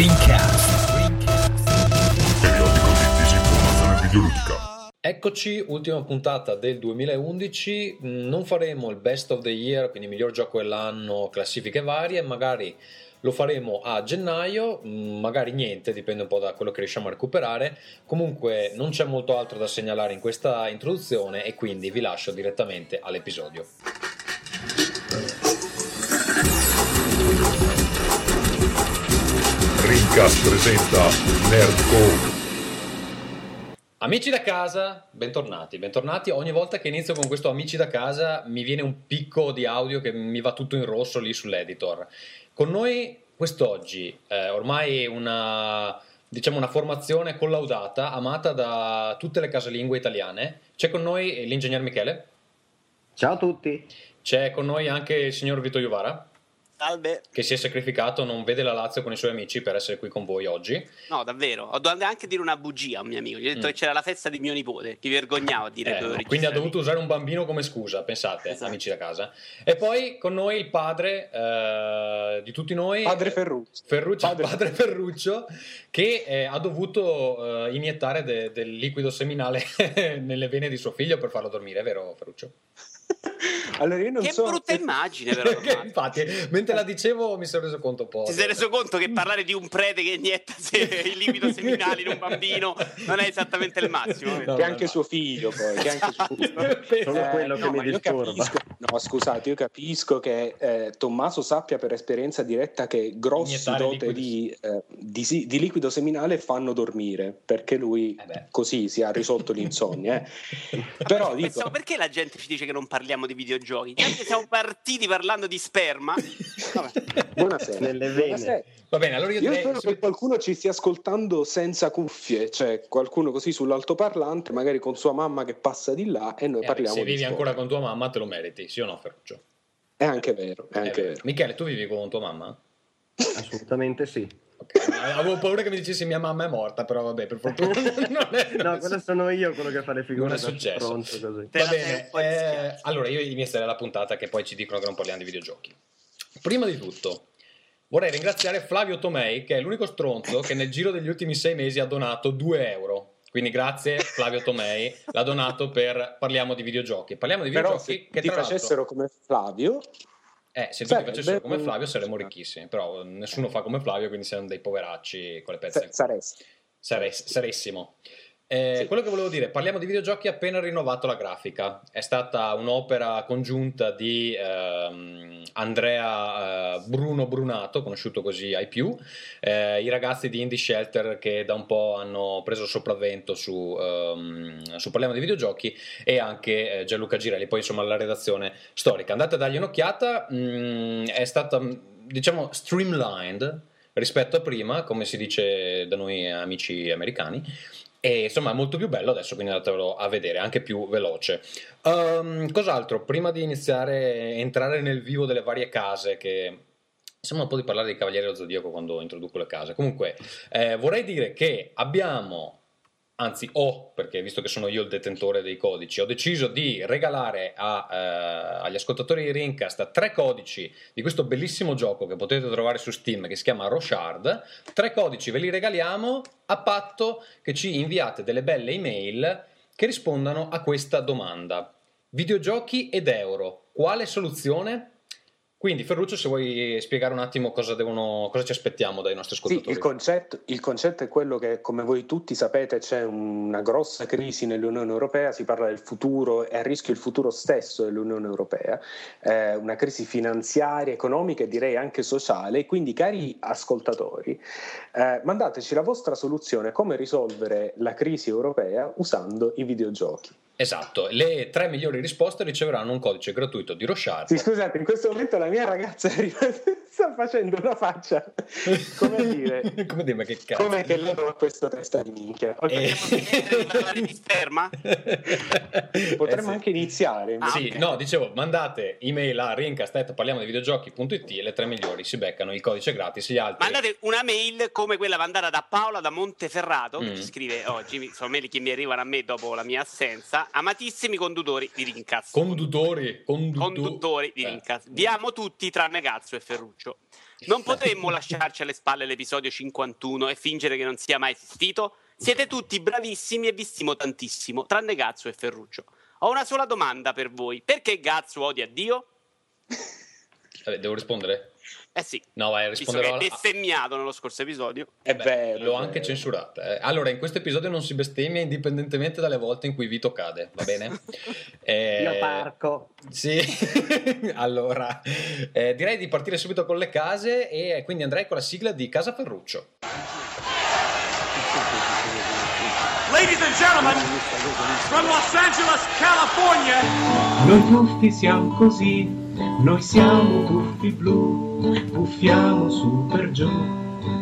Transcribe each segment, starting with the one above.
Rincast. Periodico di disinformazione videoludica. Eccoci, ultima puntata del 2011. Mm, Non faremo il best of the year, quindi miglior gioco dell'anno, classifiche varie, magari lo faremo a gennaio, magari niente, dipende un po' da quello che riusciamo a recuperare. Comunque non c'è molto altro da segnalare in questa introduzione e quindi vi lascio direttamente all'episodio. Rincast presenta Nerdcore. Amici da casa, bentornati, bentornati. Ogni volta che inizio con questo amici da casa mi viene un picco di audio che mi va tutto in rosso lì sull'editor. Con noi quest'oggi, eh, ormai una, diciamo una formazione collaudata, amata da tutte le casalingue italiane. C'è con noi l'ingegner Michele, Ciao a tutti. c'è con noi anche il signor Vito Iovara, Salve. che si è sacrificato, non vede la Lazio con i suoi amici per essere qui con voi oggi. No, davvero. Ho dovuto anche dire una bugia a un mio amico. Gli ho detto Mm. che c'era la festa di mio nipote. Ti vergognavo a dire Eh, dovevo quindi ha dovuto usare un bambino come scusa, pensate, Esatto. amici da casa. E poi con noi il padre eh, di tutti noi, Padre Ferruccio. Ferruccio, Padre- padre Ferruccio, che eh, ha dovuto eh, iniettare de- del liquido seminale nelle vene di suo figlio per farlo dormire, vero Ferruccio? Allora io non Che so brutta immagine, però. Che infatti, mentre la dicevo mi sono reso conto un po'. Ti sei reso conto che parlare di un prete che inietta se- il liquido seminale in un bambino non è esattamente il massimo. No, che no, anche no. suo figlio poi, che anche suo figlio. Solo Eh, quello che no, mi ma io disturba. capisco, no, scusate, io capisco che eh, Tommaso sappia per esperienza diretta che grossi Iniettare dote di, eh, di, di liquido seminale fanno dormire, perché lui Eh così si ha risolto l'insonnia. eh. Però dico, Pensavo, perché la gente ci dice che non parliamo di videogiochi? Già che siamo partiti parlando di sperma. Vabbè. buonasera. Nelle vene. Buonasera. Va bene, allora io Io direi... spero che qualcuno ci stia ascoltando senza cuffie, cioè qualcuno così sull'altoparlante, magari con sua mamma che passa di là e noi Eh, parliamo se vivi sport. ancora con tua mamma te lo meriti, sì o no Ferruccio? È anche vero, è Eh, anche beh. vero. Michele, tu vivi con tua mamma? Assolutamente sì. Ok, Avevo paura che mi dicessi mia mamma è morta, però vabbè, per fortuna non è, No, quello sono io quello che fa le figure Non è successo. Pronto così. Va bene, eh, allora io inizierei la puntata che poi ci dicono che non parliamo di videogiochi. Prima di tutto, vorrei ringraziare Flavio Tomei, che è l'unico stronzo che nel giro degli ultimi sei mesi ha donato 2 euro. Quindi grazie Flavio Tomei, l'ha donato per Parliamo di videogiochi. Parliamo di Però videogiochi se che ti tra l'altro- facessero come Flavio, Eh, se tutti Sarebbe facessero come Flavio saremmo ricchissimi, però nessuno fa come Flavio, quindi siamo dei poveracci con le pezze. sa- saresti. Sare- saressimo. Eh, Sì. Quello che volevo dire, parliamo di videogiochi appena rinnovato la grafica. È stata un'opera congiunta di ehm, Andrea eh, Bruno Brunato, conosciuto così ai più, eh, i ragazzi di Indie Shelter che da un po' hanno preso sopravvento su, ehm, su Parliamo di videogiochi e anche eh, Gianluca Girelli, poi insomma la redazione storica. Andate a dargli un'occhiata, mm, è stata diciamo streamlined rispetto a prima, come si dice da noi amici americani. E insomma è molto più bello adesso, quindi andatevelo a vedere, anche più veloce. Ehm, cos'altro? Prima di iniziare a entrare nel vivo delle varie case che... Sembra un po' di parlare dei Cavalieri dello Zodiaco quando introduco le case. Comunque, eh, vorrei dire che abbiamo, anzi ho, perché visto che sono io il detentore dei codici, ho deciso di regalare a, eh, agli ascoltatori di Rincast tre codici di questo bellissimo gioco che potete trovare su Steam che si chiama Rochard. Tre codici ve li regaliamo a patto che ci inviate delle belle email che rispondano a questa domanda. Videogiochi ed euro, quale soluzione? Quindi Ferruccio, se vuoi spiegare un attimo cosa, devono, cosa ci aspettiamo dai nostri Sì, ascoltatori. il concetto, il concetto è quello che, come voi tutti sapete, c'è una grossa crisi nell'Unione Europea, si parla del futuro, è a rischio il futuro stesso dell'Unione Europea, eh, una crisi finanziaria, economica e direi anche sociale. Quindi, cari ascoltatori, eh, mandateci la vostra soluzione come risolvere la crisi europea usando i videogiochi. Esatto, le tre migliori risposte riceveranno un codice gratuito di Rochard. Sì, scusate, in questo momento la mia ragazza è rimasta- sta facendo una faccia, come a dire, Come dire, ma che cazzo? come che lei ha questo testa di minchia. Eh. Di parlare di sperma? Potremmo Eh sì. anche iniziare. Ah, sì, ok. no, dicevo, mandate email a rincast parliamo di videogiochi.it e le tre migliori si beccano il codice gratis, gli altri Mandate una mail come quella mandata da Paola da Monteferrato che Mm. ci scrive oggi, mi- sono mail che mi arrivano a me dopo la mia assenza. Amatissimi conduttori di Rincast. conduttori, condutu- conduttori di Eh. Rincast. Vi amo tutti tranne Cazzo e Ferruccio. Non potremmo lasciarci alle spalle l'episodio 51 e fingere che non sia mai esistito? Siete tutti bravissimi e vi stimo tantissimo, tranne Gazzo e Ferruccio. Ho una sola domanda per voi. Perché Gazzo odia Dio? Vabbè, devo rispondere? Eh sì, No, vai, visto risponderò. che è a- bestemmiato nello scorso episodio. È Beh, vero. L'ho anche vero. censurata. eh. Allora, in questo episodio non si bestemmia indipendentemente dalle volte in cui Vito cade, va bene? Eh, Io parco. Sì, allora eh, direi di partire subito con le case e quindi andrei con la sigla di Casa Ferruccio. Ladies and gentlemen, from Los Angeles, California, Noi tuffi siamo così, noi siamo tuffi blu, puffiamo su per giù,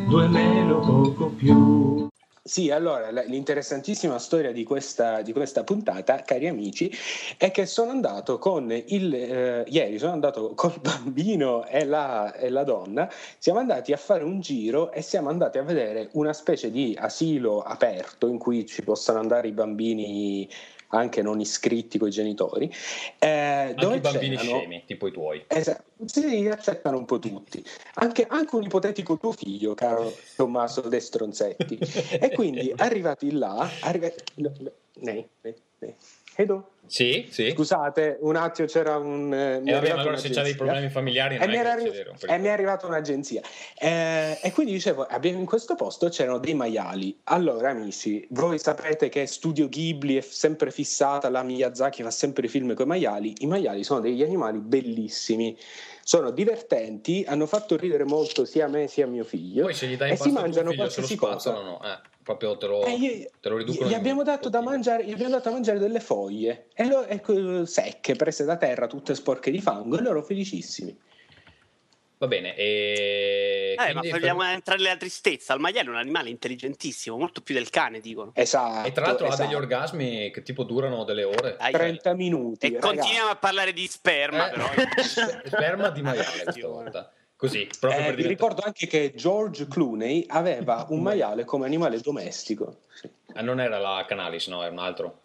due meno poco più. Sì, allora l'interessantissima storia di questa, di questa puntata, cari amici, è che sono andato con il eh, ieri sono andato col bambino e la, e la donna, siamo andati a fare un giro e siamo andati a vedere una specie di asilo aperto in cui ci possano andare i bambini anche non iscritti con i genitori. eh, Anche dove i bambini c'erano- scemi, tipo i tuoi. Esatto, sì, accettano un po' tutti, anche, anche un ipotetico tuo figlio, caro Tommaso De Stronzetti. E quindi arrivati là, arriva... no, no, nei, nei, nei. Edo? Sì, sì. Scusate, un attimo c'era un... eh, mi E è vabbè, allora se c'ha dei problemi familiari non E mi, è era che arri- c'è vero. e mi è arrivata un'agenzia. Eh, e quindi dicevo abbiamo in questo posto c'erano dei maiali. Allora amici voi sapete che Studio Ghibli è sempre fissata la Miyazaki fa sempre i film con i maiali. I maiali sono degli animali bellissimi. Sono divertenti hanno fatto ridere molto sia a me sia a mio figlio. Poi se gli dai e si mangiano figlio qualsiasi cosa. spazzano, no, eh, proprio te lo, eh, io- te lo riducono gli abbiamo dato da mangiare, gli abbiamo dato da mangiare delle foglie e lo- ecco, secche prese da terra tutte sporche di fango e loro felicissimi Va bene, e Eh, ma vogliamo entrare nella tristezza. Il maiale è un animale intelligentissimo, molto più del cane, dicono. esatto e tra l'altro ha esatto. degli orgasmi che tipo durano delle ore. Ai, ai. 30 minuti E ragazzi. continuiamo a parlare di sperma, Eh, però. sperma di maiale questa volta. Così, proprio Eh, per diventare- ricordo anche che George Clooney aveva un maiale come animale domestico. Sì. Ah, non era la Canalis, no, era un altro.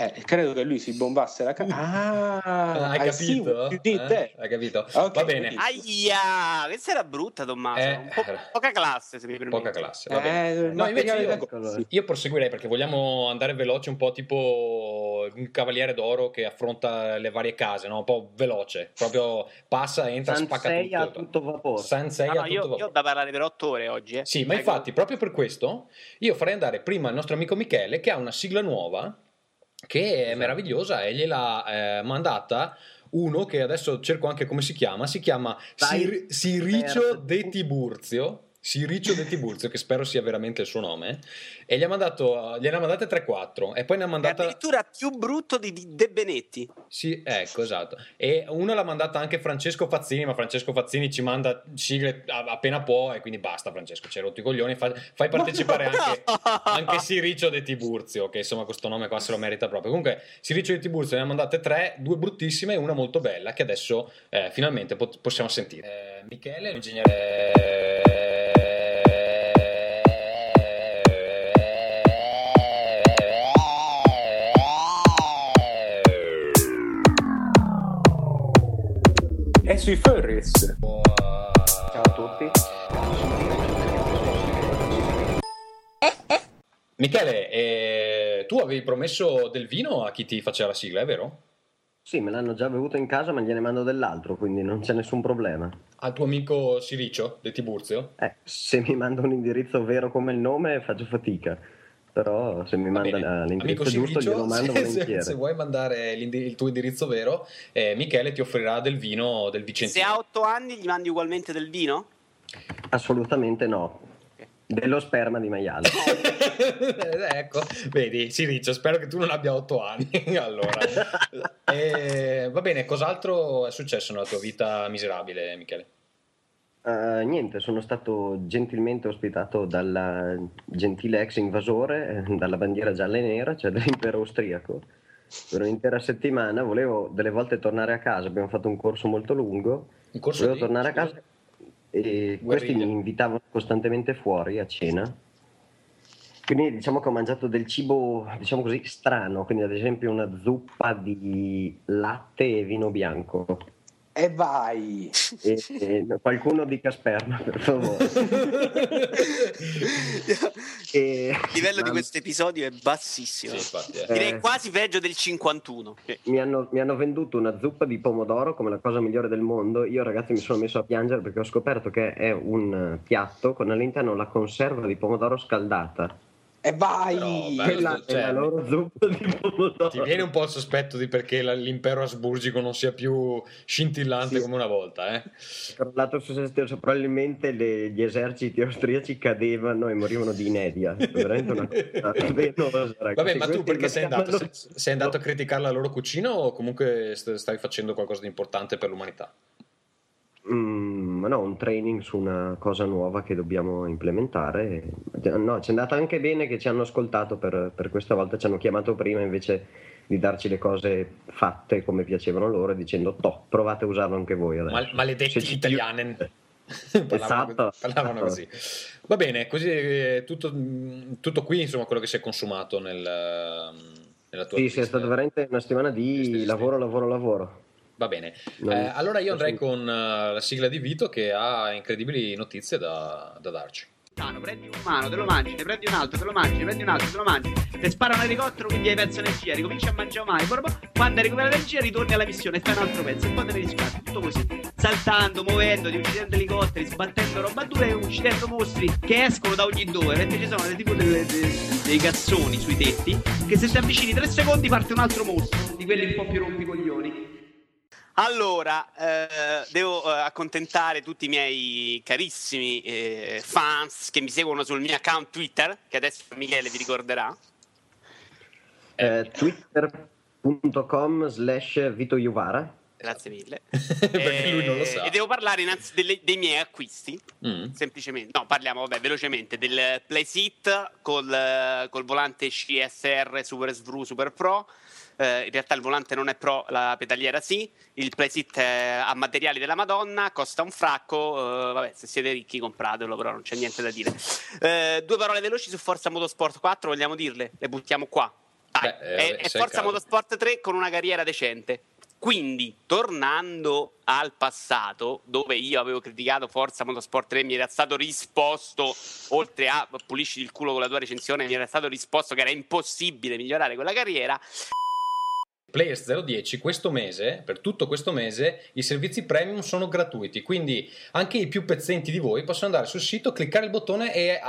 Eh, credo che lui si bombasse la canna. Ah, hai capito? Eh? Hai capito? Ok, Va bene. Aia, questa era brutta, Tommaso. Eh, po' poca classe, se mi permetti. poca classe. Va bene. Eh, No, io, io proseguirei perché vogliamo andare veloci, un po' tipo un cavaliere d'oro che affronta le varie case, no? un po' veloce, proprio passa, entra, spacca Sansei a tutto. tutto vapore. Sansei No, a no, tutto io, vapore. io ho da parlare per otto ore oggi. Eh. Sì, ma infatti, proprio per questo, io farei andare prima il nostro amico Michele che ha una sigla nuova che è meravigliosa e gliel'ha eh, mandata uno che adesso cerco anche come si chiama, si chiama Sir- Siricio. De Tiburzio. Siricio De Tiburzio, che spero sia veramente il suo nome, e gli ha mandato, gliene ha mandate 3-4 e poi ne ha È mandata. addirittura più brutto di, De Benetti. Sì, ecco, esatto. E uno l'ha mandata anche Francesco Fazzini, ma Francesco Fazzini ci manda sigle appena può e quindi basta Francesco, hai rotto i coglioni, fa- fai partecipare anche, anche Siricio De Tiburzio, che insomma questo nome qua se lo merita proprio. Comunque Siricio De Tiburzio ne ha mandate tre, due bruttissime e una molto bella che adesso eh, finalmente pot- possiamo sentire. Eh, Michele, l'ingegnere... E sui furries. Ciao a tutti. Michele, eh, tu avevi promesso del vino a chi ti faceva la sigla, è vero? Sì, me l'hanno già bevuto in casa, ma gliene mando dell'altro, quindi non c'è nessun problema. Al tuo amico Siricio De Tiburzio? Eh, se mi manda un indirizzo vero come il nome faccio fatica, però se mi manda bene. l'indirizzo Amico giusto glielo mando se, se- volentieri. se vuoi mandare il tuo indirizzo vero, eh, Michele ti offrirà del vino del Se Vicentino. ha otto anni gli mandi ugualmente del vino? Assolutamente no. Dello sperma di maiale. Eh, ecco, vedi, Siricio, spero che tu non abbia otto anni. allora, Eh, va bene, cos'altro è successo nella tua vita miserabile, Michele? Eh, niente, sono stato gentilmente ospitato dal gentile ex invasore, eh, dalla bandiera gialla e nera, cioè dell'impero austriaco, per un'intera settimana. Volevo delle volte tornare a casa, abbiamo fatto un corso molto lungo, Un corso volevo di- tornare a casa e questi Guerriglia. mi invitavano costantemente fuori a cena. Quindi diciamo che ho mangiato del cibo, diciamo così, strano, quindi ad esempio una zuppa di latte e vino bianco. E vai! E, e qualcuno dica sperma, per favore. E- Il livello di ma- questo episodio è bassissimo. Sì, infatti, eh. Direi Eh. quasi peggio del 51. che- Mi hanno, mi hanno venduto una zuppa di pomodoro come la cosa migliore del mondo. Io, ragazzi, mi sono messo a piangere perché ho scoperto che è un piatto con all'interno la conserva di pomodoro scaldata. E vai! Però, Quella cioè, loro zuppa di pomodoro. Ti viene un po' il sospetto di perché la- l'impero asburgico non sia più scintillante Sì. come una volta, eh? Crollato su se stesso. Probabilmente le- gli eserciti austriaci cadevano e morivano di inedia. Veramente una cosa venosa. Vabbè, ma tu perché sei andato? Sei, sei andato a criticare la loro cucina o comunque st- stavi facendo qualcosa di importante per l'umanità? Mm, ma no, un training su una cosa nuova che dobbiamo implementare. No, ci è andata anche bene che ci hanno ascoltato per, per questa volta, ci hanno chiamato prima invece di darci le cose fatte come piacevano loro, dicendo toh, provate a usarlo anche voi adesso. Mal- maledetti ci- italiani. Esatto. parlavano, parlavano così. Va bene, così eh, tutto, tutto qui, insomma, quello che si è consumato nel, nella tua Sì, sì, è stata veramente una settimana di lavoro, lavoro, lavoro. Va bene. Non- Eh, allora io andrei con eh, la sigla di Vito che ha incredibili notizie da, da darci. Sano, prendi un umano, te lo mangi, ne prendi un altro, te lo mangi, ne prendi un altro, te lo mangi, ti spara un elicottero, quindi hai perso energia, ricominci a mangiare dopo, quando hai recuperato energia ritorni alla missione e fai un altro pezzo e poi te ne riscatti, tutto così, saltando, muovendoti, uccidendo elicotteri, sbattendo roba dura e uccidendo mostri che escono da ogni dove, perché ci sono dei, tipo delle- dei, dei cassoni sui tetti, che se ti avvicini 3 secondi parte un altro mostro, di quelli un po' più rompicoglioni. Allora, eh, devo eh, accontentare tutti i miei carissimi eh, fans che mi seguono sul mio account Twitter, che adesso Michele vi ricorderà. Eh, Twitter.com slash Vito Iuvara. Grazie mille. Perché lui non lo Eh, sa. E devo parlare innanzi delle- dei miei acquisti. Mm. Semplicemente, no, parliamo vabbè, velocemente del PlaySeat col, col volante CSR Super SVRU Super Pro. Eh, in realtà il volante non è pro, la pedaliera sì. Il PlaySeat è a materiali della Madonna, costa un fracco. eh, vabbè, se siete ricchi compratelo, però non c'è niente da dire. Eh, due parole veloci su Forza Motorsport 4, vogliamo dirle? Le buttiamo qua. Dai, Beh, eh, è, è Forza. Motorsport 3 con una carriera decente. Quindi, tornando al passato, dove io avevo criticato Forza Motorsport 3, mi era stato risposto, oltre a pulisci il culo con la tua recensione, mi era stato risposto che era impossibile migliorare quella carriera. Players 010 questo mese, per tutto questo mese, i servizi premium sono gratuiti, quindi anche i più pezzenti di voi possono andare sul sito, cliccare il bottone e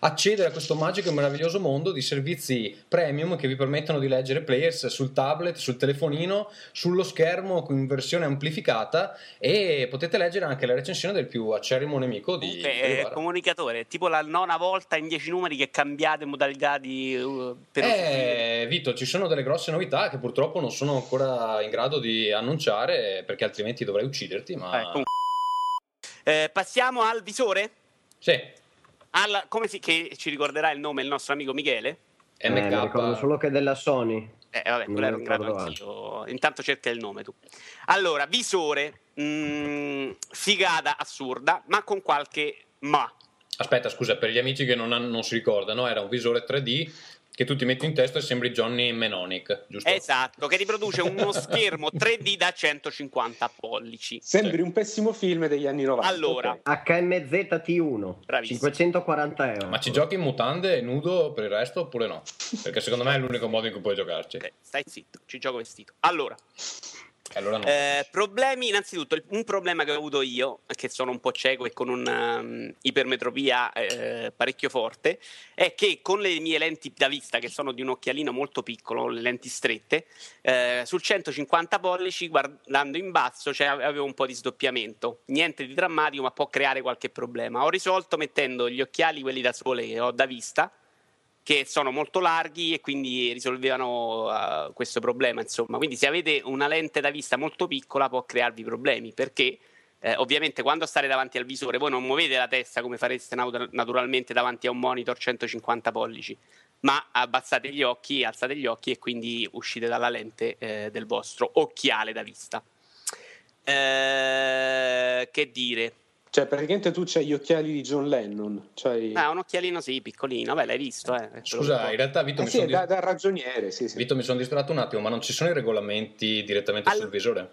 accedere a questo magico e meraviglioso mondo di servizi premium che vi permettono di leggere Players sul tablet, sul telefonino, sullo schermo in versione amplificata e potete leggere anche la recensione del più acerrimo nemico di Iovara. comunicatore, tipo la nona volta in dieci numeri che cambiate modalità di... uh, Eh, Vito, ci sono delle grosse novità che purtroppo non sono ancora in grado di annunciare perché altrimenti dovrei ucciderti, ma... Eh. Eh, passiamo al visore? Sì, Al, come si, che ci ricorderà il nome il nostro amico Michele? Eh, mi ricordo MK... solo che è della Sony. Eh, vabbè, Non quello era un grado ricordo anch'io. Intanto cerca il nome tu. Allora, visore, mm, figata assurda, ma con qualche ma. Aspetta, scusa, per gli amici che non, hanno- non si ricordano, era un visore 3D che tu ti metti in testa e sembri Johnny Mnemonic, giusto? Esatto, che riproduce uno schermo 3D da 150 pollici. Sembri un pessimo film degli anni 90. Allora, ok. HMZT1, Bravissimo. 540 euro. Ma ci giochi in mutande e nudo per il resto oppure no? Perché secondo me è l'unico modo in cui puoi giocarci. eh, stai zitto, ci gioco vestito. Allora, Allora no. Eh, problemi, innanzitutto, un problema che ho avuto io, che sono un po' cieco e con un'ipermetropia parecchio forte, è che con le mie lenti da vista, che sono di un occhialino molto piccolo, le lenti strette, eh, sul 150 pollici, guardando in basso, cioè, avevo un po' di sdoppiamento. Niente di drammatico, ma può creare qualche problema. Ho risolto mettendo gli occhiali, quelli da sole che ho da vista, che sono molto larghi e quindi risolvevano eh, questo problema. Insomma, quindi se avete una lente da vista molto piccola può crearvi problemi perché eh, ovviamente quando state davanti al visore voi non muovete la testa come fareste nat- naturalmente davanti a un monitor 150 pollici, ma abbassate gli occhi, alzate gli occhi e quindi uscite dalla lente eh, del vostro occhiale da vista. Eh, che dire? Cioè, praticamente tu c'hai gli occhiali di John Lennon. C'hai... Ah, un occhialino sì, piccolino, beh, l'hai visto, eh. Scusa, in realtà Vito, Eh mi sì, sono da, da ragioniere, sì, sì. Vito, mi sono distratto un attimo, ma non ci sono i regolamenti direttamente All- sul visore?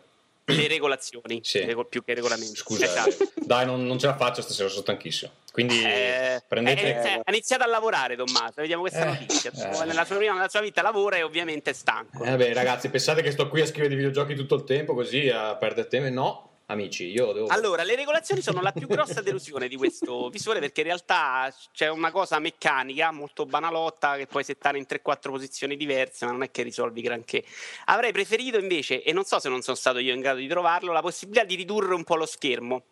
le regolazioni Sì. rego- più che i regolamenti. Scusa, Esatto. eh, dai, non, non ce la faccio stasera, sono stanchissimo. Quindi Eh, prendete... è inizia- ha iniziato a lavorare Tommaso, vediamo questa Eh, notizia. eh. Nella, sua, prima- nella sua vita lavora e ovviamente è stanco. Eh beh, ragazzi, pensate che sto qui a scrivere di videogiochi tutto il tempo così a perdere tempo? No, amici, io devo... Allora, le regolazioni sono la più grossa delusione di questo visore perché in realtà c'è una cosa meccanica molto banalotta che puoi settare in 3-4 posizioni diverse, ma non è che risolvi granché. Avrei preferito invece, e non so se non sono stato io in grado di trovarlo, la possibilità di ridurre un po' lo schermo.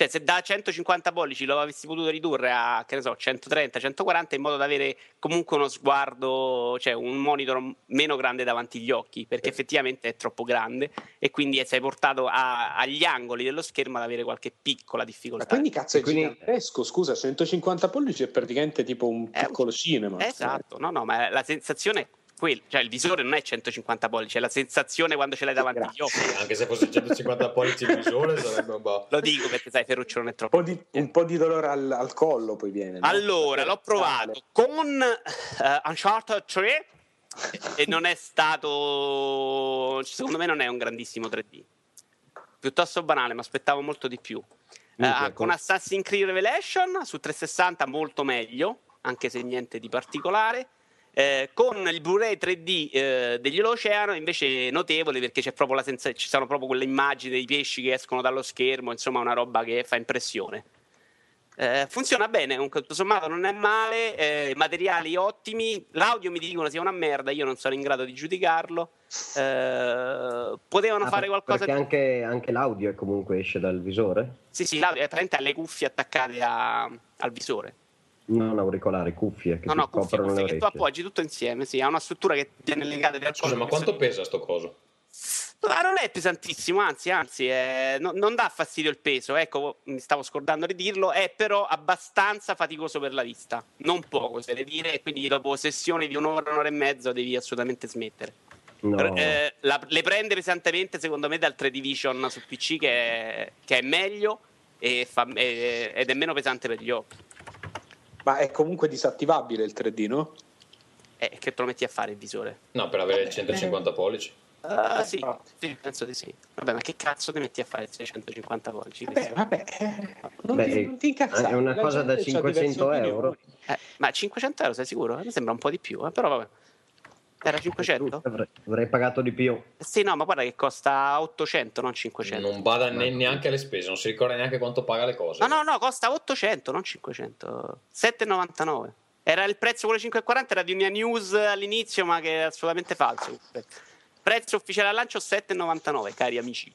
Cioè, se da 150 pollici lo avessi potuto ridurre a, che ne so, 130, 140, in modo da avere comunque uno sguardo, cioè un monitor meno grande davanti agli occhi, perché effettivamente è troppo grande e quindi sei portato a- agli angoli dello schermo ad avere qualche piccola Ma difficoltà. quindi cazzo è Quindi- gigantesco, scusa, 150 pollici è praticamente tipo un Eh, piccolo cinema. Esatto, no, no, ma la sensazione è quella, cioè il visore non è 150 pollici, è la sensazione quando ce l'hai davanti agli occhi. Anche se fosse 150 pollici il visore sarebbe un po'... Lo dico perché sai, Ferruccio non è Un troppo. po' di, un po' di dolore al, al collo poi viene. no? Allora, l'ho provato con eh, Uncharted 3 e non è stato secondo me non è un grandissimo 3D. Piuttosto banale, mi aspettavo molto di più. Eh, con Assassin's Creed Revelation su 360 molto meglio, anche se niente di particolare. Eh, con il Blu-ray 3D eh, degli Oceano invece notevole perché c'è proprio la senza- ci sono proprio quelle immagini dei pesci che escono dallo schermo, insomma una roba che fa impressione. Eh, funziona bene, comunque tutto sommato non è male, eh, materiali ottimi, l'audio mi dicono sia una merda, io non sono in grado di giudicarlo. Eh, potevano Ah, fare qualcosa Perché di... anche, anche l'audio comunque esce dal visore? Sì, sì, l'audio è praticamente ha le cuffie attaccate a- al visore. Non auricolari, cuffie che No, no, cuffie, coprono cuffie le che tu appoggi tutto insieme, sì, ha una struttura che tiene legate per Scusa, ma quanto pesa sto coso? Ma non è pesantissimo, anzi, anzi, è- no- non dà fastidio il peso. Ecco, mi stavo scordando di dirlo, è però abbastanza faticoso per la vista. Non poco, se devi dire, e quindi dopo sessioni di un'ora, un'ora e mezzo devi assolutamente smettere. No. Eh, la- le prende pesantemente, secondo me, dal 3 Division su PC, che è, che è meglio e fa- e- ed è meno pesante per gli occhi. Ma è comunque disattivabile il 3D, no? Eh, che te lo metti a fare il visore? No, per avere 150 pollici. Ah, sì, infatti. sì, penso di sì. Vabbè, ma che cazzo ti metti a fare il 650 pollici? Vabbè, vabbè, eh, non, Beh, ti, non ti incazzare. è una la cosa da gente c'ha 500 diverse euro. Eh, ma 500 euro sei sicuro? Mi sembra un po' di più, eh, però vabbè. Era 500? Avrei, avrei pagato di più. Sì, no, ma guarda che costa 800, non 500. Non bada ne- neanche alle spese, non si ricorda neanche quanto paga le cose. No, no, no, costa 800, non 500. 7,99. Era il prezzo quello 5,40, era di una news all'inizio, ma che è assolutamente falso. Prezzo ufficiale al lancio 7,99, cari amici.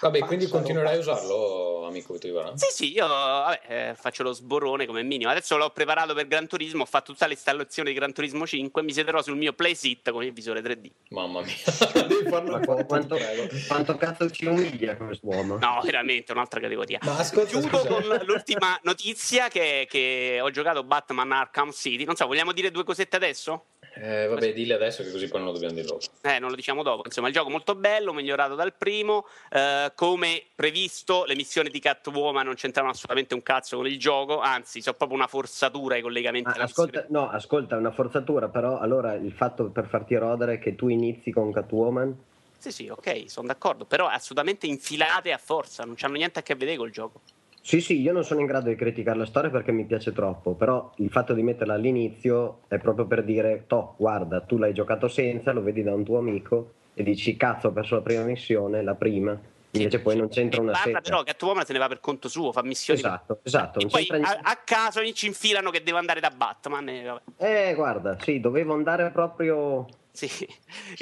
Vabbè, quindi continuerai a usarlo, amico Vitorino? Sì, sì, io vabbè, eh, faccio lo sborone come minimo. Adesso l'ho preparato per Gran Turismo, ho fatto tutta l'installazione di Gran Turismo 5, mi siederò sul mio playsit con il visore 3D. Mamma mia, devi farlo quanto, prego. quanto cazzo ci umilia quest'uomo? No, veramente, un'altra categoria. Ma ascolta, Chiudo scusa. con l'ultima notizia che, che ho giocato Batman Arkham City. Non so, vogliamo dire due cosette adesso? Eh, vabbè, dille adesso che così poi non lo dobbiamo dire dopo. Eh, non lo diciamo dopo. Insomma, il gioco molto bello, migliorato dal primo. Eh, come previsto, le missioni di Catwoman non c'entravano assolutamente un cazzo con il gioco, anzi, sono proprio una forzatura ai collegamenti Ah, ascolta, no, ascolta, è una forzatura, però allora il fatto per farti rodere è che tu inizi con Catwoman. Sì, sì, ok, sono d'accordo, però assolutamente infilate a forza, non c'hanno niente a che vedere col gioco. Sì, sì, io non sono in grado di criticare la storia perché mi piace troppo, però il fatto di metterla all'inizio è proprio per dire, toh, guarda, tu l'hai giocato senza, lo vedi da un tuo amico e dici, cazzo, ho perso la prima missione, la prima, invece poi non c'entra una seta. però Catwoman se ne va per conto suo, fa missioni. Esatto, esatto, E poi a, a caso ci infilano che devo andare da Batman. E vabbè. Eh, guarda, sì, dovevo andare proprio... Sì,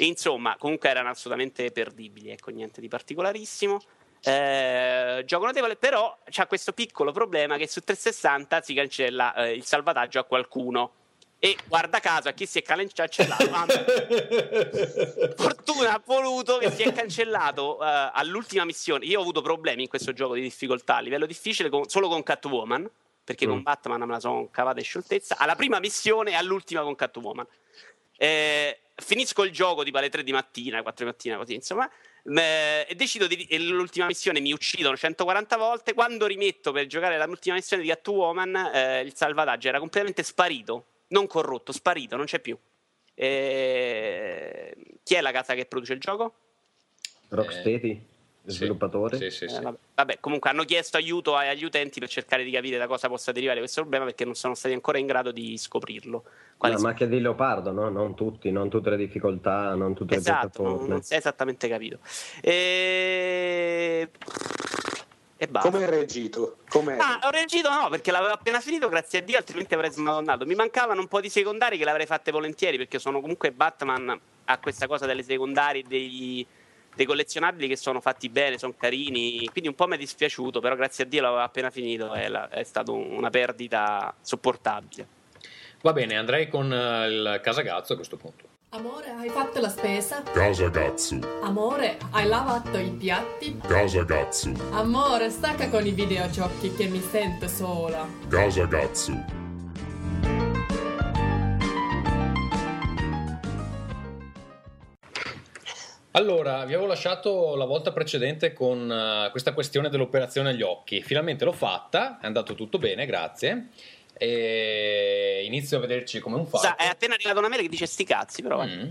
insomma, comunque erano assolutamente perdibili, ecco, niente di particolarissimo. Eh, gioco notevole, però c'ha questo piccolo problema che su 360 si cancella eh, il salvataggio a qualcuno. E guarda caso, a chi si è cancellato, ah, fortuna ha voluto che si è cancellato eh, all'ultima missione. Io ho avuto problemi in questo gioco di difficoltà a livello difficile con- solo con Catwoman, perché con Mm. Batman me la sono cavata in scioltezza, alla prima missione e all'ultima con Catwoman. Eh, finisco il gioco tipo alle 3 di mattina, 4 di mattina, così insomma. Eh, e decido di. e l'ultima missione mi uccidono 140 volte. Quando rimetto per giocare l'ultima missione di Catwoman, eh, il salvataggio era completamente sparito. Non corrotto, sparito, non c'è più. Eh, chi è la casa che produce il gioco? Rocksteady. Sviluppatori. Sì, sì, Eh, sì. vabbè. Vabbè, comunque hanno chiesto aiuto ai- agli utenti per cercare di capire da cosa possa derivare questo problema perché non sono stati ancora in grado di scoprirlo. Quali La sono- macchia di leopardo, no? Non tutti, non tutte le difficoltà, non tutte le Esatto, non, piattaforme. non si è esattamente capito. E, e basta. Come hai reagito? Come Ah, ho reagito no, perché l'avevo appena finito, grazie a Dio, altrimenti avrei smadonnato. Mi mancavano un po' di secondari che l'avrei fatte volentieri, perché sono comunque Batman ha questa cosa delle secondarie degli, dei collezionabili che sono fatti bene, sono carini, quindi un po' mi è dispiaciuto, però grazie a Dio l'avevo appena finito e la- è stata una perdita sopportabile. Va bene, andrei con eh, il Casagazzo a questo punto. Amore, hai fatto la spesa? Casa Gatsu. Amore, hai lavato i piatti? Casa Gatsu. Amore, stacca con i videogiochi che mi sento sola. Casa Allora, vi avevo lasciato la volta precedente con eh, questa questione dell'operazione agli occhi. Finalmente l'ho fatta, è andato tutto bene, grazie. E inizio a vederci come un Sa, falco. è appena arrivata una mail che dice sti cazzi, però. Mm.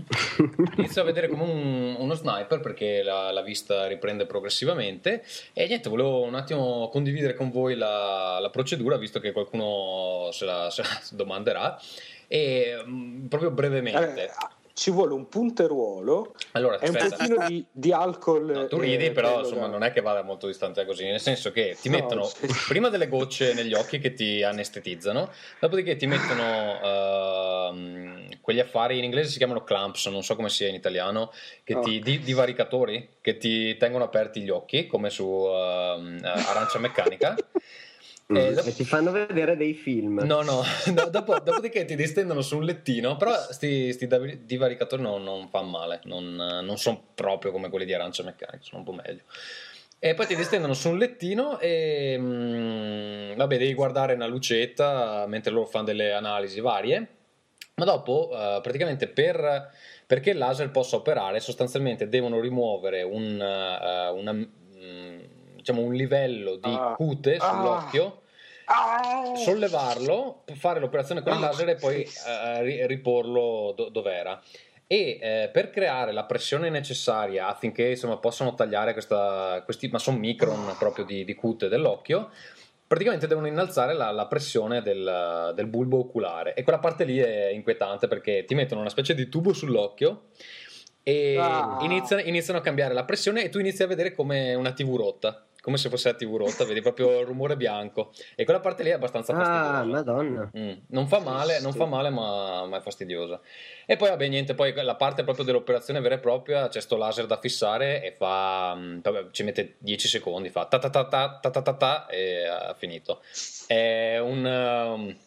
Inizio a vedere come un- uno sniper perché la, la vista riprende progressivamente e niente, volevo un attimo condividere con voi la, la procedura visto che qualcuno se la, se la domanderà e mm, proprio brevemente. Eh, ci vuole un punteruolo Allora, e un pochino di, di alcol. No, tu eh, ridi, però quello insomma da- non è che vada molto distante così, nel senso che ti No, mettono sì. prima delle gocce negli occhi che ti anestetizzano, dopodiché ti mettono ehm, quegli affari, in inglese si chiamano clamps, non so come sia in italiano, che Oh. ti, di, divaricatori, che ti tengono aperti gli occhi, come su eh, Arancia Meccanica. Mm, E dopo- E ti fanno vedere dei film. No, no, no, dopo- dopodiché ti distendono su un lettino, però sti, sti davi- divaricatori non, non fanno male, non, non sono proprio come quelli di arancia meccanica, sono un po' meglio. E poi ti distendono su un lettino e mm, vabbè, devi guardare una lucetta mentre loro fanno delle analisi varie, ma dopo eh, praticamente per, perché il laser possa operare sostanzialmente devono rimuovere un, eh, una, diciamo un livello di Ah. cute sull'occhio Ah! sollevarlo, fare l'operazione con il Ah, laser e poi eh, ri- riporlo do- dov'era. E eh, per creare la pressione necessaria affinché insomma, possano tagliare questa, questi, ma sono micron proprio di, di cute dell'occhio, praticamente devono innalzare la, la pressione del, del bulbo oculare. E quella parte lì è inquietante perché ti mettono una specie di tubo sull'occhio e Ah. iniziano, iniziano a cambiare la pressione e tu inizi a vedere come una TV rotta. Come se fosse la TV rotta, vedi proprio il rumore bianco. E quella parte lì è abbastanza fastidiosa. Ah, madonna. Mm, non fa male, non fa male ma, ma è fastidiosa. E poi vabbè niente, poi la parte proprio dell'operazione vera e propria, c'è sto laser da fissare e fa, mm, vabbè, ci mette 10 secondi, fa ta ta ta ta ta ta ta, ta e ha finito. È un, um,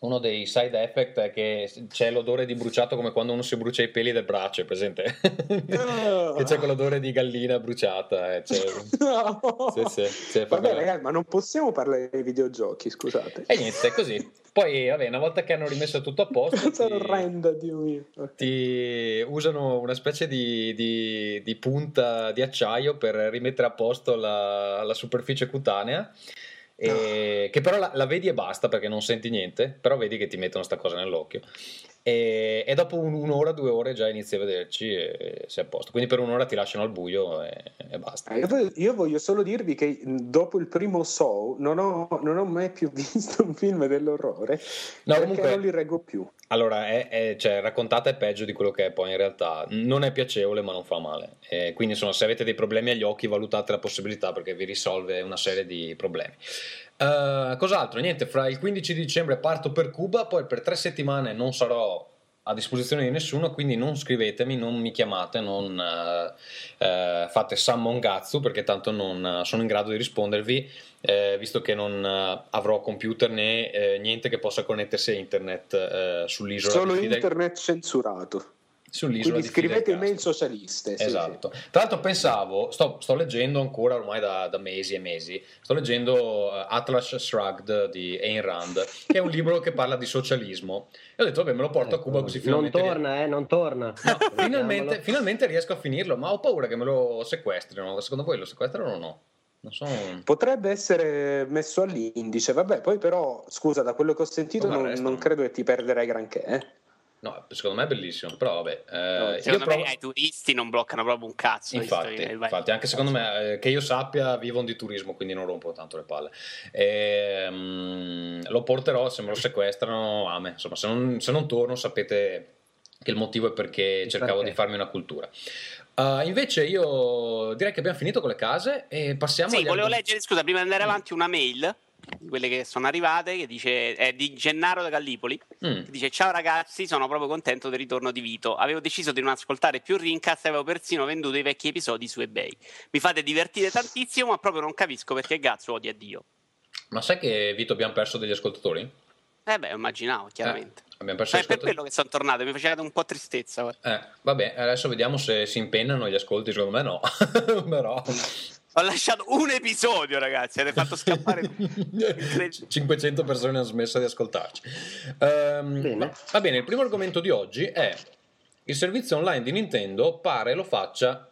uno dei side effect è che c'è l'odore di bruciato come quando uno si brucia i peli del braccio, è presente? che c'è quell'odore di gallina bruciata. eh, c'è- No. Sì, sì, sì, Vabbè, ragazzi, ma non possiamo parlare dei videogiochi, scusate. E niente, è così. Poi, vabbè, una volta che hanno rimesso tutto a posto, ti, orrenda, Dio mio. ti usano una specie di, di- di punta di acciaio per rimettere a posto la, la superficie cutanea. E- Che però la, la vedi e basta perché non senti niente, però vedi che ti mettono sta cosa nell'occhio. E, e dopo un- un'ora, due ore già inizi a vederci e sei a posto. Quindi per un'ora ti lasciano al buio e, e basta. Eh, Io voglio, io voglio solo dirvi che dopo il primo Saw non ho, non ho mai più visto un film dell'orrore No, perché comunque- non li reggo più. Allora, è, è- cioè, raccontata è peggio di quello che è poi in realtà. Non è piacevole, ma non fa male. E quindi, insomma, se avete dei problemi agli occhi, valutate la possibilità perché vi risolve una serie di problemi. Eh, cos'altro? Niente, fra il 15 dicembre parto per Cuba, poi per tre settimane non sarò a disposizione di nessuno, quindi non scrivetemi, non mi chiamate, non eh, eh, fate sammongazzu perché tanto non sono in grado di rispondervi, eh, visto che non avrò computer né eh, niente che possa connettersi a internet eh, sull'isola Solo internet censurato. Sull'isola Quindi scrivete email socialiste. sì, Esatto. Tra l'altro pensavo, sto, sto leggendo ancora ormai da, da mesi e mesi, sto leggendo eh, Atlas Shrugged di Ayn Rand, che è un libro che parla di socialismo. E ho detto, vabbè, me lo porto a Cuba così Ecco, non finalmente... torna, eh, non torna. No, finalmente, finalmente riesco a finirlo, ma ho paura che me lo sequestrino. Secondo voi lo sequestrano o no? Non so. Potrebbe essere messo all'indice, vabbè, poi però, scusa, da quello che ho sentito non, non credo che ti perderai granché. eh. No, secondo me è bellissimo, però vabbè. eh, No, io secondo provo- me ai turisti non bloccano proprio un cazzo. Infatti, infatti, anche secondo me, eh, che io sappia, vivono di turismo, quindi non rompo tanto le palle. Ehm, lo porterò, se me lo sequestrano, ame. Insomma, se non, se non torno, sapete che il motivo è perché cercavo perché? di farmi una cultura. Uh, invece io direi che abbiamo finito con le case e passiamo Sì, agli volevo argom- leggere, scusa, prima di andare avanti, una mail di quelle che sono arrivate che dice è di Gennaro da Gallipoli Mm. che dice ciao ragazzi sono proprio contento del ritorno di Vito avevo deciso di non ascoltare più Rincast e avevo persino venduto i vecchi episodi su ebay mi fate divertire tantissimo ma proprio non capisco perché Gazzo odia Dio Ma sai che Vito abbiamo perso degli ascoltatori? eh beh immaginavo chiaramente Eh, abbiamo perso Cioè, gli è per ascoltatori. quello che sono tornato mi faceva un po' tristezza. Eh, vabbè, adesso vediamo se si impennano gli ascolti, secondo me no. Però... ho lasciato un episodio ragazzi avete fatto scappare Incredibile. 500 persone hanno smesso di ascoltarci. Ehm, Bene. va- bene, il primo argomento di oggi è il servizio online di Nintendo pare lo faccia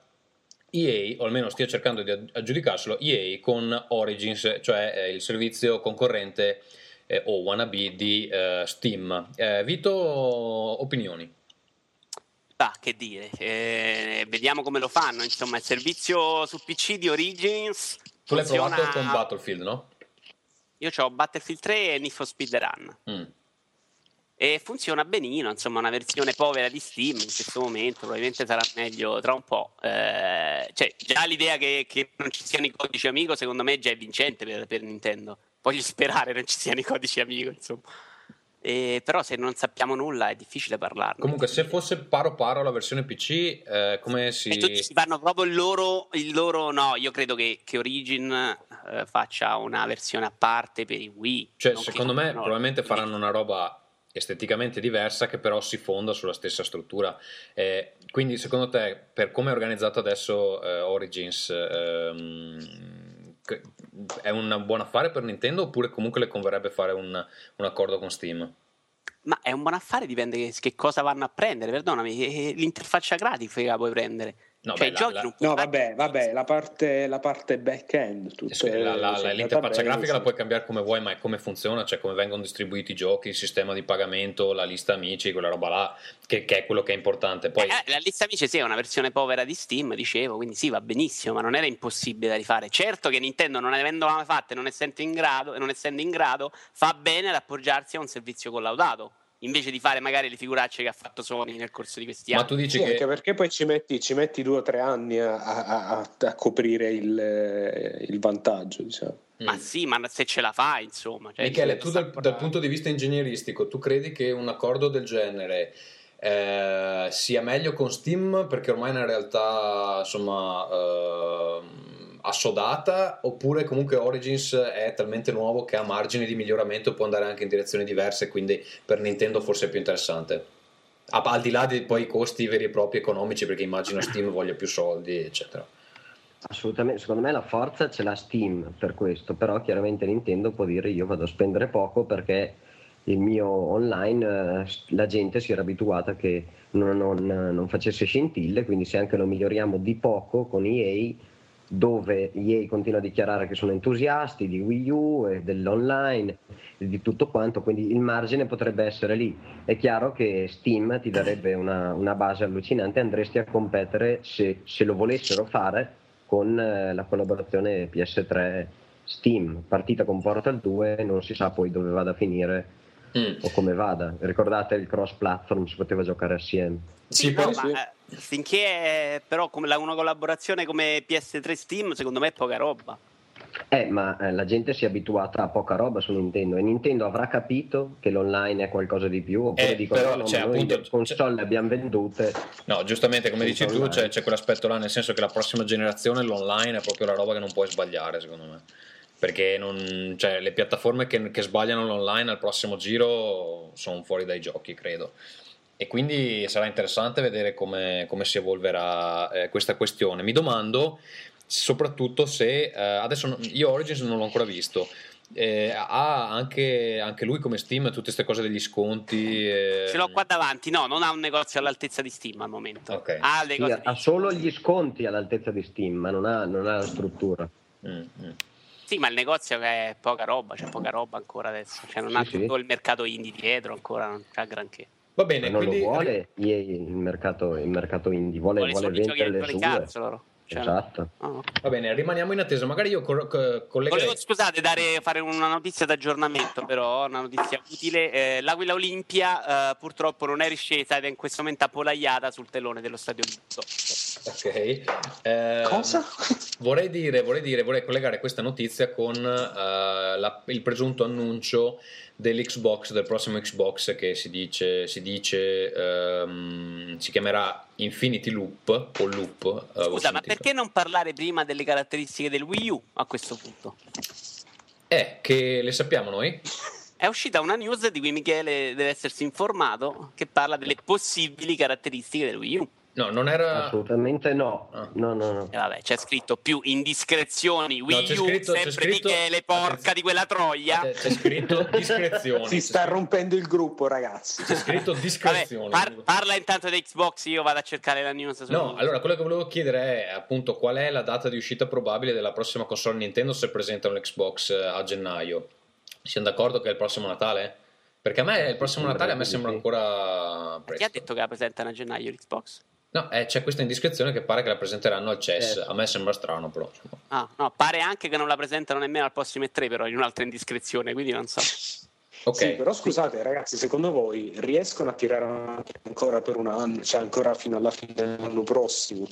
EA, o almeno stia cercando di aggi- aggiudicarselo EA con Origins, cioè eh, il servizio concorrente eh, o wannabe di eh, Steam. Eh, Vito, opinioni? Ah, che dire, eh, vediamo come lo fanno. Insomma, il servizio su PC di Origins. Tu l'hai funziona- provato con Battlefield, no? Io ho Battlefield 3 e Need for Speed Run. Mm. E funziona benino, insomma, una versione povera di Steam in questo momento, probabilmente sarà meglio tra un po'. Eh, cioè, già l'idea che, che non ci siano i codici amico, secondo me, già è vincente per, per Nintendo. Voglio sperare non ci siano i codici amico, insomma. Eh, però se non sappiamo nulla è difficile parlarne. Comunque, se fosse paro paro la versione PC, eh, come si... E tutti si fanno proprio il loro, il loro no, io credo che, che Origin eh, faccia una versione a parte per i Wii. Cioè, secondo me, comprino- probabilmente faranno una roba esteticamente diversa che però si fonda sulla stessa struttura. Eh, quindi, secondo te, per come è organizzato adesso eh, Origins, ehm, è un buon affare per Nintendo oppure comunque le converrebbe fare un, un accordo con Steam? Ma è un buon affare, dipende che, che cosa vanno a prendere, perdonami, eh, l'interfaccia grafica puoi prendere. No, cioè, beh, la- giochi la- No, vabbè, vabbè, la parte, la parte back-end. Tutte, la- la- la- l'interfaccia grafica la puoi cambiare come vuoi, ma è come funziona, cioè come vengono distribuiti i giochi, il sistema di pagamento, la lista amici, quella roba là, che, che è quello che è importante. Poi, Eh, la lista amici sì, è una versione povera di Steam, dicevo, quindi sì, va benissimo, ma non era impossibile da rifare. Certo che Nintendo, non avendola mai fatta e non essendo in grado, e non essendo in grado, fa bene ad appoggiarsi a un servizio collaudato, invece di fare magari le figuracce che ha fatto Sony nel corso di questi ma anni. tu dici Sì, che... anche perché poi ci metti, ci metti due o tre anni a, a- a- a coprire il, eh, il vantaggio, diciamo. Ma Mm. sì, ma se ce la fa, insomma. Cioè, Michele, tu dal, dal punto di vista ingegneristico, tu credi che un accordo del genere eh, sia meglio con Steam perché ormai è una realtà insomma ehm, assodata oppure comunque Origins è talmente nuovo che ha margini di miglioramento può andare anche in direzioni diverse quindi per Nintendo forse è più interessante. Al di là dei poi costi veri e propri economici perché immagino Steam voglia più soldi eccetera. Assolutamente, secondo me la forza ce l'ha Steam per questo, però chiaramente Nintendo può dire io vado a spendere poco perché il mio online eh, la gente si era abituata che non, non- non facesse scintille, quindi se anche lo miglioriamo di poco con EA, dove EA continua a dichiarare che sono entusiasti di Wii U e dell'online e di tutto quanto, quindi il margine potrebbe essere lì. È chiaro che Steam ti darebbe una, una base allucinante, andresti a competere se, se lo volessero fare con eh, la collaborazione PS3 Steam, partita con Portal 2, non si sa poi dove vada a finire Mm. o come vada. Ricordate il cross platform, si poteva giocare assieme. Sì, no, poi- sì. ma, eh, finché è, però come la- una collaborazione come PS3 Steam, secondo me è poca roba. Eh, ma eh, la gente si è abituata a poca roba su Nintendo e Nintendo avrà capito che l'online è qualcosa di più oppure Eh, dicono però, no, cioè, appunto, le console le abbiamo vendute No, giustamente, come dici tu, online. c'è, c'è quell'aspetto là, nel senso che la prossima generazione, l'online, è proprio la roba che non puoi sbagliare, secondo me. Perché non, cioè, le piattaforme che, che sbagliano l'online al prossimo giro sono fuori dai giochi, credo. E quindi sarà interessante vedere come, come si evolverà eh, questa questione. Mi domando soprattutto se eh, adesso io Origins non l'ho ancora visto. eh, ha anche, anche lui come Steam tutte queste cose degli sconti. eh, Ce l'ho qua davanti, no, non ha un negozio all'altezza di Steam al momento. Ok. Ha Sì, ha solo gli sconti all'altezza di Steam ma non ha, non ha la struttura mm, mm. Sì, ma il negozio è poca roba, c'è poca roba ancora adesso. Cioè, non ha Sì, sì. tutto il mercato indie dietro ancora, non c'ha granché. Va bene, Ma non quindi lo vuole il mercato, il mercato indie, vuole, Vuole vuole vendere le sue. cazzo loro. Cioè, Esatto. no. va bene, rimaniamo in attesa. Magari io co- co- collegherei Volevo, scusate, dare, fare una notizia d'aggiornamento, però, una notizia utile. Eh, L'Aquila Olimpia eh, purtroppo non è riscesa ed è in questo momento appollaiata sul telone dello stadio Olimpico. Ok. Eh, Cosa? Vorrei dire, vorrei dire, vorrei collegare questa notizia con eh, la- il presunto annuncio dell'Xbox, del prossimo Xbox che si dice, si, dice ehm, si chiamerà Infinity Loop o Loop. eh, Scusa, ma perché non parlare prima delle caratteristiche del Wii U a questo punto? Eh, che le sappiamo noi? È uscita una news di cui Michele deve essersi informato che parla delle possibili caratteristiche del Wii U. No, non era... Assolutamente no. Ah. No, no, no. E vabbè, c'è scritto più indiscrezioni Wii c'è U, scritto- c'è sempre scritto- Michele, porca di quella troia. C'è, c'è scritto discrezioni. Si sta c'è, rompendo il gruppo, ragazzi. c'è scritto Vabbè, discrezioni. par- parla intanto di Xbox, io vado a cercare la news. No, allora quello che volevo chiedere è appunto qual è la data di uscita probabile della prossima console Nintendo se presentano l'Xbox eh, a gennaio. Siamo d'accordo che è il prossimo Natale? Perché a me il prossimo Natale a me sembra ancora Chi ha presto. detto che la presentano a gennaio l'Xbox? No, eh, c'è questa indiscrezione che pare che la presenteranno al CES. Eh. A me sembra strano, però. Ah, no, pare anche che non la presentano nemmeno al prossimo E3, però in un'altra indiscrezione, quindi non so. Ok. Sì, però scusate ragazzi, secondo voi riescono a tirare avanti ancora per un anno, cioè ancora fino alla fine dell'anno prossimo?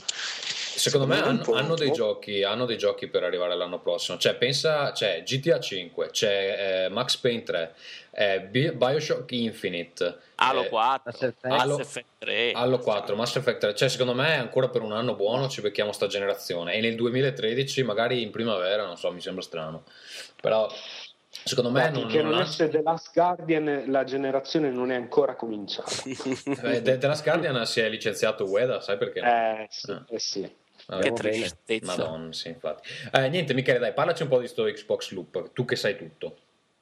Secondo me me hanno, hanno dei giochi, hanno dei giochi per arrivare l'anno prossimo. Cioè, pensa, c'è GTA 5, c'è eh, Max Payne 3, eh, Bi- Bioshock Infinite, Halo eh, 4, Mass Effect. Halo- Mass Effect 3. Halo 4, Mass Effect 3. Cioè, secondo me ancora per un anno buono ci becchiamo sta generazione. E nel 2013, magari in primavera, non so, mi sembra strano. Però, secondo me non, Perché non non ha- esce The Last Guardian, la generazione non è ancora cominciata. Eh, The, The Last Guardian si è licenziato Ueda, sai perché? Eh sì, Ah. eh sì. Vabbè. che tristezza. Madonna, sì, infatti. Eh, niente, Michele, dai, parlaci un po' di sto Xbox Loop, tu che sai tutto.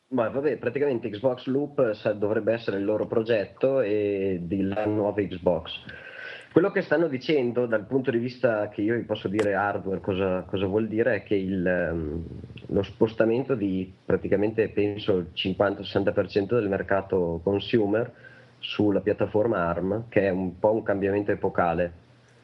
Ma vabbè, praticamente Xbox Loop dovrebbe essere il loro progetto e della nuova Xbox. Quello che stanno dicendo dal punto di vista che io vi posso dire hardware cosa, cosa vuol dire è che il, ehm, lo spostamento di praticamente penso il 50-60% del mercato consumer sulla piattaforma ARM, che è un po' un cambiamento epocale,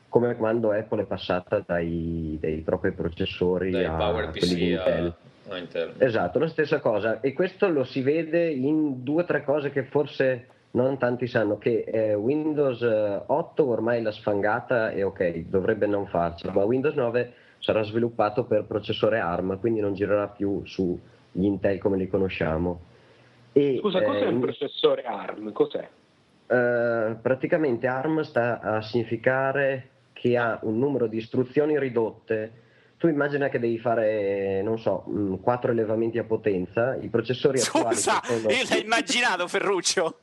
come quando Apple è passata dai, dai propri processori Dai a Power quelli di PC Intel. a, a Intel. Esatto, la stessa cosa e questo lo si vede in due o tre cose che forse non tanti sanno, che eh, Windows eh, 8 ormai l'ha sfangata e ok, dovrebbe non farcela, ma Windows 9 sarà sviluppato per processore ARM, quindi non girerà più su gli Intel come li conosciamo. E, Scusa, cos'è eh, un processore ARM? Cos'è? eh, praticamente ARM sta a significare che ha un numero di istruzioni ridotte. Tu immagina che devi fare, non so, mh, quattro elevamenti a potenza, i processori attuali Scusa, sono- io l'ho immaginato Ferruccio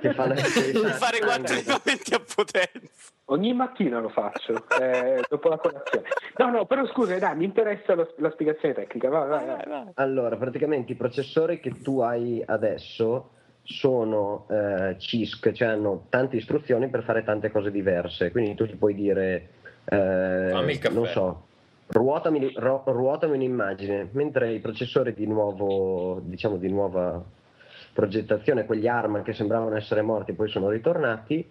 che fanno di fare quattro elementi a potenza. Ogni mattina lo faccio, eh, dopo la colazione. No, no, però scusa, dai, mi interessa lo- la spiegazione tecnica. Vai, vai, vai. Allora, praticamente i processori che tu hai adesso sono eh, CISC, cioè hanno tante istruzioni per fare tante cose diverse. Quindi tu ti puoi dire, eh, non so, ruotami, ro- ruotami un'immagine, mentre i processori di nuovo, diciamo di nuova progettazione, quegli ARM che sembravano essere morti poi sono ritornati,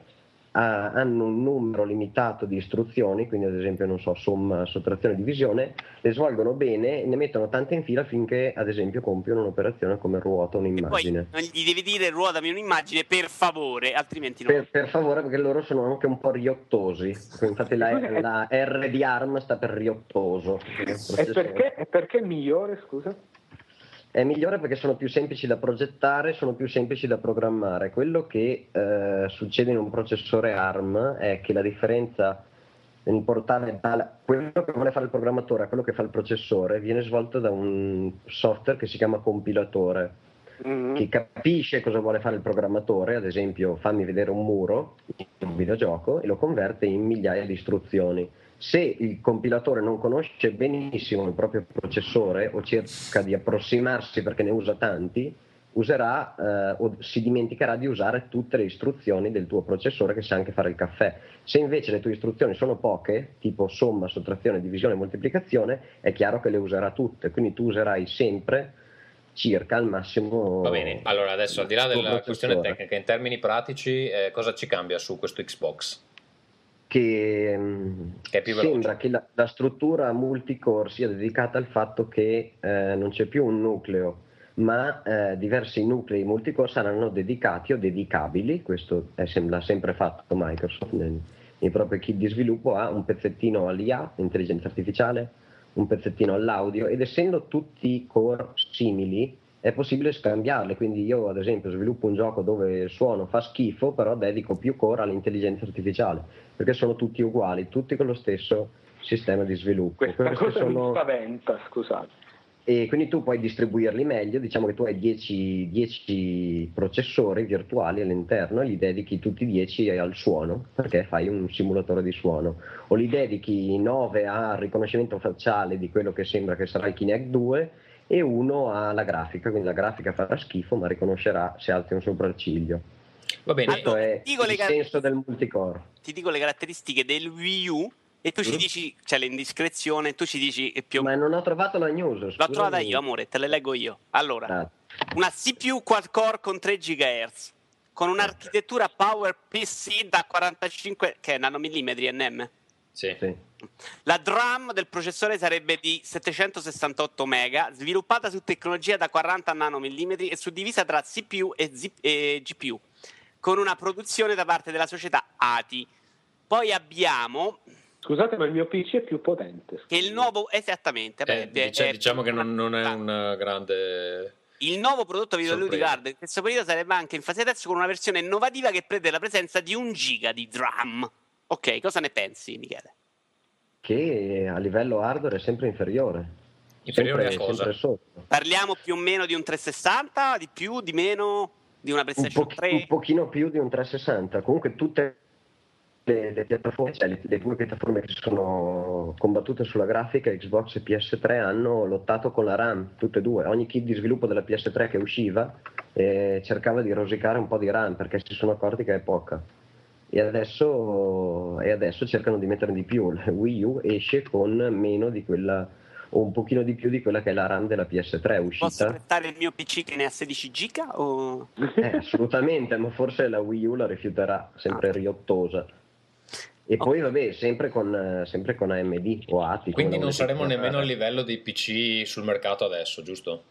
ha- hanno un numero limitato di istruzioni, quindi ad esempio, non so, somma, sottrazione, divisione, le svolgono bene e ne mettono tante in fila finché, ad esempio, compiono un'operazione come ruota Poi un'immagine. non gli devi dire ruotami un'immagine per favore, altrimenti no. Per, per favore, perché loro sono anche un po' riottosi. Infatti, la, la R di ARM sta per riottoso. E perché, e perché è migliore, scusa? È migliore perché sono più semplici da progettare, sono più semplici da programmare. Quello che eh, succede in un processore ARM è che la differenza nel dal- quello che vuole fare il programmatore a quello che fa il processore viene svolto da un software che si chiama compilatore Mm. che capisce cosa vuole fare il programmatore, ad esempio fammi vedere un muro in un videogioco e lo converte in migliaia di istruzioni. Se il compilatore non conosce benissimo il proprio processore o cerca di approssimarsi perché ne usa tanti, userà eh, o si dimenticherà di usare tutte le istruzioni del tuo processore che sa anche fare il caffè. Se invece le tue istruzioni sono poche, tipo somma, sottrazione, divisione, moltiplicazione, è chiaro che le userà tutte, quindi tu userai sempre circa al massimo. Va bene, allora adesso al di là della questione tecnica, in termini pratici, eh, cosa ci cambia su questo Xbox? Che, mm, Che sembra che la, la struttura multicore sia dedicata al fatto che eh, non c'è più un nucleo, ma eh, diversi nuclei multicore saranno dedicati o dedicabili, questo è l'ha sempre fatto Microsoft nel- nei propri kit di sviluppo, a un pezzettino all'IA, intelligenza artificiale, un pezzettino all'audio ed essendo tutti core simili è possibile scambiarle, quindi io ad esempio sviluppo un gioco dove il suono fa schifo, però dedico più core all'intelligenza artificiale, perché sono tutti uguali, tutti con lo stesso sistema di sviluppo. Questa Queste cosa sono- mi spaventa, scusate. E quindi tu puoi distribuirli meglio, diciamo che tu hai 10, 10 processori virtuali all'interno e li dedichi tutti 10 al suono, perché fai un simulatore di suono, o li dedichi 9 al riconoscimento facciale di quello che sembra che sarà il Kinect 2 e uno alla grafica, quindi la grafica farà schifo ma riconoscerà se alzi un sopracciglio. Va bene, Questo Allora, è il car- senso del multicore. Ti dico le caratteristiche del Wii U e tu ci Mm. dici, c'è l'indiscrezione, tu ci dici che più Ma non ho trovato la news. L'ho scusami. trovata io, amore, te le leggo io. Allora, Ah, una CPU quad core con 3 GHz, con un'architettura Power PC da 45 che è nanomillimetri NM. Sì. sì. La DRAM del processore sarebbe di 768 MB, sviluppata su tecnologia da 40 nanomillimetri e suddivisa tra CPU e, zip- e GPU, con una produzione da parte della società ATI. Poi abbiamo Scusate, ma il mio PC è più potente. che il nuovo, esattamente, Eh, beh, dice- è- diciamo che non, non è un grande... Il nuovo prodotto videoludico Sorpresa. hardware in questo periodo sarebbe anche in fase test con una versione innovativa che prevede la presenza di un giga di DRAM. Ok, cosa ne pensi, Michele? Che a livello hardware è sempre inferiore. Inferiore sempre, a cosa? sempre sotto. Parliamo più o meno di un 360, di più, di meno, di una un, PlayStation po- 3? un pochino più di un 360. Comunque tutte le, le piattaforme, cioè le, le due piattaforme che si sono combattute sulla grafica, Xbox e PS3, hanno lottato con la RAM, tutte e due. Ogni kit di sviluppo della PS3 che usciva eh, cercava di rosicare un po' di RAM perché si sono accorti che è poca. E adesso, e adesso cercano di metterne di più. La Wii U esce con meno di quella, o un pochino di più di quella che è la RAM della PS3 Posso uscita. prestare il mio PC che ne ha 16 giga? O... Eh, assolutamente, ma forse la Wii U la rifiuterà, sempre riottosa. E poi vabbè, sempre con, sempre con AMD o ATI. Quindi non saremo nemmeno a livello dei PC sul mercato adesso, giusto?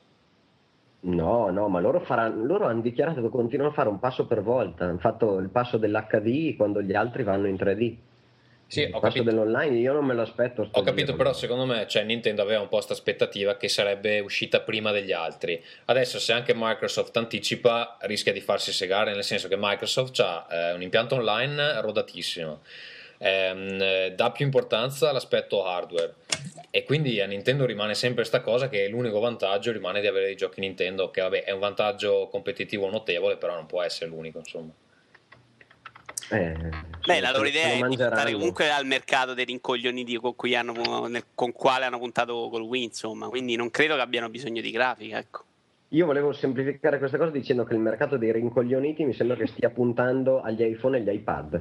No, no, ma loro, faranno, loro hanno dichiarato che continuano a fare un passo per volta. Hanno fatto il passo dell'HD quando gli altri vanno in 3D. Sì, il ho passo capito. dell'online io non me lo aspetto. Ho capito, giro. però secondo me cioè, Nintendo aveva un po' questa aspettativa che sarebbe uscita prima degli altri. Adesso se anche Microsoft anticipa rischia di farsi segare, nel senso che Microsoft ha eh, un impianto online rodatissimo, ehm, eh, dà più importanza all'aspetto hardware e quindi a Nintendo rimane sempre questa cosa che l'unico vantaggio rimane di avere dei giochi Nintendo, che vabbè è un vantaggio competitivo notevole, però non può essere l'unico, insomma. Eh, Beh, la loro idea lo è di puntare comunque al mercato dei rincoglioniti con, cui hanno, nel- con quale hanno puntato col Wii, insomma. Quindi non credo che abbiano bisogno di grafica, ecco. Io volevo semplificare questa cosa dicendo che il mercato dei rincoglioniti mi sembra che stia puntando agli iPhone e agli iPad.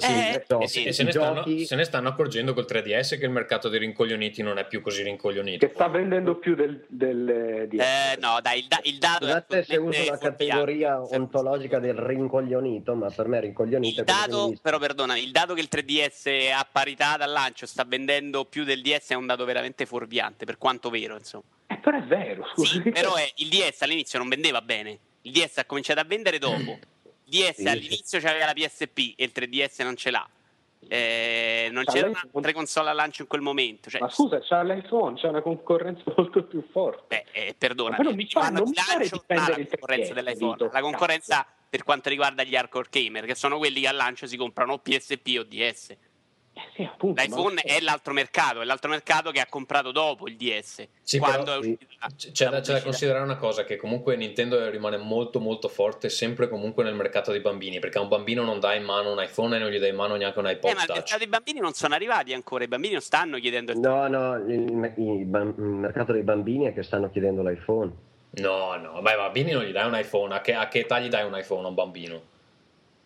Eh, eh, sì, E se ne, stanno, giochi- se ne stanno accorgendo col 3DS che il mercato dei rincoglioniti non è più così rincoglionito. Che sta vendendo più del, del DS. Eh, no, dai, il, da- il dato Scusate se uso la categoria ontologica del rincoglionito, ma per me rincoglionito Il è mi- però perdona, il dato che il 3DS a parità dal lancio sta vendendo più del DS è un dato veramente fuorviante, per quanto vero, insomma. Eh, però è vero, scusa. Sì, però è- il DS all'inizio non vendeva bene. Il DS ha cominciato a vendere dopo. Il DS all'inizio c'aveva la PSP e il 3DS non ce l'ha. Eh, non c'erano lei- altre console al lancio in quel momento. Cioè, Ma scusa, c'ha l'iPhone, c'è una concorrenza molto più forte. beh, eh, perdona, però mi fa- non mi pare non la concorrenza 3DS, dell'iPhone. capito? La concorrenza per quanto riguarda gli hardcore gamer, che sono quelli che al lancio si comprano o PSP o DS. Eh sì, appunto. L'iPhone ma- è l'altro mercato, è l'altro mercato che ha comprato dopo il DS. Sì, quando però- è uscita la- C- C'è, da, c'è da considerare una cosa, che comunque Nintendo rimane molto molto forte sempre comunque nel mercato dei bambini, perché a un bambino non dai in mano un iPhone e non gli dai in mano neanche un iPod Eh, ma il mercato dei bambini non sono arrivati ancora, i bambini non stanno chiedendo il No, no, il, il il mercato dei bambini è che stanno chiedendo l'iPhone. No, no, beh, ai bambini non gli dai un iPhone, a che, a che età gli dai un iPhone a un bambino?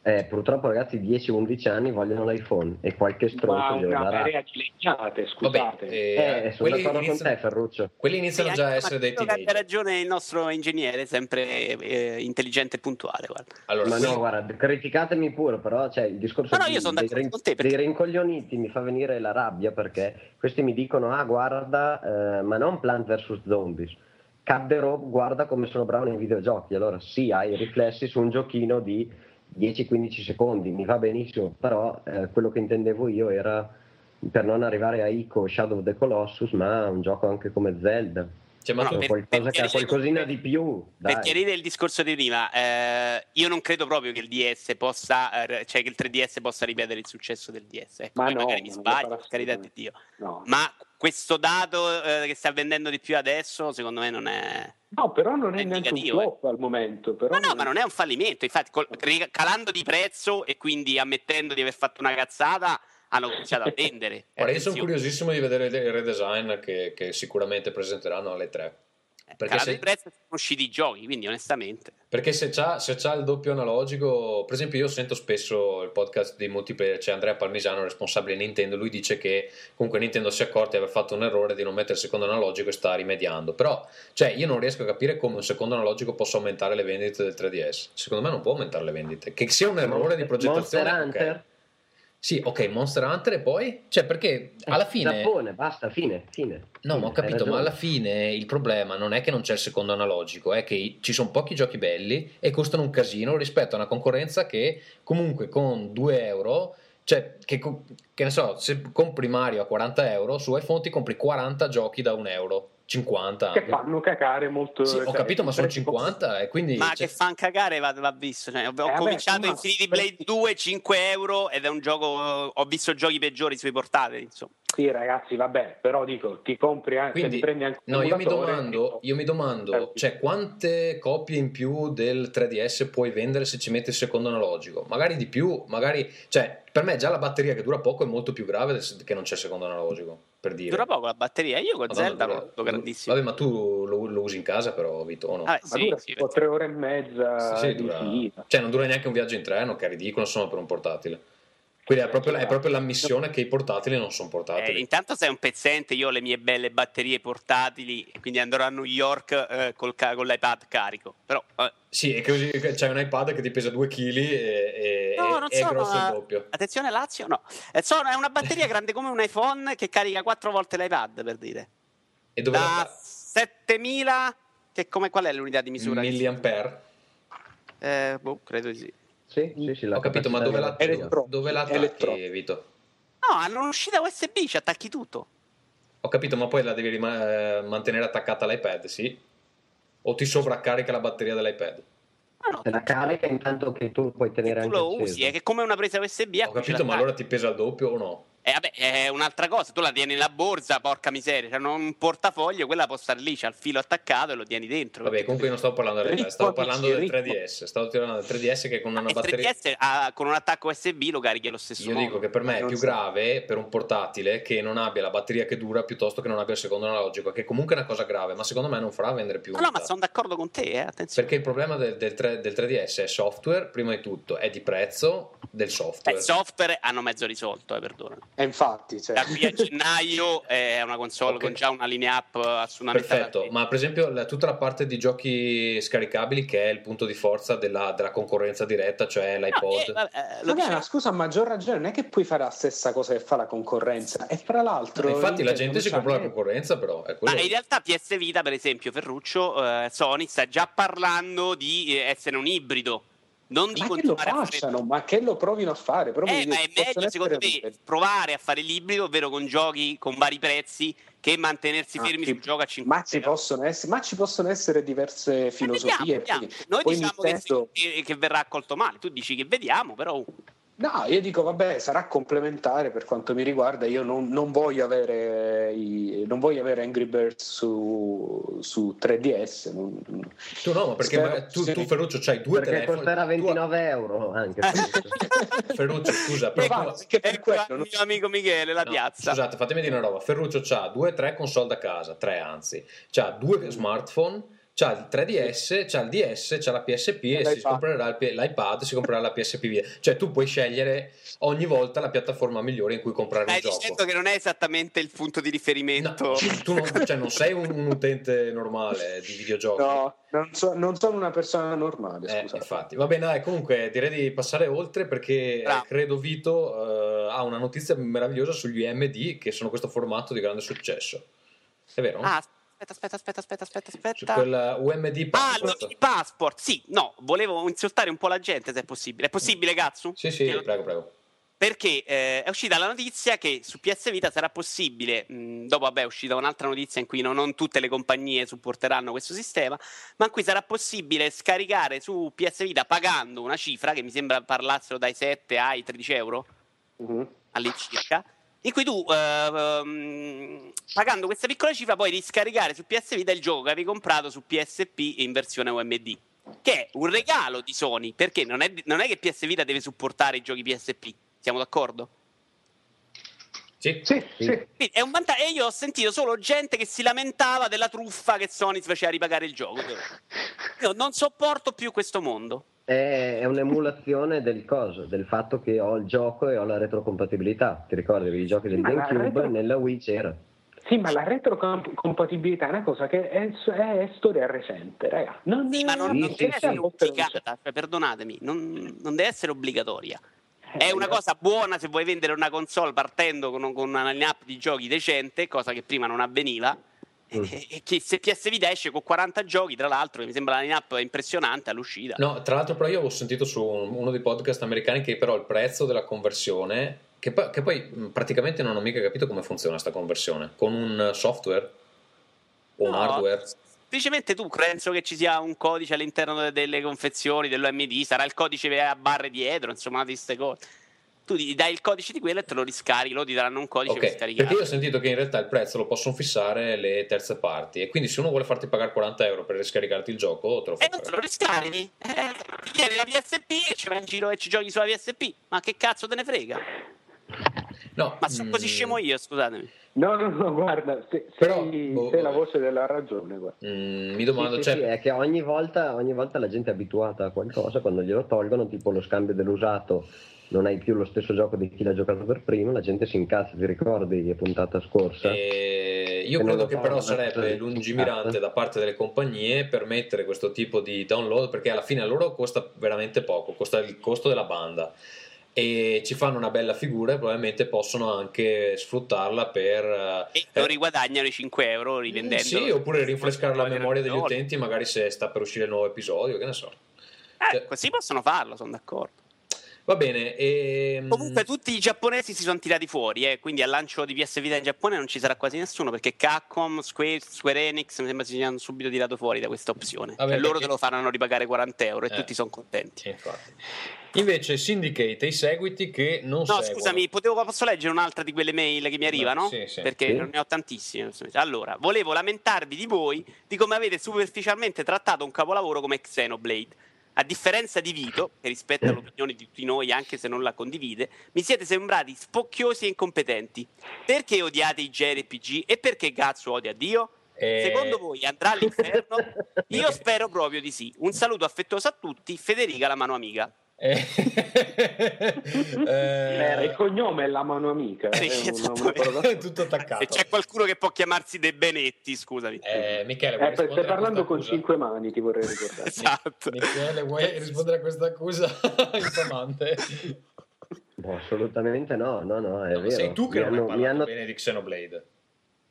Eh, purtroppo ragazzi 10-11 anni vogliono l'iPhone e qualche stronzo glielo darà. marea di legnate, scusate. eh, Eh, sono quelli d'accordo con iniziano- te Ferruccio. Quelli iniziano Sì, già a essere dei teenager. ragione il nostro ingegnere, sempre eh, intelligente e puntuale. Guarda. Allora, Ma quelli- no, guarda, criticatemi pure, però cioè, il discorso No, no, di- io sono dei, d'accordo rin- con te, perché- dei rincoglioniti mi fa venire la rabbia perché questi mi dicono, ah guarda, eh, ma non Plant vs. Zombies, Cadderò guarda come sono bravo nei videogiochi, allora sì, hai i riflessi su un giochino di 10-15 secondi, mi va benissimo, però eh, quello che intendevo io era per non arrivare a Ico Shadow of the Colossus, ma un gioco anche come Zelda, cioè, ma No, per- qualcosa per qualcosina di più. Per Dai. chiarire il discorso di prima, eh, io non credo proprio che il DS possa, eh, cioè che il 3DS possa ripetere il successo del DS. Ecco, Ma no, magari mi non sbaglio, per carità di. Dio. No. Ma questo dato eh, che sta vendendo di più adesso, secondo me non è. No, però non è È neanche un eh. flop al momento. Però Ma no, ma non è un fallimento. Infatti, col- calando di prezzo e quindi ammettendo di aver fatto una cazzata, hanno cominciato a vendere. Guarda, io sono curiosissimo di vedere il redesign che, che sicuramente presenteranno alle 3. Eh, Perché se- di prezzo sono usciti i giochi, quindi onestamente. Perché se c'ha, se c'ha il doppio analogico, per esempio, io sento spesso il podcast di multiplayer, c'è Andrea Parmisano, responsabile Nintendo. Lui dice che comunque Nintendo si è accorta di aver fatto un errore di non mettere il secondo analogico e sta rimediando. Però, cioè, io non riesco a capire come un secondo analogico possa aumentare le vendite del 3DS. Secondo me non può aumentare le vendite. Che sia un errore di progettazione. Monster. Hunter? Sì, ok, Monster Hunter e poi? Cioè, perché alla Eh, fine. Giappone, basta, fine, fine. No, ma ho capito, ma alla fine il problema non è che non c'è il secondo analogico, è che ci sono pochi giochi belli e costano un casino rispetto a una concorrenza che comunque con 2 euro, cioè che, che ne so, se compri Mario a 40 euro, su iPhone ti compri 40 giochi da 1 euro, 50 Che fanno cacare molto. Sì, ho cioè, capito, ma sono prezzi 50 e quindi... Ma cioè, che fan cagare va, va visto. Cioè, ho ho vabbè, cominciato ma- Infinity Blade 2 5 euro ed è un gioco. Ho visto giochi peggiori sui portatili. Insomma, Sì, ragazzi, vabbè, però dico, ti compri anche, Quindi, ti prendi anche un no, io mi domando, io mi domando cioè, quante copie in più del 3DS puoi vendere se ci metti il secondo analogico? Magari di più, magari, cioè, per me già la batteria che dura poco è molto più grave che non c'è il secondo analogico, per dire. dura poco la batteria. Io con Madonna, Zelda dura- lo, lo grandissimo. Vabbè, ma tu lo, lo usi in casa però, Vito, o no? Ma sì, dura sì, tre ore e mezza Sì, sì, dura-. Cioè, non dura neanche un viaggio in treno, che è ridicolo, insomma, per un portatile. Quindi è proprio, è proprio l'ammissione che i portatili non sono Eh, portatili. intanto sei un pezzente, io ho le mie belle batterie portatili, quindi andrò a New York eh, col con l'iPad carico. Però, eh, Sì, e così c'hai un iPad che ti pesa 2 kg e, no, e- non è sono, grosso il eh, doppio. Attenzione, Lazio, no. Eh, sono- è una batteria grande come un iPhone che carica quattro volte l'iPad, per dire. E dove Da la 7000, che come, qual è l'unità di misura? milliampere? Eh, boh, credo di sì. Sì, sì, sì, la Ho capito, ma dove la, batteria. dove la attacchi, Elettronico. Vito? No, hanno un'uscita USB, ci attacchi tutto. Ho capito, ma poi la devi rima- eh, mantenere attaccata all'iPad, sì? O ti sovraccarica la batteria dell'iPad? No, no, Se la carica intanto che tu puoi tenere tu anche lo acceso. usi, è che come una presa USB a Ho capito, ma allora ti pesa il doppio o no? Eh, vabbè, è un'altra cosa, tu la tieni nella borsa, porca miseria, cioè non un portafoglio, quella può stare lì, c'ha il filo attaccato e lo tieni dentro. Vabbè, comunque non stavo parlando dell'iPad, Ricco, stavo parlando del amici, 3DS. Stavo parlando del 3DS che con una il batteria... 3DS ha- con un attacco USB lo carichi allo stesso Io modo. dico che per me è più so. grave per un portatile che non abbia la batteria che dura piuttosto che non abbia il secondo analogico, che comunque è una cosa grave, ma secondo me non farà vendere più. No, no, ma sono d'accordo con te, eh, attenzione. Perché il problema del, del 3 del 3DS è software, prima di tutto, è di prezzo del software. Il software hanno mezzo risolto, eh, perdona. E infatti, cioè, Da qui a gennaio è una console Ok. con già una linea app assolutamente Perfetto, ma per esempio la- tutta la parte di giochi scaricabili che è il punto di forza della, della concorrenza diretta, cioè No, l'iPod. eh, vabbè, eh, Vabbè, ma scusa, a maggior ragione, non è che puoi fare la stessa cosa che fa la concorrenza. E fra l'altro, Infatti la gente si compra la concorrenza, però è quello. Ma in realtà PS Vita, per esempio, Ferruccio, eh, Sony sta già parlando di eh, essere un ibrido. Non di Ma che lo continuare a fare facciano, ma che lo provino a fare. Però Eh, ma è meglio secondo me liberi. provare a fare l'ibrido, ovvero con giochi con vari prezzi, che mantenersi Ah, fermi sì. sul gioco a 50 Ma ci, possono essere, ma ci possono essere diverse filosofie. Vediamo, vediamo. quindi Noi diciamo che, che- che verrà accolto male, tu dici che vediamo, però No, io dico, vabbè, sarà complementare per quanto mi riguarda. Io non, non voglio avere i- non voglio avere Angry Birds su, su 3DS. non- Tu no, ma perché Spero- tu, tu Ferruccio c'hai due Perché telefoni. costerà tu- 29 euro anche. Ferruccio, scusa, Ma però anche per ecco quello, il non- mio amico Michele, la No, piazza. Scusate, fatemi dire una roba. Ferruccio ha due o tre console da casa, tre anzi. C'ha due smartphone, C'ha il 3DS, c'ha il DS, c'ha la PSP e, E si l'iPad. comprerà il, P- l'iPad, si comprerà la PSP via. Cioè tu puoi scegliere ogni volta la piattaforma migliore in cui comprare Stai un gioco. dicendo che non è esattamente il punto di riferimento. No, tu non, cioè, non sei un, un utente normale di videogiochi. No, non, so- non sono una persona normale, Eh, infatti, va bene, dai, comunque direi di passare oltre perché eh, Bravo. credo Vito eh, ha una notizia meravigliosa sugli UMD che sono questo formato di grande successo. È vero? Ah, aspetta, aspetta, aspetta, aspetta, aspetta, aspetta. quel UMD Ah, passport. passport, sì, no, volevo insultare un po' la gente se è possibile. È possibile, Gatsu? Sì, sì, Che- prego, prego. Perché eh, è uscita la notizia che su PS Vita sarà possibile, mh, dopo vabbè è uscita un'altra notizia in cui non, non tutte le compagnie supporteranno questo sistema, ma in cui sarà possibile scaricare su PS Vita pagando una cifra che mi sembra parlassero dai 7 ai 13 euro Mhm. all'incirca, in cui tu eh, ehm, pagando questa piccola cifra puoi riscaricare su PS Vita il gioco che avevi comprato su PSP in versione UMD. Che è un regalo di Sony, perché non è, non è che PS Vita deve supportare i giochi PSP, siamo d'accordo? Sì, Sì, sì. Quindi è un vantaggio. E io ho sentito solo gente che si lamentava della truffa che Sony faceva ripagare il gioco. Io non sopporto più questo mondo. È, è un'emulazione del coso, del fatto che ho il gioco e ho la retrocompatibilità. Ti ricordi i giochi del GameCube? retro- Nella Wii c'era. Sì, ma la retrocompatibilità è una cosa che è, è storia recente, raga. Non, Sì, ma non, Sì, non deve sì. essere obbligata, cioè, perdonatemi, non, non deve essere obbligatoria. È una cosa buona se vuoi vendere una console partendo con, con una line-up di giochi decente, cosa che prima non avveniva. E, Mm. e che se PS Vita esce con 40 giochi, tra l'altro, che mi sembra la line-up impressionante all'uscita. No, tra l'altro, però, io avevo sentito su un- uno dei podcast americani che, però, il prezzo della conversione, che poi, che poi, praticamente non ho mica capito come funziona questa conversione, con un software o un No, hardware. Semplicemente tu penso che ci sia un codice all'interno de- delle confezioni dell'OMD, sarà il codice a barre dietro, insomma, di queste cose. Tu gli dai il codice di quello e te lo riscarichi, loro ti daranno un codice per Ok, scaricare. perché io ho sentito che in realtà il prezzo lo possono fissare le terze parti e quindi se uno vuole farti pagare 40 euro per riscaricarti il gioco te lo fa E non te lo riscarichi? Eh, ti viene la PSP e ci vai in giro e ci giochi sulla PSP. Ma che cazzo te ne frega? No, Ma sono così mm, scemo io, scusatemi. No, no, no, guarda, se- Però, sei, boh, sei la vabbè. voce della ragione. Guarda. mm, mi domando, Sì, sì, cioè, sì, è che ogni volta, ogni volta la gente è abituata a qualcosa, quando glielo tolgono, tipo lo scambio dell'usato, non hai più lo stesso gioco di chi l'ha giocato per primo, la gente si incazza, ti ricordi la puntata scorsa? Eh, io credo che però sarebbe lungimirante da parte delle compagnie permettere questo tipo di download perché alla fine a loro costa veramente poco, costa il costo della banda e ci fanno una bella figura e probabilmente possono anche sfruttarla per eh, E lo riguadagnano i 5 euro rivendendo. sì, oppure rinfrescare la memoria degli utenti magari se sta per uscire il nuovo episodio, che ne so. Eh, così possono farlo, sono d'accordo. Va bene, e... Comunque tutti i giapponesi si sono tirati fuori, eh, quindi al lancio di PS Vita in Giappone non ci sarà quasi nessuno perché Capcom, Square, Square Enix mi sembra si siano subito tirato fuori da questa opzione. Vabbè, Cioè, loro perché- te lo faranno ripagare 40 euro e Eh. tutti sono contenti. Infatti. Invece Syndicate e i seguiti che non No, seguono. scusami, potevo, posso leggere un'altra di quelle mail che mi arrivano? sì, sì. Perché Sì. non ne ho tantissime. Allora, volevo lamentarvi di voi di come avete superficialmente trattato un capolavoro come Xenoblade. A differenza di Vito, che rispetta l'opinione di tutti noi anche se non la condivide, mi siete sembrati spocchiosi e incompetenti. Perché odiate i JRPG e perché Gazzo odia Dio? Eh, Secondo voi andrà all'inferno? Io spero proprio di sì. Un saluto affettuoso a tutti, Federica la mano amica. Eh, Eh, il eh, cognome è la mano amica. Sì, è una- esattamente. una cosa- è tutto attaccato. Se c'è qualcuno che può chiamarsi De Benetti, scusami. Eh, Michele, Eh, stai parlando con accusa? cinque mani, ti vorrei ricordare. Esatto. Michele, vuoi rispondere a questa accusa infamante? No, assolutamente no, no, no, è No, vero. sei tu che mi non hai hanno, parlato mi hanno- bene di Xenoblade.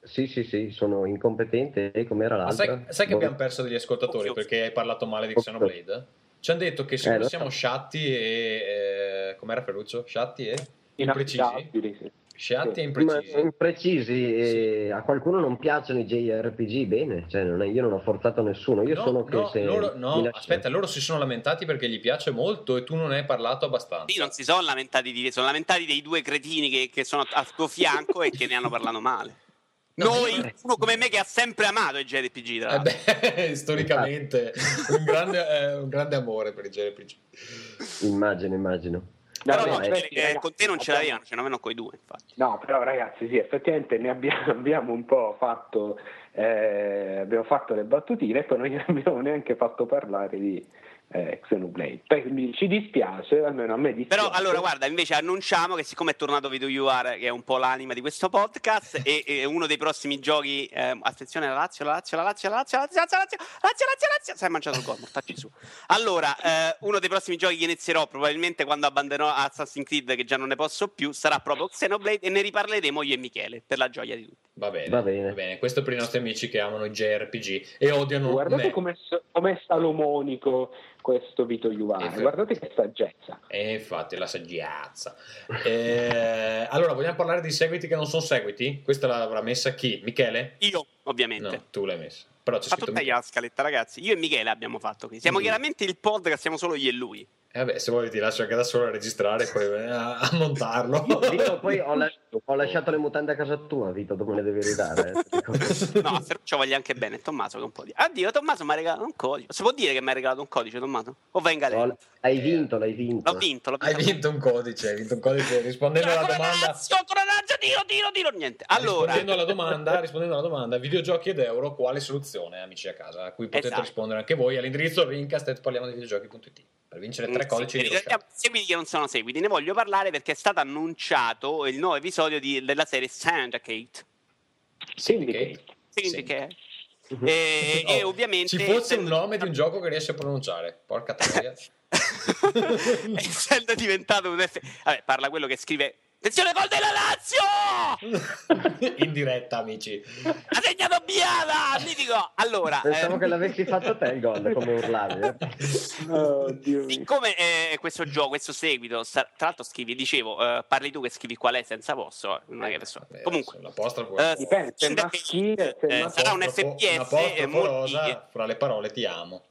Sì, sì, sì, sono incompetente, e com'era Ma l'altra? sai, sai che Boh. abbiamo perso degli ascoltatori perché hai parlato male di. Xenoblade? Ci hanno detto che Eh, siamo, so. sciatti e... eh, com'era Ferruccio? Sciatti e... Imprecisi? Sì. Sciatti e Sì. Ma imprecisi. imprecisi e a qualcuno non piacciono i JRPG, bene, cioè non è- io non ho forzato nessuno, io No, sono che no, se loro, no, aspetta, loro si sono lamentati perché gli piace molto e tu non ne hai parlato abbastanza. Sì, non si sono lamentati di sono lamentati dei due cretini che, che sono al tuo fianco e che ne hanno parlato male. No, Noi, uno come me che ha sempre amato i JRPG, tra Eh l'altro. beh, storicamente un grande, eh, un grande amore per i JRPG. Immagino, immagino. No, Però no, no, effetti, eh, ragazzi, con te non ce l'avevano, ce l'avevano coi due, infatti. No, però ragazzi, sì, effettivamente ne abbiamo, abbiamo un po' fatto, eh, abbiamo fatto le battutine e poi non gli abbiamo neanche fatto parlare di eh, Xenoblade. Poi mi- ci dispiace, almeno a me dispiace. Però allora guarda, invece annunciamo che siccome è tornato Video UR, che è un po' l'anima di questo podcast, e, e uno dei prossimi giochi, ehm, attenzione la Lazio, la Lazio, la Lazio, la Lazio, la Lazio, la Lazio, la Lazio, Lazio, Lazio, Lazio, si è mangiato il gol, mortacci su. Allora, eh, uno dei prossimi giochi che inizierò probabilmente quando abbandonerò Assassin's Creed, che già non ne posso più, sarà proprio Xenoblade e ne riparleremo io e Michele, per la gioia di tutti. Va bene, Va bene. Questo per i nostri amici che amano i JRPG e odiano Guardate me. com'è, com'è salomonico questo Vito Infatti. guardate che saggezza. E infatti la saggiazza. Eh, allora, vogliamo parlare di seguiti che non sono seguiti? Questa l'avrà messa chi? Michele? Io, ovviamente. No, tu l'hai messa. Però c'è Fa scritto tutta la scaletta, ragazzi. Io e Michele abbiamo fatto qui. Siamo Mm. chiaramente il podcast, siamo solo io e lui. Eh vabbè, se vuoi ti lascio anche da solo a registrare e poi eh, a, a montarlo. Vito, poi ho, la- ho lasciato le mutande a casa tua, Vito, dove me le devi ridare? eh. No, Ferruccio voglio anche bene. Tommaso che un po' di. Addio, Tommaso mi ha regalato un codice. Si può dire che mi ha regalato un codice, Tommaso? O va in galera? Ho- hai vinto, l'hai vinto. L'ho vinto, l'ho Hai vinto. vinto un codice, hai vinto un codice rispondendo alla domanda. Corazzo, corazzo, tiro, tiro, tiro, niente. Allora, Rispondendo alla domanda, rispondendo alla domanda, videogiochi ed euro, quale soluzione, amici a casa, a cui potete Esatto. rispondere anche voi all'indirizzo rincast parliamo di videogiochi.it per vincere tre Mm, codici sì, di ricordiamo, seguiti che non sono seguiti. Ne voglio parlare perché è stato annunciato il nuovo episodio di- della serie Syndicate. Syndicate. Syndicate. E, e Oh, ovviamente. ci fosse un nome di un gioco che riesci a pronunciare, porca troia. essendo diventato un F... Vabbè, parla quello che scrive Attenzione gol della Lazio! in diretta, amici. Ha segnato Biala! Mitico! Allora, Pensavo eh, che l'avessi fatto te il gol, come urlavi. eh. Oddio mio. siccome eh, questo gioco, questo seguito, tra l'altro scrivi, dicevo, eh, parli tu che scrivi qual è senza posto, non è che adesso... Vabbè, Comunque, eh, Dipende, se maschile, se eh, sarà un FPS un apostrofo e molti, rosa fra le parole ti amo.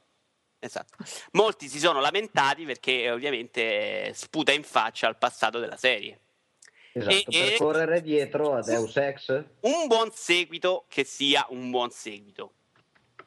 esatto. molti si sono lamentati perché eh, ovviamente eh, sputa in faccia al passato della serie. Esatto, E- per e- correre dietro a Deus Ex. un buon seguito che sia un buon seguito.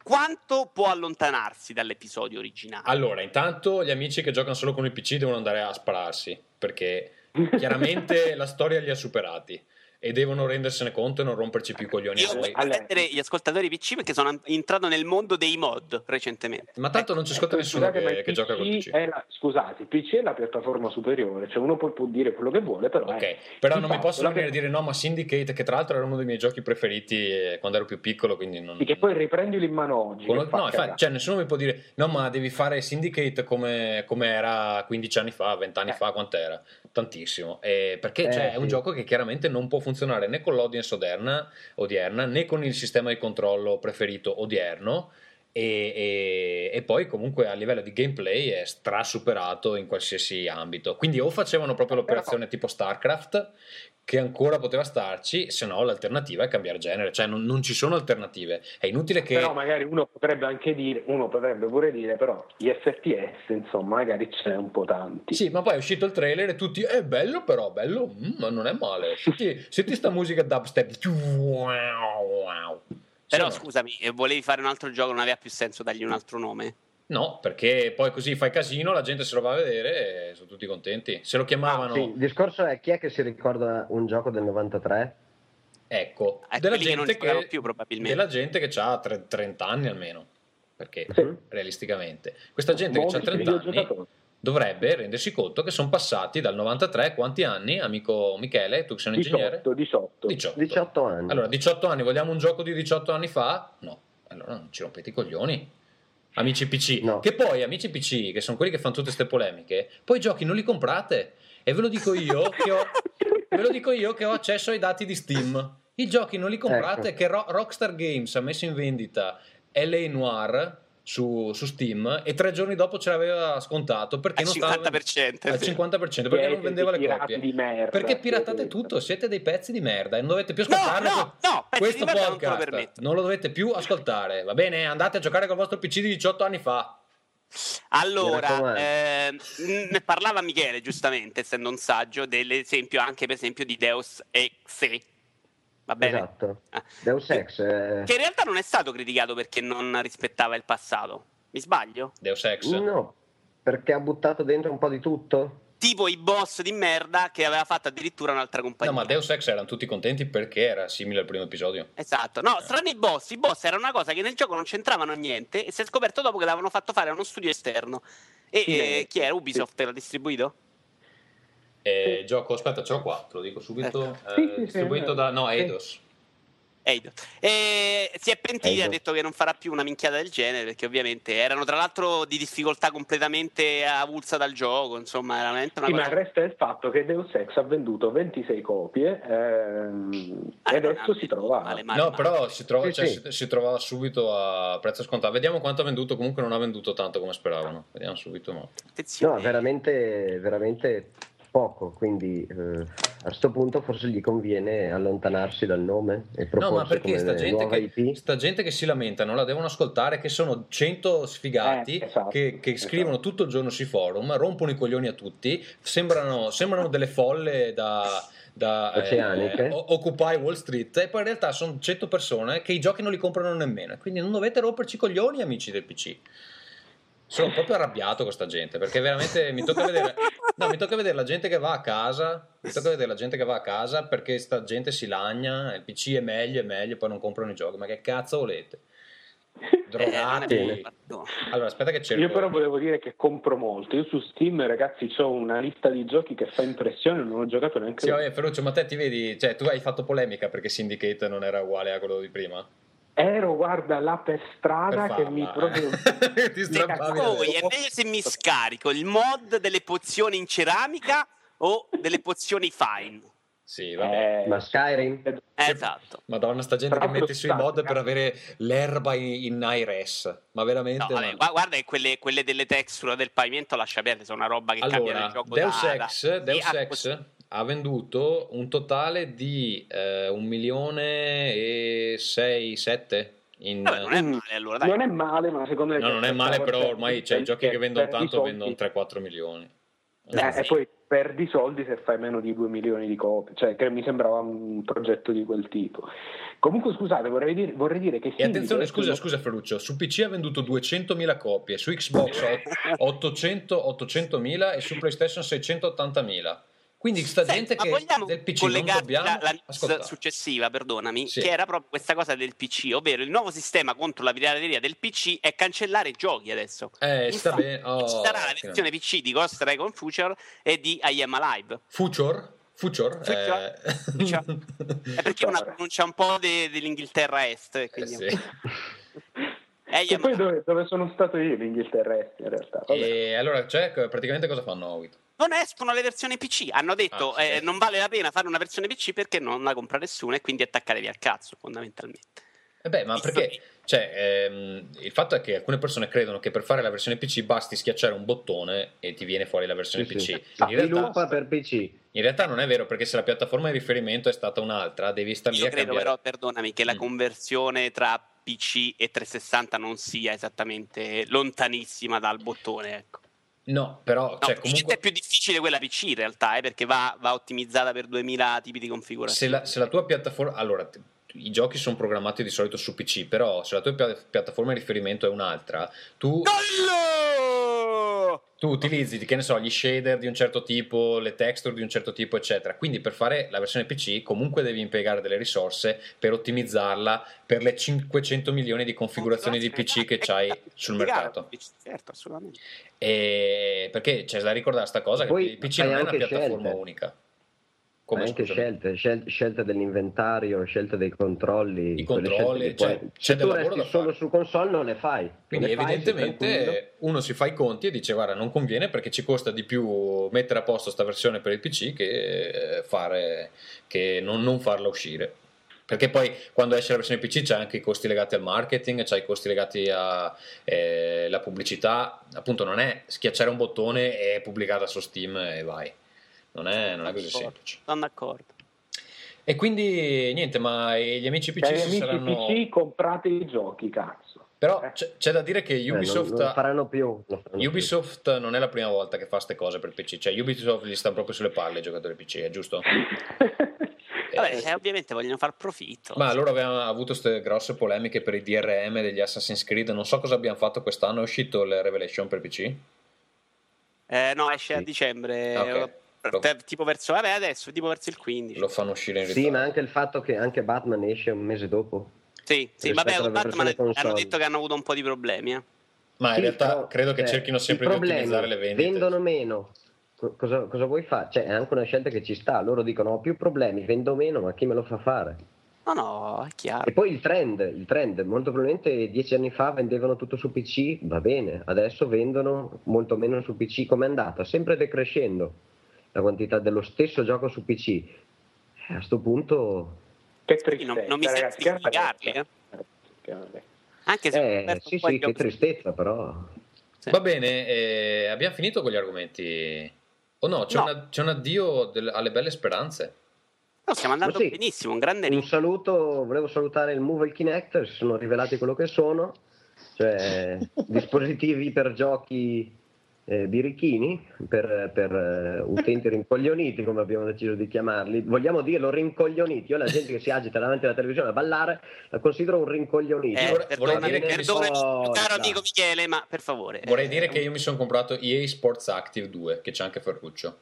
Quanto può allontanarsi dall'episodio originale? Allora, intanto gli amici che giocano solo con il PC devono andare a spararsi, perché chiaramente la storia li ha superati e devono rendersene conto e non romperci più i coglioni Io a voglio noi. Allora- gli ascoltatori PC perché sono entrato nel mondo dei mod recentemente. Ma tanto non ci ascolta nessuno Scusate, che, che gioca col PC la- scusate, PC è la piattaforma superiore, cioè uno può, può dire quello che vuole, però Ok, è- però non mi fatto la venire a dire no, ma Syndicate, che tra l'altro era uno dei miei giochi preferiti eh, quando ero più piccolo, quindi non... Sì, che poi riprendilo in mano oggi. Con- fa no, infatti, cioè, nessuno mi può dire no, ma devi fare Syndicate come, come era 15 anni fa, 20 anni Eh. fa, quant'era? Tantissimo. E perché Eh, cioè, è un sì. gioco che chiaramente non può funzionare né con l'audience odierna, odierna né con il sistema di controllo preferito odierno. E, e- e poi comunque a livello di gameplay è strasuperato in qualsiasi ambito. Quindi o facevano proprio l'operazione tipo StarCraft, che ancora poteva starci, se no l'alternativa è cambiare genere, cioè non, non ci sono alternative. È inutile che... Però magari uno potrebbe anche dire, uno potrebbe pure dire, però gli FPS, insomma, magari ce n'è un po' tanti. Sì, ma poi è uscito il trailer e tutti, è bello però, bello, mm, ma non è male. Senti, senti sta musica dubstep. Però scusami, eh, volevi fare un altro gioco, non aveva più senso dargli un altro nome? No, perché poi così fai casino, la gente se lo va a vedere e sono tutti contenti. Se lo chiamavano, Sì, il discorso è chi è che si ricorda un gioco del 93? ecco, Eh, della quelli che non gente che, più, probabilmente. della gente che ha 30 anni almeno. Perché, Sì. realisticamente, questa gente che ha Molti 30 anni. Dovrebbe rendersi conto che sono passati dal 93 quanti anni, amico Michele, tu che sei un ingegnere? 18, 18. 18. 18 anni. Allora, 18 anni, vogliamo un gioco di 18 anni fa? No, allora non ci rompete i coglioni. Amici PC, No. che poi amici PC, che sono quelli che fanno tutte queste polemiche, poi i giochi non li comprate. E ve lo dico io che ho, ve lo dico io che ho accesso ai dati di Steam. I giochi non li comprate, Ecco. che Ro- Rockstar Games ha messo in vendita LA Noir su, su Steam e tre giorni dopo ce l'aveva scontato perché Al non stava 50%, al sì. 50% perché non vendeva le copie. di merda, perché piratate siete- tutto, siete dei pezzi di merda e non dovete più No, ascoltarne no, no, pezzi questo non podcast. permetto. Non lo dovete più ascoltare, va bene? Andate a giocare col vostro PC di 18 anni fa. Allora, ehm, ne parlava Michele giustamente, essendo un saggio, dell'esempio anche per esempio di Deus Ex. Va bene? Esatto. Ah. Deus Ex. eh, Che in realtà non è stato criticato perché non rispettava il passato. Mi sbaglio? Deus Ex. No, perché ha buttato dentro un po' di tutto. tipo i boss di merda che aveva fatto addirittura un'altra No, compagnia. ma Deus Ex erano tutti contenti perché era simile al primo episodio. Esatto, no, strano i boss. I boss era una cosa che nel gioco non c'entravano niente e si è scoperto dopo che l'avevano fatto fare a uno studio esterno. E Sì, eh, chi era? Ubisoft l'ha distribuito? E gioco, aspetta, ce l'ho qua, te lo dico subito. Sì, eh, sì, sì, distribuito sì. da no, Sì. Eidos. Eido. E si è pentito e ha detto che non farà più una minchiata del genere perché ovviamente erano tra l'altro di difficoltà completamente avulsa dal gioco, insomma, era veramente una Sì, ma cosa... resta il fatto che Deus Ex ha venduto 26 copie ehm, Ah, e adesso si trova male, male, No, male. però si, trova, Sì, cioè, sì. si- si trovava subito a prezzo scontato. Vediamo quanto ha venduto. Comunque non ha venduto tanto come speravano. Vediamo subito. Ma... Attenzione. No, veramente, veramente poco, quindi eh, a questo punto forse gli conviene allontanarsi dal nome e No, proporsi ma perché come sta gente, che, IP. sta gente che si lamenta non la devono ascoltare, che sono 100 sfigati Eh, esatto, che, che scrivono esatto. tutto il giorno sui forum, rompono i coglioni a tutti, sembrano, sembrano delle folle da, da Oceaniche. o- Occupy Wall Street e poi in realtà sono 100 persone che i giochi non li comprano nemmeno, quindi non dovete romperci i coglioni amici del PC. Sono proprio arrabbiato con questa gente perché veramente mi tocca vedere, no, mi tocca vedere la gente che va a casa, mi tocca vedere la gente che va a casa perché sta gente si lagna, il PC è meglio, è meglio, poi non comprano i giochi, ma che cazzo volete? Drogati. Eh. Allora, aspetta che cerco. Io però volevo dire che compro molto. Io su Steam, ragazzi, ho una lista di giochi che fa impressione, non ho giocato neanche Sì, vabbè, Ferruccio, ma te ti vedi, cioè tu hai fatto polemica perché Syndicate non era uguale a quello di prima? Ero, guarda, là per strada Per che farla, mi eh. proprio... ti strappavi Poi è meglio se mi scarico il mod delle pozioni in ceramica o delle pozioni fine. Sì, vabbè. Eh, Ma Skyrim? Eh, Esatto. Madonna, sta gente che Troppo mette sui mod per avere l'erba in, in high-res. Ma veramente. No, vabbè, no. gua- guarda che quelle, quelle delle texture del pavimento lascia perdere, sono una roba che cambia nel Allora, gioco Deus da- da- Ex, di Deus Ex ha venduto un totale di eh, un milione e 6, 7 in... Vabbè, non è male allora, dai. Non è male, ma secondo me... No, non è male, però ormai cioè, i giochi che vendono tanto vendono tre 3-4 milioni. Eh, sì. E poi perdi soldi se fai meno di 2 milioni di copie, cioè che mi sembrava un progetto di quel tipo. Comunque scusate, vorrei dire, vorrei dire che... E attenzione, Syndicate- scusa, scusa Ferruccio, su PC ha venduto 200.000 copie, su Xbox 800 800.000 e su PlayStation 680.000. Quindi sta Senti, gente ma che vogliamo del PC non collegarci dobbiamo la, la news successiva, perdonami, Sì. che era proprio questa cosa del PC, ovvero il nuovo sistema contro la pirateria del PC è cancellare giochi adesso. Eh, sta Infatti, bene. Oh, ci sarà la versione PC di Ghost Recon Future e di I Am Alive. Future? Future? Future? Eh... Future. È perché è una pronuncia un po' de- dell'Inghilterra Est. Eh, Quindi... sì. Eh, E poi dove, dove sono stato io, l'Inghilterra Est, in realtà. Vabbè. E allora, cioè, praticamente cosa fanno? Non escono le versioni PC. Hanno detto Ah, sì. eh, non vale la pena fare una versione PC perché non la compra nessuno e quindi attaccatevi al cazzo, fondamentalmente. Eh beh, ma Visto perché? che- Cioè, ehm, il fatto è che alcune persone credono che per fare la versione PC basti schiacciare un bottone e ti viene fuori la versione Sì, PC. sì. In, realtà, Sviluppa per PC. in realtà non è vero, perché se la piattaforma di riferimento è stata un'altra, devi star lì Io a credo cambiare. però, perdonami, che la Mm. conversione tra PC e 360 non sia esattamente lontanissima dal bottone. Ecco. No, però, No, cioè, comunque, è più difficile quella PC in realtà, eh, perché va, va ottimizzata per 2000 tipi di se configurazione. la, se la tua piattaforma... Allora, i giochi sono programmati di solito su PC, però se la tua pia- piattaforma di riferimento è un'altra, tu... Gollo! Tu utilizzi, che ne so, gli shader di un certo tipo, le texture di un certo tipo, eccetera. Quindi per fare la versione PC comunque devi impiegare delle risorse per ottimizzarla per le 500 milioni di configurazioni di PC che c'hai sul mercato. Certo, assolutamente. E perché c'è da ricordare sta cosa Poi che il PC non è una piattaforma scelte. unica. Come anche scelte, scel- scelte dell'inventario, scelte dei controlli. I controlli, scelte cioè, puoi- c'è se del lavoro resti da solo fare. su console non le fai. Quindi Non le fai, evidentemente uno si fa i conti e dice guarda non conviene perché ci costa di più mettere a posto sta versione per il PC che, eh, fare, che non, non farla uscire. Perché poi quando esce la versione PC c'è anche i costi legati al marketing, c'è i costi legati alla pubblicità. Appunto non è schiacciare un bottone e pubblicata su Steam e vai. Non è, non è così semplice. Sono d'accordo. E quindi niente, ma gli amici PC Cari si amici saranno... PC, comprate i giochi, cazzo. Però Eh. c'è, c'è da dire che Eh, non- Ubisoft... non, faranno più. non faranno più. Ubisoft non è la prima volta che fa queste cose per PC, cioè Ubisoft gli sta proprio sulle palle ai giocatori PC, è giusto? Vabbè, eh, ovviamente vogliono far profitto. Ma loro avevano avuto queste grosse polemiche per i DRM degli Assassin's Creed, non so cosa abbiamo fatto quest'anno, è uscito il Revelation per PC? Eh, no, esce a Sì. dicembre. Ok. Eh, per- tipo verso, vabbè, adesso, tipo verso il 15. Lo fanno uscire in Sì, ritardo. ma anche il fatto che anche Batman esce un mese dopo. Sì, sì, vabbè, Batman hanno detto che hanno avuto un po' di problemi. Eh. Ma in Sì, realtà però, credo che cioè, cerchino sempre di ottimizzare le vendite. Vendono meno. Co- Cosa, cosa vuoi fare? Cioè, è anche una scelta che ci sta. Loro dicono: ho più problemi, vendo meno, ma chi me lo fa fare? No, no, è chiaro. E poi il trend, il trend, molto probabilmente dieci anni fa vendevano tutto su PC, va bene, adesso vendono molto meno su PC, come è andata? Sempre decrescendo la quantità dello stesso gioco su PC. Eh, a sto punto, Che Sì, non, non mi ragazzi, sento di che giudicarli, eh. Anche se eh, sì, sì, che tristezza, però. Sì. Va bene, eh, abbiamo finito con gli argomenti. O no, c'è, No. una- c'è un addio del- alle belle speranze. No, stiamo andando sì. benissimo, un grande Un saluto, volevo salutare il Move e il Kinect, si sono rivelati quello che sono, cioè dispositivi per giochi eh, birichini, per, per, eh, utenti rincoglioniti, come abbiamo deciso di chiamarli. Vogliamo dirlo rincoglioniti? Io la gente che si agita davanti alla televisione a ballare la considero un rincoglionito. Eh, vorrei- dire che perdonami, sono- mio caro no. amico Michele, ma per favore. Vorrei eh, dire che io mi sono comprato EA Sports Active 2, che c'è anche Ferruccio.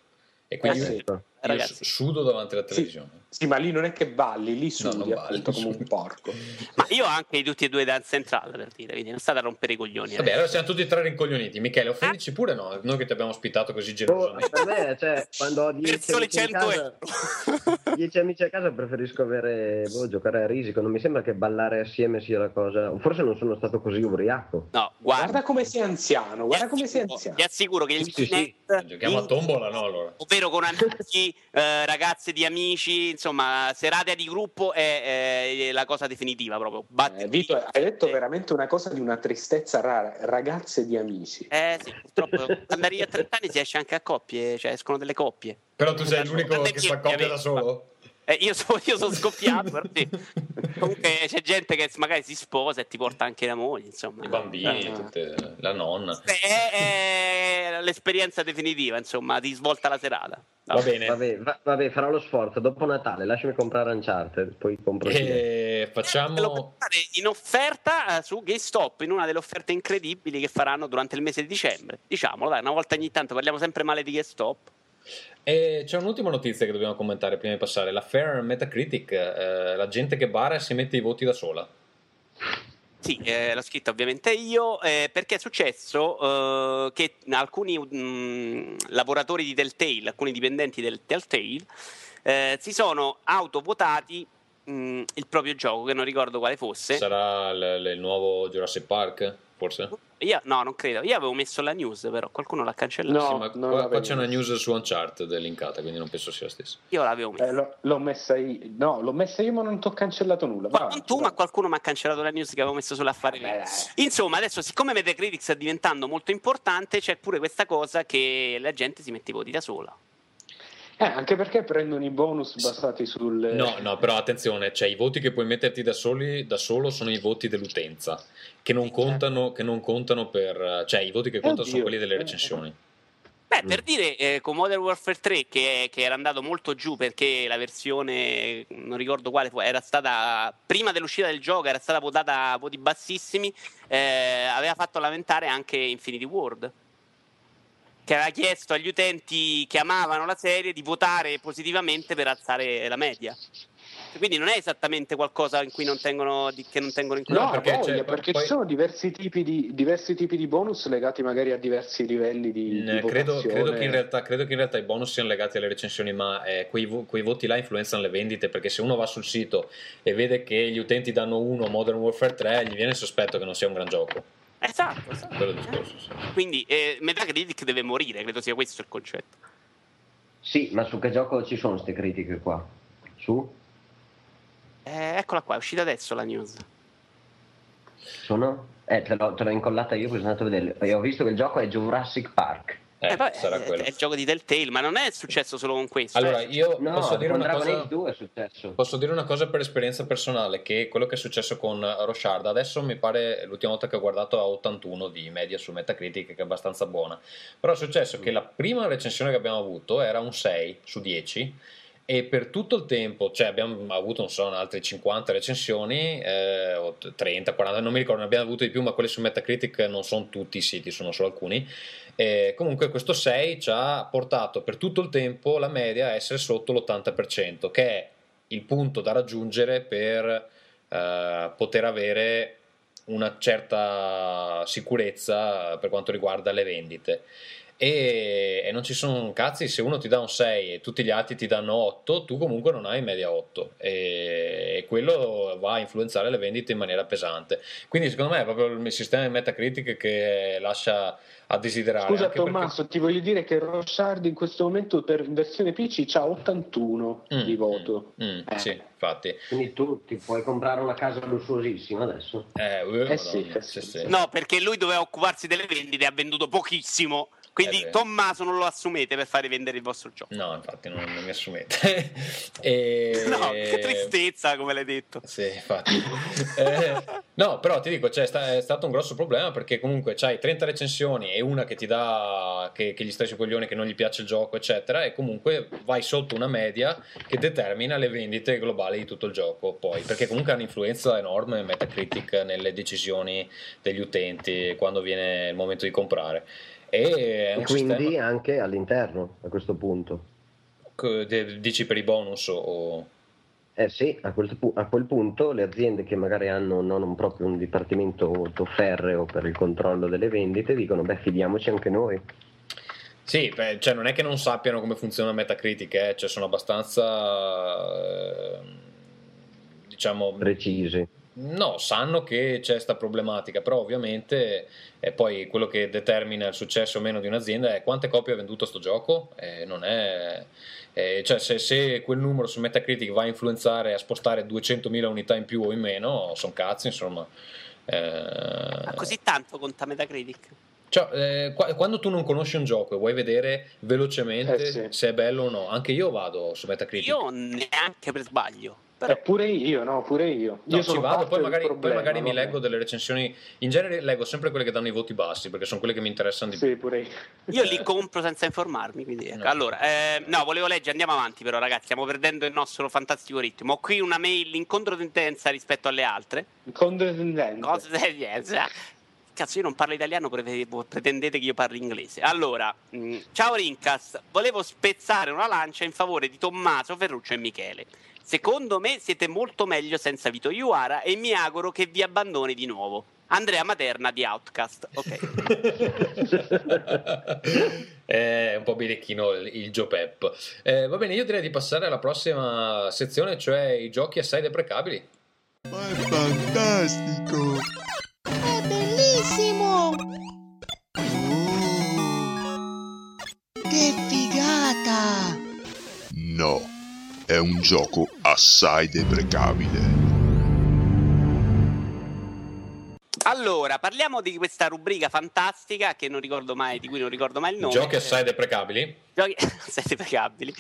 E quindi Eh, io, sì. io ragazzi. sudo davanti alla televisione. Sì, ma lì non è che balli, lì No, non sudi balli, appunto come un porco. Ma io ho anche tutti e due Dance Central per dire, quindi non state a rompere i coglioni. Vabbè, eh. allora siamo tutti e tre rincoglioniti. Michele, offendici pure no? Noi che ti abbiamo ospitato così Oh, generosamente. per me, cioè, quando ho per 10 soli amici, in 100 casa, euro. 10 amici a casa preferisco avere, boh, giocare a risico, non mi sembra che ballare assieme sia la cosa, forse non sono stato così ubriaco. No, guarda. Guarda come sei anziano, guarda come sei anziano. Ti assicuro che il Sì, sì, sì. Giochiamo a tombola, no? Allora. ovvero con amici, eh, ragazze di amici, insomma, serate di gruppo è, è la cosa definitiva proprio. Batte Eh, Vito, hai detto eh, veramente una cosa di una tristezza rara, ragazze di amici. Eh sì, purtroppo quando arrivi a 30 anni si esce anche a coppie, cioè escono delle coppie. Però tu sei l'unico che fa coppia da solo? Eh, io sono io son scoppiato, però sì. Comunque c'è gente che magari si sposa e ti porta anche la moglie, insomma. I bambini, Eh. tutte- la nonna. È, è l'esperienza definitiva, insomma, ti svolta la serata. Va bene. Vabbè, va- vabbè, farò lo sforzo, dopo Natale lasciami comprare Uncharted, poi compro. E facciamo... trovare in offerta eh, su GameStop, in una delle offerte incredibili che faranno durante il mese di dicembre. Diciamolo, dai, una volta ogni tanto parliamo sempre male di GameStop. E c'è un'ultima notizia che dobbiamo commentare prima di passare. La Fair Metacritic, eh, la gente che bara e si mette i voti da sola. Sì, eh, l'ho scritto ovviamente io, eh, perché è successo eh, che alcuni mm, lavoratori di Telltale, alcuni dipendenti del Telltale, eh, si sono autovotati mm, il proprio gioco, che non ricordo quale fosse. Sarà il, il nuovo Jurassic Park, forse? Io, no, non credo. Io avevo messo la news, però qualcuno l'ha cancellato. No, Sì, ma non qua, l'avevo qua c'è una news su Uncharted linkata, quindi non penso sia la stessa. Io l'avevo messa. Eh, l'ho, l'ho messa io, no, l'ho messa io, ma non ti ho cancellato nulla. Ma non tu, ma qualcuno mi ha cancellato la news che avevo messo sull'affare. Dai. Insomma, adesso, siccome Metacritic sta diventando molto importante, c'è pure questa cosa che la gente si mette i voti da sola. Eh, anche perché prendono i bonus basati sul. No, no, però attenzione, cioè i voti che puoi metterti da, soli, da solo sono i voti dell'utenza, che non contano, che non contano per... cioè i voti che contano sono Oddio. quelli delle recensioni. Beh, per dire, eh, con Modern Warfare 3, che, che era andato molto giù perché la versione, non ricordo quale, era stata, prima dell'uscita del gioco, era stata votata a voti bassissimi, eh, aveva fatto lamentare anche Infinity World, che aveva chiesto agli utenti che amavano la serie di votare positivamente per alzare la media. Quindi non è esattamente qualcosa in cui non tengono, di- che non tengono in No, conto. perché, perché, cioè, perché poi- ci sono diversi tipi, di, diversi tipi di bonus legati magari a diversi livelli di, Mm, di credo, votazione. credo che in realtà, credo che in realtà i bonus siano legati alle recensioni, ma eh, quei, quei voti là influenzano le vendite perché se uno va sul sito e vede che gli utenti danno 1 Modern Warfare 3, gli viene il sospetto che non sia un gran gioco. Esatto, esatto. Quello discorso. sì. Quindi eh, Metacritic deve morire, credo sia questo il concetto. Sì, ma su che gioco ci sono queste critiche qua? Su? Eh, eccola qua, è uscita adesso la news. Sono? Eh, te l'ho, te l'ho incollata io, poi sono andato a vedere. E ho visto che il gioco è Jurassic Park. Eh, Eh, vabbè, sarà è, quello. è il gioco di Telltale, ma non è successo solo con questo. Allora, eh. io No, posso dire una cosa... Age 2 è successo. Posso dire una cosa per esperienza personale, che quello che è successo con Roshard, adesso mi pare l'ultima volta che ho guardato a 81 di media su Metacritic, che è abbastanza buona, però è successo che la prima recensione che abbiamo avuto era un 6 su 10 e per tutto il tempo, cioè abbiamo avuto, non so, altre 50 recensioni, eh, o 30, 40, non mi ricordo, ne abbiamo avuto di più, ma quelle su Metacritic non sono tutti i siti, sono solo alcuni. E comunque questo 6 ci ha portato per tutto il tempo la media a essere sotto l'80%, che è il punto da raggiungere per eh, poter avere una certa sicurezza per quanto riguarda le vendite e, e, non ci sono cazzi se uno ti dà un 6 e tutti gli altri ti danno 8 tu comunque non hai media 8 e, e, quello va a influenzare le vendite in maniera pesante quindi secondo me è proprio il sistema di Metacritic che lascia a desiderare scusa anche Tommaso perché... ti voglio dire che Rossard in questo momento per versione PC ha 81 Mm, di voto mm, mm, Eh. sì infatti Quindi tu ti puoi comprare una casa lussuosissima adesso? eh, eh, sì, eh sì. sì, sì. No, perché lui doveva occuparsi delle vendite ha venduto pochissimo. Quindi Eh. Tommaso non lo assumete per fare vendere il vostro gioco. no infatti non, non mi assumete e... No, che tristezza, come l'hai detto. Sì, infatti. Eh, no, però ti dico, cioè, sta- è stato un grosso problema perché comunque c'hai 30 recensioni e una che ti dà, che, che gli stai sui coglioni, che non gli piace il gioco, eccetera, e comunque vai sotto una media che determina le vendite globali di tutto il gioco. Poi, perché comunque ha un'influenza enorme Metacritic nelle decisioni degli utenti quando viene il momento di comprare. E E quindi sistema, anche all'interno a questo punto. dici per i bonus o... Eh sì, a quel, a quel punto le aziende che magari hanno non un- proprio un dipartimento molto ferreo per il controllo delle vendite dicono beh fidiamoci anche noi. Sì, beh, cioè non è che non sappiano come funziona Metacritic, eh, cioè sono abbastanza, eh, diciamo, Precisi. No, sanno che c'è questa problematica, però ovviamente è poi quello che determina il successo o meno di un'azienda è quante copie ha venduto sto gioco, eh, non è... eh, cioè se, se quel numero su Metacritic va a influenzare a spostare 200.000 unità in più o in meno, sono cazzi, insomma. Eh, Ma così tanto conta Metacritic? cioè, eh, qua- quando tu non conosci un gioco e vuoi vedere velocemente Eh sì. se è bello o no, anche io vado su Metacritic. Io neanche per sbaglio. Però Eh, pure io, no, pure io. No, io ci vado, poi magari, poi problema, magari mi leggo delle recensioni. In genere leggo sempre quelle che danno i voti bassi perché sono quelle che mi interessano di più. Sì, pure io. io li compro senza informarmi. Quindi, ecco. No. Allora, eh, no, volevo leggere, andiamo avanti, però, ragazzi. Stiamo perdendo il nostro fantastico ritmo. Ho qui una mail in controtendenza rispetto alle altre. Cose Cazzo, io non parlo italiano, pre- pretendete che io parli inglese. Allora, mh, ciao Rincas, volevo spezzare una lancia in favore di Tommaso, Ferruccio e Michele. Secondo me siete molto meglio senza Vito Iuara e mi auguro che vi abbandoni di nuovo. Andrea Materna di Outcast. Ok. è un po' birichino il, il Joe Pep. Eh, va bene, io direi di passare alla prossima sezione, cioè i giochi assai deprecabili. Ma è fantastico! È bellissimo! Oh, Che figata! no, è un gioco assai deprecabile. Allora, parliamo di questa rubrica fantastica che non ricordo mai, di cui non ricordo mai il nome. Giochi assai deprecabili? Giochi assai deprecabili.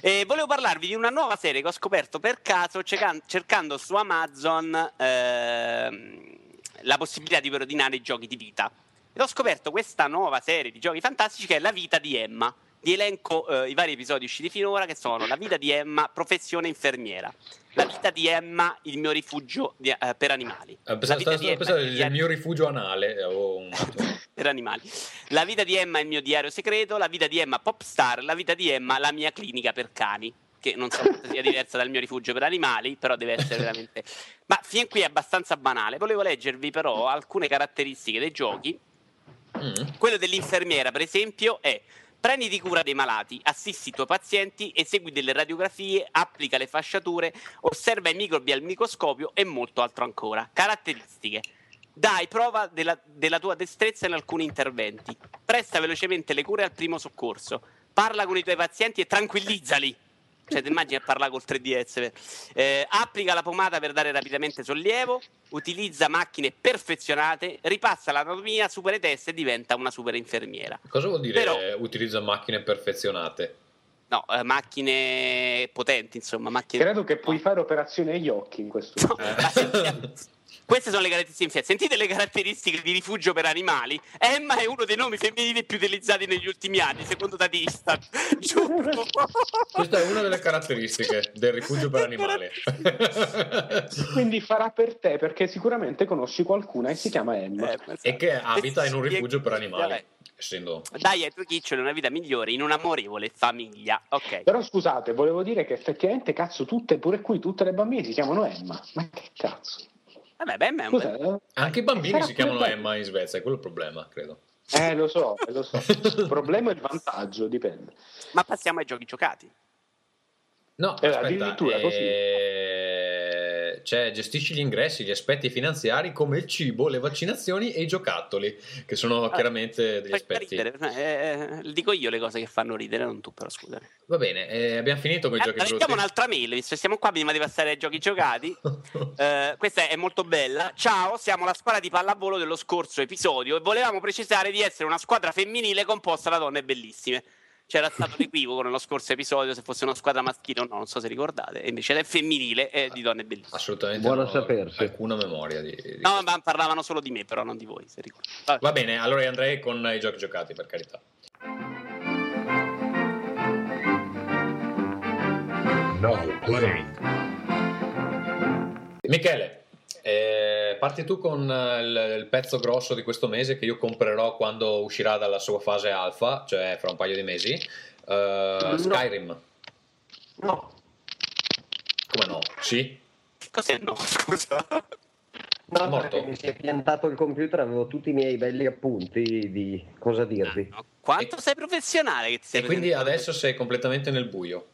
E volevo parlarvi di una nuova serie che ho scoperto per caso cercan- cercando su Amazon ehm, la possibilità di ordinare i giochi di vita. Ed ho scoperto questa nuova serie di giochi fantastici che è La vita di Emma. Vi elenco eh, i vari episodi usciti finora che sono La vita di Emma, professione infermiera. La vita di Emma, il mio rifugio di- eh, per animali. Eh, pensavo- stavo- Emma, pensavo il diario- mio rifugio anale. eh, per animali. La vita di Emma il mio diario segreto, la vita di Emma popstar, la vita di Emma la mia clinica per cani. Che non so quanto sia diversa dal mio rifugio per animali, però deve essere veramente. Ma fin qui è abbastanza banale. Volevo leggervi però alcune caratteristiche dei giochi. Mm. Quello dell'infermiera, per esempio, è prenditi cura dei malati, assisti i tuoi pazienti, esegui delle radiografie, applica le fasciature, osserva i microbi al microscopio e molto altro ancora. Caratteristiche. Dai prova della, della tua destrezza in alcuni interventi. Presta velocemente le cure al primo soccorso. Parla con i tuoi pazienti e tranquillizzali. Cioè, ti immagini a parlare col 3DS. per- Eh, applica la pomata per dare rapidamente sollievo. Utilizza macchine perfezionate. Ripassa l'anatomia, supera i test e diventa una super infermiera. Cosa vuol dire Però- utilizza macchine perfezionate? No, eh, macchine potenti, insomma, macchine. Credo che puoi fare operazioni agli occhi in questo No, ma sentiamo- Queste sono le caratteristiche. Sentite le caratteristiche di rifugio per animali. Emma è uno dei nomi femminili più utilizzati negli ultimi anni, secondo Datista. Giuro. Questa è una delle caratteristiche del rifugio per animali. Quindi farà per te perché sicuramente conosci qualcuna e si chiama Emma. Eh, e che abita in un rifugio per vabbè. animali. Essendo Dai ai tuoi chiccioli una vita migliore in un'amorevole famiglia. Ok. Però scusate, volevo dire che effettivamente cazzo tutte, pure qui tutte le bambine si chiamano Emma. Ma che cazzo? Vabbè, beh, ma è un eh? anche i bambini Sarà si chiamano pure- Emma in Svezia, è quello il problema, credo. Eh, lo so, eh, lo so. Il problema è il vantaggio, dipende. Ma passiamo ai giochi giocati. No, Eh, aspetta, addirittura così. Cioè, gestisci gli ingressi, gli aspetti finanziari come il cibo, le vaccinazioni e i giocattoli, che sono chiaramente degli aspetti. ridere. Eh, eh, dico io le cose che fanno ridere, non tu, però scusa. Va bene, eh, abbiamo finito con i Eh, giochi brutti. un'altra mail, visto che siamo qua prima di passare ai giochi giocati. Eh, questa è molto bella. Ciao, siamo la squadra di pallavolo dello scorso episodio e volevamo precisare di essere una squadra femminile composta da donne bellissime. C'era stato l'equivoco nello scorso episodio se fosse una squadra maschile o no, non so se ricordate, e invece è femminile e di donne bellissime. Assolutamente Buono non ho sapersi. alcuna memoria di, di No, ma parlavano solo di me, però non di voi, se ricordate. Va bene, allora andrei con i giochi giocati, per carità. Now playing. Michele, eh, parti tu con eh, il, il pezzo grosso di questo mese che io comprerò quando uscirà dalla sua fase alfa, cioè fra un paio di mesi. Eh, No. Skyrim. No, Come no? Sì? Cos'è no? Scusa. no Morto. mi si è piantato il computer, avevo tutti i miei belli appunti di cosa dirvi. No, Quanto sei professionale che ti sei E quindi adesso sei completamente nel buio.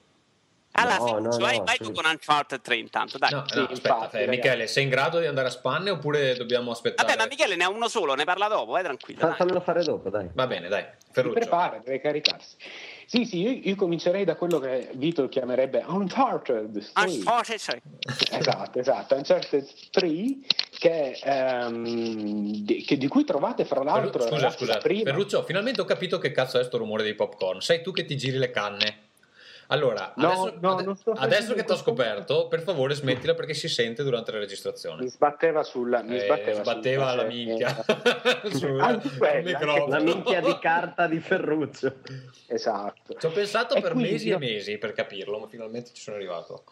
Allora, No, sì, no, vai, no, vai sì. tu con Uncharted 3 intanto, dai. No, sì, no, infatti, aspetta, eh. Michele, sei in grado di andare a spanne oppure dobbiamo aspettare? Vabbè, ma Michele ne ha uno solo, ne parla dopo, vai tranquillo. Fa- fammelo fare dopo, dai. Va bene, dai, Si Ferruccio. prepara, deve caricarsi. Sì, sì, io, io comincerei da quello che Vito chiamerebbe Uncharted 3. Uncharted 3. Esatto, esatto, Uncharted 3 che, ehm, di, che- di cui trovate fra Ferru- l'altro scusa, ragazzi, scusa, la prima. Ferruccio, finalmente ho capito che cazzo è sto rumore dei popcorn. Sei tu che ti giri le canne. Allora, No, adesso, no, ade- adesso che ti ho scoperto, per favore smettila perché si sente durante la Mi registrazione. sbatteva sulla mi Eh, sbatteva, sbatteva sulla- la minchia eh, sul, Anche sul quella, microfono. La minchia di carta di Ferruccio. Esatto. Ci ho pensato E per quindi mesi io- e mesi per capirlo, ma finalmente ci sono arrivato.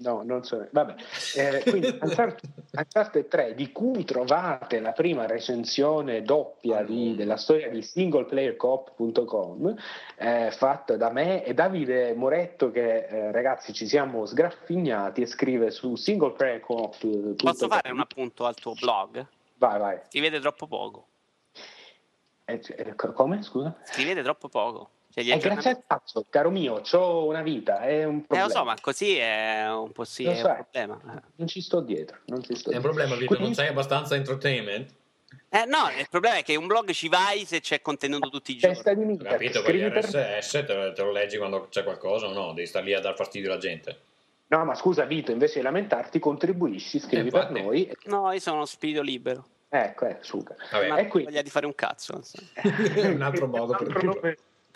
No, non so. Vabbè. Eh, quindi Uncharted, Uncharted 3, di cui trovate la prima recensione doppia di- della storia di singleplayercoop.com, eh, fatta da me e Davide Moretto, che eh, ragazzi ci siamo sgraffignati e scrive su singleplayercoop.com. Posso fare un appunto al tuo blog? Vai, vai. Scrivete troppo poco. Eh, eh, co- come? Scusa? Scrivete troppo poco. Cioè, gli Eh, grazie al cazzo, caro mio, ho una vita, è un Eh, problema. lo so, ma così è un po' sì, Lo è sai. un problema. Eh. Non ci sto dietro, non ci sto È un problema, Vito, Quindi- non sei abbastanza entertainment? Eh, no, il problema è che un blog ci vai se c'è contenuto tutti i giorni. Testa di Ho minchia, capito, con gli scrivi per RSS te, lo- te lo leggi quando c'è qualcosa o no? Devi stare lì a dar fastidio alla gente. No, ma scusa Vito, invece di lamentarti contribuisci, scrivi Eh, per noi. No, io sono uno spirito libero. Ecco, eh, suga. Vabbè. E ho qui- voglia di fare un cazzo. so. È un altro modo per Altro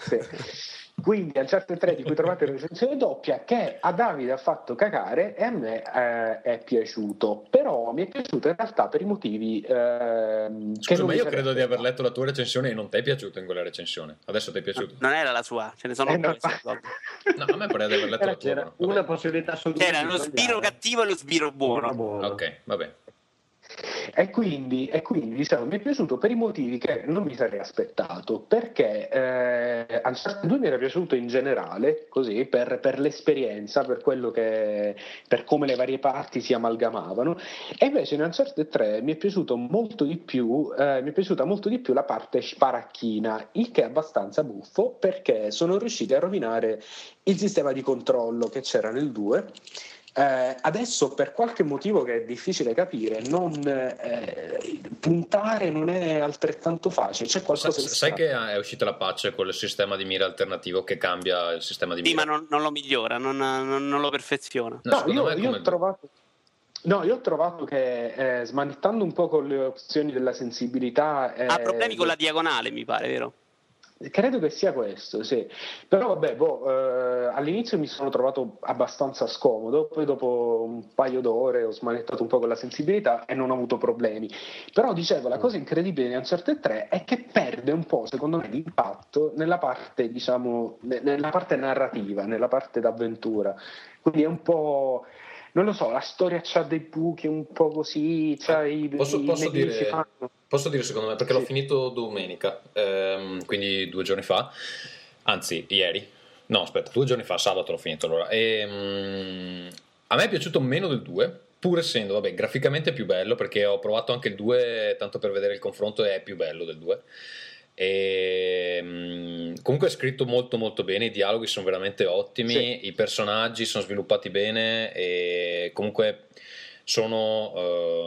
sì. Quindi Uncharted 3 di cui trovate la recensione doppia che a Davide ha fatto cagare e a me eh, è piaciuto. Però mi è piaciuto in realtà per i motivi che Scusa, ma io credo di aver letto la tua recensione e non ti è piaciuto in quella recensione. Adesso ti è piaciuto? Non era la sua, ce ne sono Eh, due no, a me pare di aver letto la tua. C'era una possibilità su. C'era lo sbiro cattivo e lo sbiro buono. Buono. Ok, vabbè. E quindi, e quindi diciamo, mi è piaciuto per i motivi che non mi sarei aspettato, perché eh, Uncharted 2 mi era piaciuto in generale, così, per, per l'esperienza, per che, per come le varie parti si amalgamavano, e invece in Uncharted 3 mi è piaciuto molto di più, eh, mi è piaciuta molto di più la parte sparacchina, il che è abbastanza buffo, perché sono riusciti a rovinare il sistema di controllo che c'era nel 2. Eh, adesso per qualche motivo che è difficile capire, non, eh, puntare non è altrettanto facile. C'è Sa- qualcosa di sai che è uscita la patch con il sistema di mira alternativo che cambia il sistema di Sì, mira? ma non, non lo migliora, non, non- non lo perfeziona. No, No, io, io ho trovato. No, io ho trovato che eh, smanettando un po' con le opzioni della sensibilità. eh, Ha problemi con la diagonale, mi pare, vero? Credo che sia questo, sì. Però vabbè, boh, eh, all'inizio mi sono trovato abbastanza scomodo, poi dopo un paio d'ore ho smanettato un po' con la sensibilità e non ho avuto problemi. Però dicevo, la cosa incredibile di Uncharted 3 è che perde un po', secondo me, di impatto nella parte, diciamo, ne- nella parte narrativa, nella parte d'avventura. Quindi è un po'... Non lo so, la storia c'ha dei buchi un po' così, c'ha i, Posso, i posso dire, fanno. posso dire secondo me, perché l'ho finito domenica, ehm, quindi due giorni fa, anzi ieri, no aspetta, due giorni fa, sabato l'ho finito allora, e, mm, a me è piaciuto meno del 2, pur essendo, vabbè, graficamente più bello, perché ho provato anche il 2, tanto per vedere il confronto, e è più bello del 2. E, mm, comunque è scritto molto molto bene, i dialoghi sono veramente ottimi, Sì. i personaggi sono sviluppati bene e comunque sono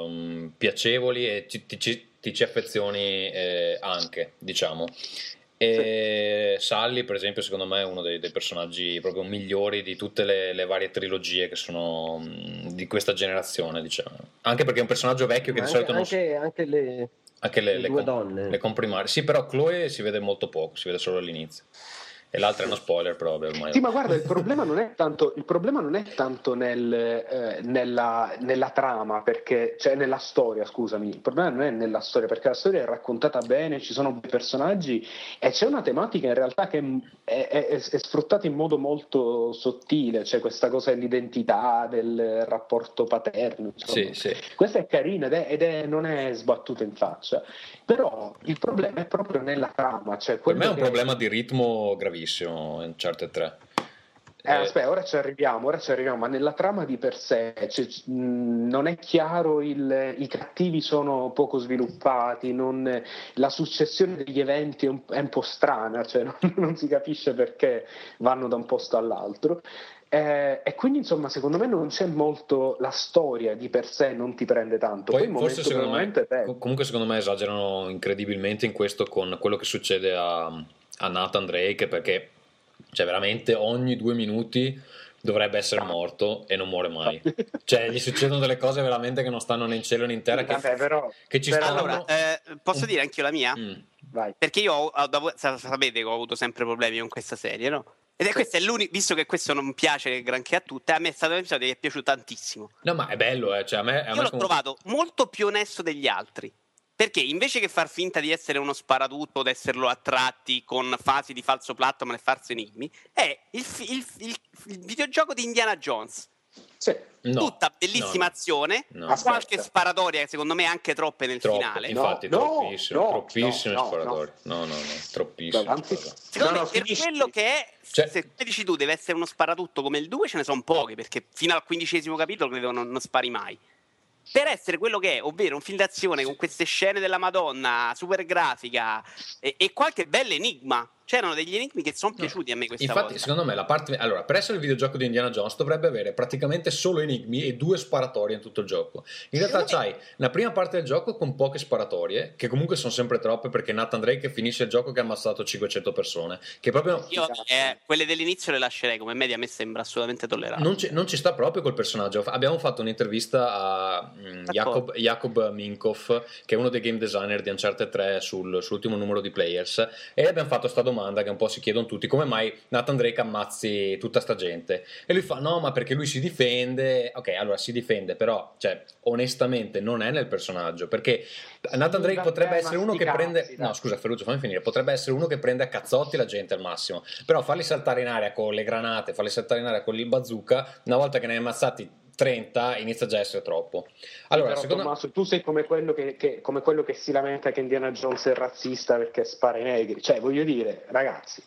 ehm, piacevoli e ti, ci- ti ci affezioni eh, anche, diciamo. E Sally, per esempio, secondo me è uno dei, dei personaggi proprio migliori di tutte le, le varie trilogie che sono di questa generazione, diciamo. Anche perché è un personaggio vecchio che Ma di anche, solito non anche, anche le, anche le, le le due com- donne. le comprimari. Sì, però Chloe si vede molto poco, si vede solo all'inizio. E l'altra è uno spoiler, vabbè, ormai. Sì, ma guarda, il problema non è tanto, il problema non è tanto nel, eh, nella, nella trama, perché, cioè nella storia, scusami, il problema non è nella storia, perché la storia è raccontata bene, ci sono personaggi e c'è una tematica in realtà che è, è- è- sfruttata in modo molto sottile, c'è questa cosa dell'identità, del rapporto paterno. Sì, sì. Questa è carina ed, è, ed è- non è sbattuta in faccia, però il problema è proprio nella trama. Cioè Per me è un che- problema di ritmo gravissimo Uncharted 3. Eh, aspetta, ora ci arriviamo, ora ci arriviamo, ma nella trama di per sé cioè, non è chiaro, il- i cattivi sono poco sviluppati, non- la successione degli eventi è un, è un po' strana, cioè, non, non si capisce perché vanno da un posto all'altro. Eh, e quindi insomma secondo me non c'è molto la storia di per sé non ti prende tanto poi, Poi forse secondo me, comunque secondo me esagerano incredibilmente in questo con quello che succede a, a Nathan Drake perché cioè veramente ogni due minuti dovrebbe essere morto e non muore mai. Cioè gli succedono delle cose veramente che non stanno né in cielo né in terra che, Vabbè, però- che ci però- stanno... Allora, eh, posso dire anche io la mia? Mm. Vai. Perché io ho, sapete che ho avuto sempre problemi con questa serie, no? Ed è questo è l'unico, visto che questo non piace granché a tutte, a me è stato un episodio che è piaciuto tantissimo. No, ma è bello, eh. cioè, a me, a Io me l'ho comunque- trovato molto più onesto degli altri. Perché invece che far finta di essere uno sparatutto, di esserlo a tratti con fasi di falso platform e falso enigmi, è il, fi- il- il- il videogioco di Indiana Jones. Sì. No, Tutta bellissima no, azione, No. qualche Aspetta. sparatoria che secondo me anche troppe nel Troppo, finale. infatti, No, troppissimo, no, troppissime no, no. No, no, no, troppissime. Sparatori. Secondo No, me, no, per finisci. quello che è, Cioè- se come dici tu, deve essere uno sparatutto come il 2, ce ne sono pochi, perché fino al quindicesimo capitolo credo non, non spari mai. Per essere quello che è, ovvero un film d'azione con queste scene della Madonna, super grafica e, e qualche bel enigma. C'erano degli enigmi che sono piaciuti a me questa Infatti, volta. secondo me, la parte. Allora, per essere il videogioco di Indiana Jones dovrebbe avere praticamente solo enigmi e due sparatorie in tutto il gioco. In realtà, Secondo c'hai la prima parte del gioco con poche sparatorie, che comunque sono sempre troppe perché Nathan Drake finisce il gioco che ha ammazzato 500 persone. Che proprio. Io eh, quelle dell'inizio le lascerei come media, a me sembra assolutamente tollerabile. Non ci, non ci sta proprio col personaggio. Abbiamo fatto un'intervista a mm, Jacob, Jacob Minkoff, che è uno dei game designer di Uncharted 3 sul, sull'ultimo numero di Players, e abbiamo fatto questa domanda che un po' si chiedono tutti: come mai Nathan Drake ammazzi tutta sta gente? E lui fa: no, ma perché lui si difende. Ok, allora si difende, però, cioè, onestamente, non è nel personaggio. Perché Nathan Drake potrebbe ma essere uno che prende. No, scusa, Ferruccio, fammi finire. Potrebbe essere uno che prende a cazzotti la gente al massimo. Però farli saltare in aria con le granate, farli saltare in aria con il bazooka, una volta che ne hai ammazzati 30, inizia già a essere troppo. Allora, Però, secondo. Tommaso, tu sei come quello che, che- come quello che si lamenta che Indiana Jones è razzista perché spara ai negri. Cioè, voglio dire, ragazzi.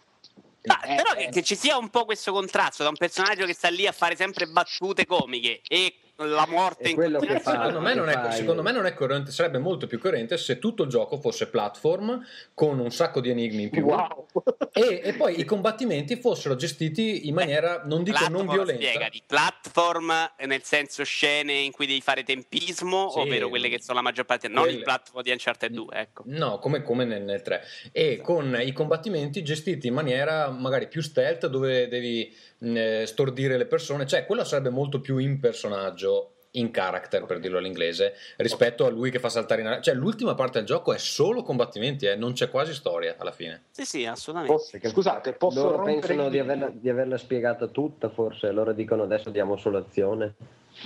Ah, eh, però eh, che, che ci sia un po' questo contrasto da un personaggio che sta lì a fare sempre battute comiche e la morte in quello che fa- Secondo me, non è, secondo me non è coerente, sarebbe molto più coerente se tutto il gioco fosse platform con un sacco di enigmi in più Wow. e, e poi i combattimenti fossero gestiti in maniera, non dico non Platform, violenta. spiegati. Platform eh, nel senso scene in cui devi fare tempismo, Sì. ovvero quelle che sono la maggior parte, non Quelle- il platform di Uncharted 2, ecco. No, come, come nel, nel 3. E con i combattimenti gestiti in maniera magari più stealth, dove devi eh, stordire le persone. Cioè, quello sarebbe molto più in personaggio. in character, per dirlo all'inglese, rispetto a lui che fa saltare in aria. Cioè, l'ultima parte del gioco è solo combattimenti, eh, non c'è quasi storia alla fine. Sì, sì, assolutamente. Posso- scusate, posso Loro rompere pensano di averla, di averla spiegata tutta, forse. Loro dicono adesso diamo solo azione.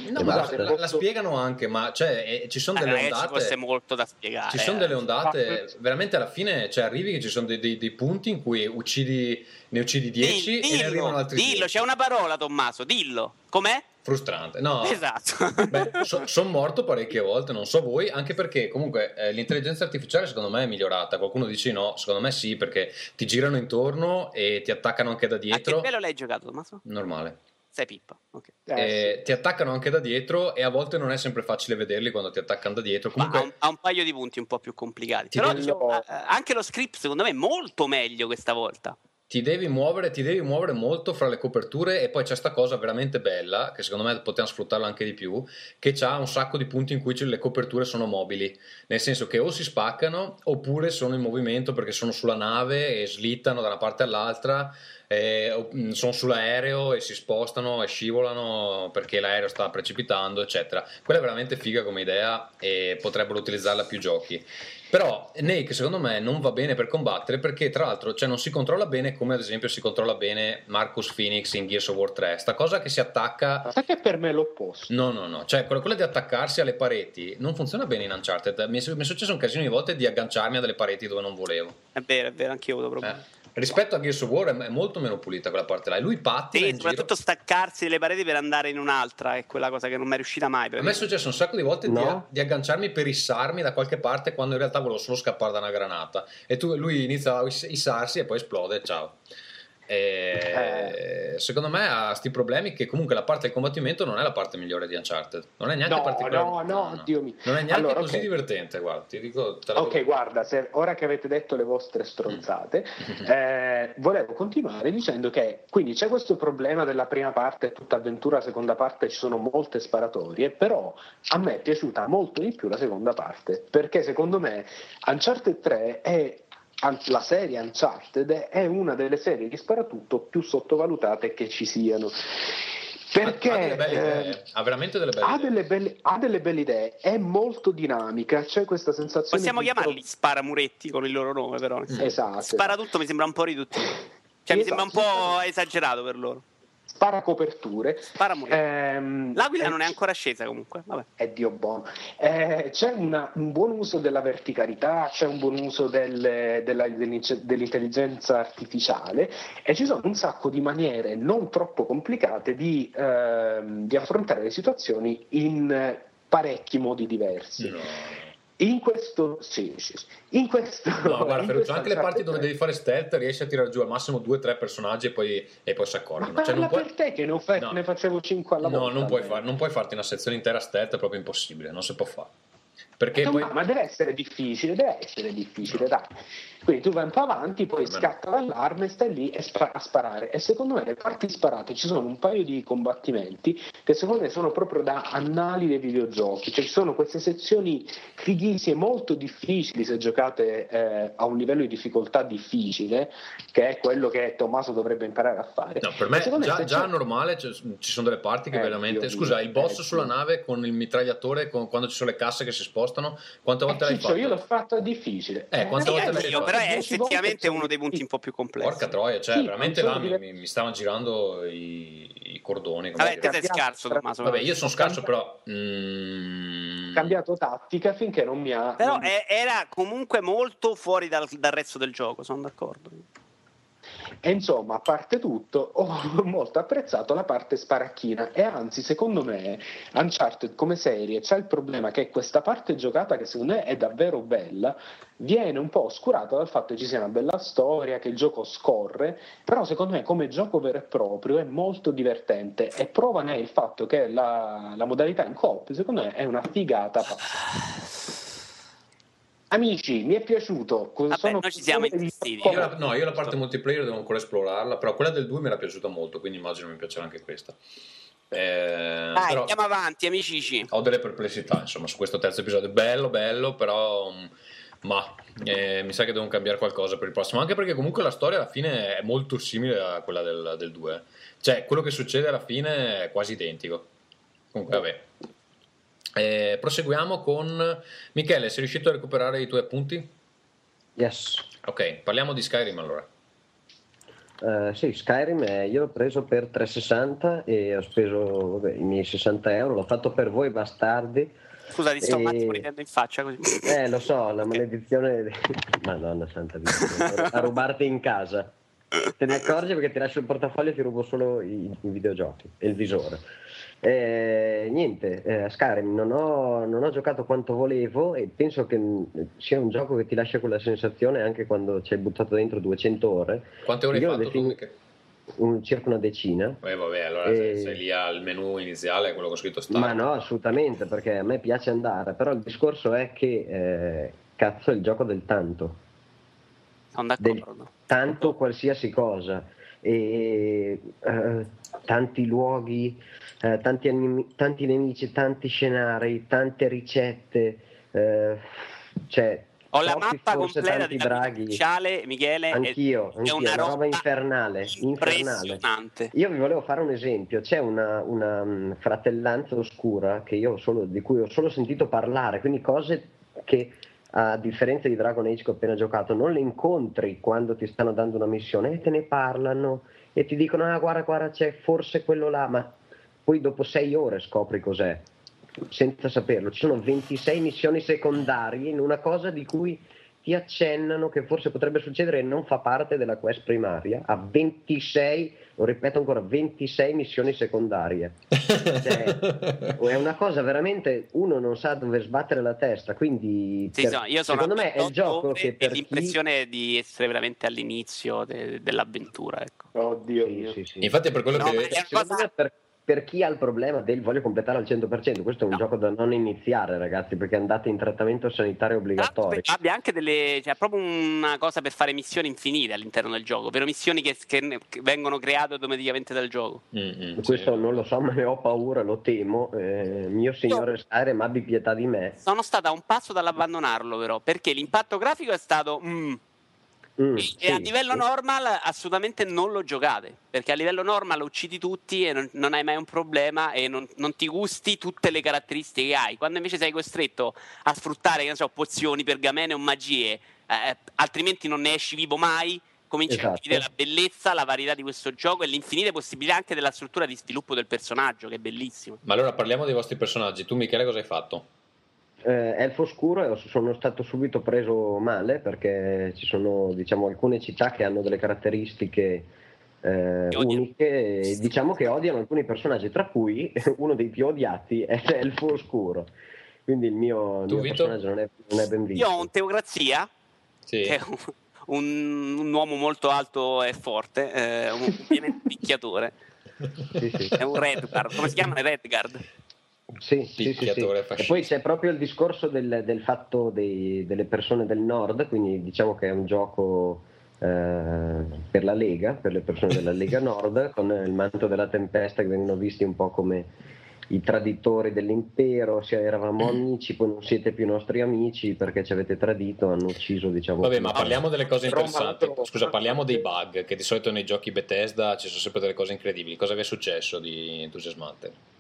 No, E ma basta. la, la spiegano anche, ma cioè, eh, ci sono Eh, delle ci ondate. fosse molto da spiegare. Ci sono eh. delle ondate, veramente alla fine cioè, arrivi che ci sono dei, dei- dei punti in cui uccidi, ne uccidi 10 e ne arrivano altri dillo, 10. c'è una parola, Tommaso, dillo. Com'è? Frustrante. No, Esatto. sono morto parecchie volte, non so voi, anche perché comunque eh, l'intelligenza artificiale secondo me è migliorata. Qualcuno dice no, secondo me sì, perché ti girano intorno e ti attaccano anche da A che dietro. livello l'hai giocato, Tommaso? Normale. Sei pippa. Ok. E Ti attaccano anche da dietro e a volte non è sempre facile vederli quando ti attaccano da dietro. Ma Comunque, ha un, ha un paio di punti un po' più complicati. Ti Però diciamo, eh, anche lo script secondo me è molto meglio questa volta. Ti devi muovere, ti devi muovere molto fra le coperture e poi c'è sta cosa veramente bella che secondo me potevamo sfruttarla anche di più che ha un sacco di punti in cui le coperture sono mobili. Nel senso che o si spaccano oppure sono in movimento perché sono sulla nave e slittano da una parte all'altra o- mh, sono sull'aereo e si spostano e scivolano perché l'aereo sta precipitando eccetera. Quella è veramente figa come idea e potrebbero utilizzarla più giochi però Nake secondo me non va bene per combattere perché tra l'altro cioè, non si controlla bene come ad esempio si controlla bene Marcus Phoenix in Gears of War 3. Sta cosa che si attacca... Sai che per me è l'opposto. No, no, no. Cioè quella, quella di attaccarsi alle pareti non funziona bene in Uncharted. Mi è, mi è successo un casino di volte di agganciarmi a delle pareti dove non volevo. È vero, è vero, anch'io ho avuto problemi. Eh. Rispetto a Gears of War è, molto meno pulita quella parte là. E lui pattina Sì, in giro. soprattutto staccarsi dalle pareti per andare in un'altra è quella cosa che non mi è riuscita mai. per A me è successo un sacco di volte di- No. di, agganciarmi per issarmi da qualche parte quando in realtà volevo solo scappare da una granata. E tu, lui inizia a is- issarsi e poi esplode. Ciao. E Secondo me ha sti problemi che comunque la parte del combattimento non è la parte migliore di Uncharted. Non è neanche No, particolare. no, no, Dio mio. Non è neanche Allora, così ok. divertente, guarda, ti dico. Ok, devo- guarda, se- ora che avete detto le vostre stronzate, eh, volevo continuare dicendo che quindi c'è questo problema della prima parte, tutta avventura, seconda parte ci sono molte sparatorie, però a me è piaciuta molto di più la seconda parte, perché secondo me Uncharted 3 è la serie Uncharted è una delle serie di sparatutto più sottovalutate che ci siano. Perché ha, delle belle eh, idee, ha veramente delle belle ha idee. delle, belle, ha delle belle idee, è molto dinamica, c'è questa sensazione Possiamo di chiamarli sparamuretti con il loro nome, però. Esatto. Spara tutto mi sembra un po' riduttivo. Cioè, mi sembra un po' esagerato per loro. Spara coperture. Sparamuretti. Ehm, L'aquila eh, non è ancora scesa comunque. Vabbè. è Dio buono. Eh, c'è una- un buon uso della verticalità, c'è un buon uso del- della- dell'intelligenza artificiale e ci sono un sacco di maniere non troppo complicate di, ehm, di affrontare le situazioni in eh, parecchi modi diversi. No. In questo, sì, sì, sì. In questo, No, guarda, Ferruccio, anche le parti dove devi fare stealth riesci a tirare giù al massimo due o tre personaggi e poi, e poi si Ma accorgono. parla Cioè, non puoi... per te che ne, ho fa- No. ne facevo 5 alla No, volta. non puoi, far- non puoi farti una sezione intera stealth, è proprio impossibile, non si può fare. Perché poi... ma, deve essere difficile, deve essere difficile, dai. Quindi tu vai un po' avanti, poi Vabbè. scatta l'allarme, stai lì e spa- a sparare. E secondo me le parti sparate ci sono un paio di combattimenti che secondo me sono proprio da annali dei videogiochi. Cioè ci sono queste sezioni fighissime, molto difficili se giocate eh, a un livello di difficoltà difficile, che è quello che Tommaso dovrebbe imparare a fare. No, per me già, se già c'è- normale cioè, ci sono delle parti che Eh, veramente... Scusa, il boss eh, sulla nave con il mitragliatore, con- quando ci sono le casse che si spostano, quante volte Eh, l'hai Ciccio, fatto? io l'ho fatto difficile. Eh, quante Sì, volte l'hai anch'io, fatto? però è effettivamente uno dei punti un po' più complessi. Porca troia, cioè Sì, veramente là dire- mi- mi stavano girando i, i cordoni. come Vabbè, te sei scarso, Tommaso. Vabbè, io sono scarso, però... mm, cambiato tattica finché non mi ha. Però non è- era comunque molto fuori dal, dal resto del gioco, sono d'accordo. E insomma, a parte tutto, ho molto apprezzato la parte sparacchina e anzi, secondo me, Uncharted come serie c'è il problema che questa parte giocata, che secondo me è davvero bella, viene un po' oscurata dal fatto che ci sia una bella storia, che il gioco scorre, però secondo me come gioco vero e proprio è molto divertente e prova ne è il fatto che la, la modalità in coop, secondo me, è una figata pazzesca. Amici, mi è piaciuto. Vabbè, sono noi ci siamo insistiti. Io la- no, io la parte multiplayer devo ancora esplorarla, però quella del 2 mi era piaciuta molto, quindi immagino mi piacerà anche questa. Eh, Dai, però andiamo avanti, amici. ho delle perplessità, insomma, su questo terzo episodio. Bello, bello, però... mm, Ma eh, mi sa che devo cambiare qualcosa per il prossimo, anche perché comunque la storia alla fine è molto simile a quella del, del 2. Cioè, quello che succede alla fine è quasi identico. Comunque, vabbè. Eh, proseguiamo con Michele, sei riuscito a recuperare i tuoi appunti? Yes. Ok, parliamo di Skyrim allora. Eh, sì, Skyrim eh, io l'ho preso per 360 e ho speso vabbè, i miei 60 euro, l'ho fatto per voi bastardi. Scusa, ti sto un E- attimo ridendo in faccia così. Eh, lo so, la maledizione. Madonna santa, Dio, a rubarti in casa. Te ne accorgi perché ti lascio il portafoglio e ti rubo solo i, i videogiochi e il visore. Eh, niente, eh, a Skyrim non ho, non ho giocato quanto volevo e penso che mh, sia un gioco che ti lascia quella sensazione anche quando ci hai buttato dentro 200 ore. Quante ore hai Io lo fatto Michele? un- circa una decina. Eh, vabbè, allora Eh, sei lì al menu iniziale, quello che ho scritto start. Ma no, assolutamente, perché a me piace andare, però il discorso è che eh, cazzo è il gioco del tanto. Sono Del d'accordo. tanto qualsiasi cosa. E eh, tanti luoghi, eh, tanti, animi- tanti nemici, tanti scenari, tante ricette. eh, cioè, Ho la mappa completa vita draghi. ufficiale, Michele. Anch'io, è anch'io, una una roba infernale, infernale. Io vi volevo fare un esempio, c'è una, una, mh, fratellanza oscura che io solo- di cui ho solo sentito parlare, quindi cose che a differenza di Dragon Age che ho appena giocato non le incontri quando ti stanno dando una missione e te ne parlano e ti dicono ah guarda guarda c'è forse quello là, ma poi dopo sei ore scopri cos'è senza saperlo. Ci sono 26 missioni secondarie in una cosa di cui ti accennano che forse potrebbe succedere e non fa parte della quest primaria. Ha 26, lo ripeto ancora, 26 missioni secondarie. Cioè, è una cosa veramente, uno non sa dove sbattere la testa, quindi Sì, per- no, io sono secondo a me è il 28 gioco che per chi... l'impressione di essere veramente all'inizio de- dell'avventura. Ecco. Oddio Sì, sì, sì. Infatti è per quello No, che... è una cosa- per, per chi ha il problema del voglio completare al 100%, questo è un No. gioco da non iniziare ragazzi, perché andate in trattamento sanitario obbligatorio. abbia anche delle. Cioè, proprio una cosa per fare missioni infinite all'interno del gioco, ovvero missioni che, che- vengono create automaticamente dal gioco. Mm, mm, sì. Questo non lo so, ma ne ho paura, lo temo. Eh, mio signore Skyrim, abbi pietà di me. Sono stata a un passo dall'abbandonarlo, però, perché l'impatto grafico è stato. mm, Mm, e sì, a livello sì. normal assolutamente non lo giocate perché a livello normal uccidi tutti e non, non hai mai un problema e non, non ti gusti tutte le caratteristiche che hai quando invece sei costretto a sfruttare che ne so, pozioni, pergamene o magie eh, altrimenti non ne esci vivo mai cominci a Esatto. capire la bellezza, la varietà di questo gioco e l'infinite possibilità anche della struttura di sviluppo del personaggio che è bellissimo Ma allora parliamo dei vostri personaggi. Tu, Michele, cosa hai fatto? Eh, Elfo Scuro e sono stato subito preso male perché ci sono diciamo, alcune città che hanno delle caratteristiche eh, uniche e diciamo che odiano alcuni personaggi, tra cui uno dei più odiati è Elfo Oscuro. Quindi il mio, il mio personaggio non è, non è ben visto. io ho un Teocrazia Sì. che è un, un- un uomo molto alto e forte eh, un, ovviamente picchiatore Sì, sì. È un Redguard, come si chiama Redguard? Sì, sì, sì, sì. E poi c'è proprio il discorso del, del fatto dei- delle persone del nord, quindi diciamo che è un gioco eh, per la Lega, per le persone della Lega Nord, con il manto della tempesta che vengono visti un po' come i traditori dell'impero, se eravamo amici, poi non siete più nostri amici perché ci avete tradito, hanno ucciso, diciamo. Vabbè, ma parliamo delle cose interessanti. Scusa, parliamo dei bug, che di solito nei giochi Bethesda ci sono sempre delle cose incredibili. Cosa vi è successo di entusiasmante?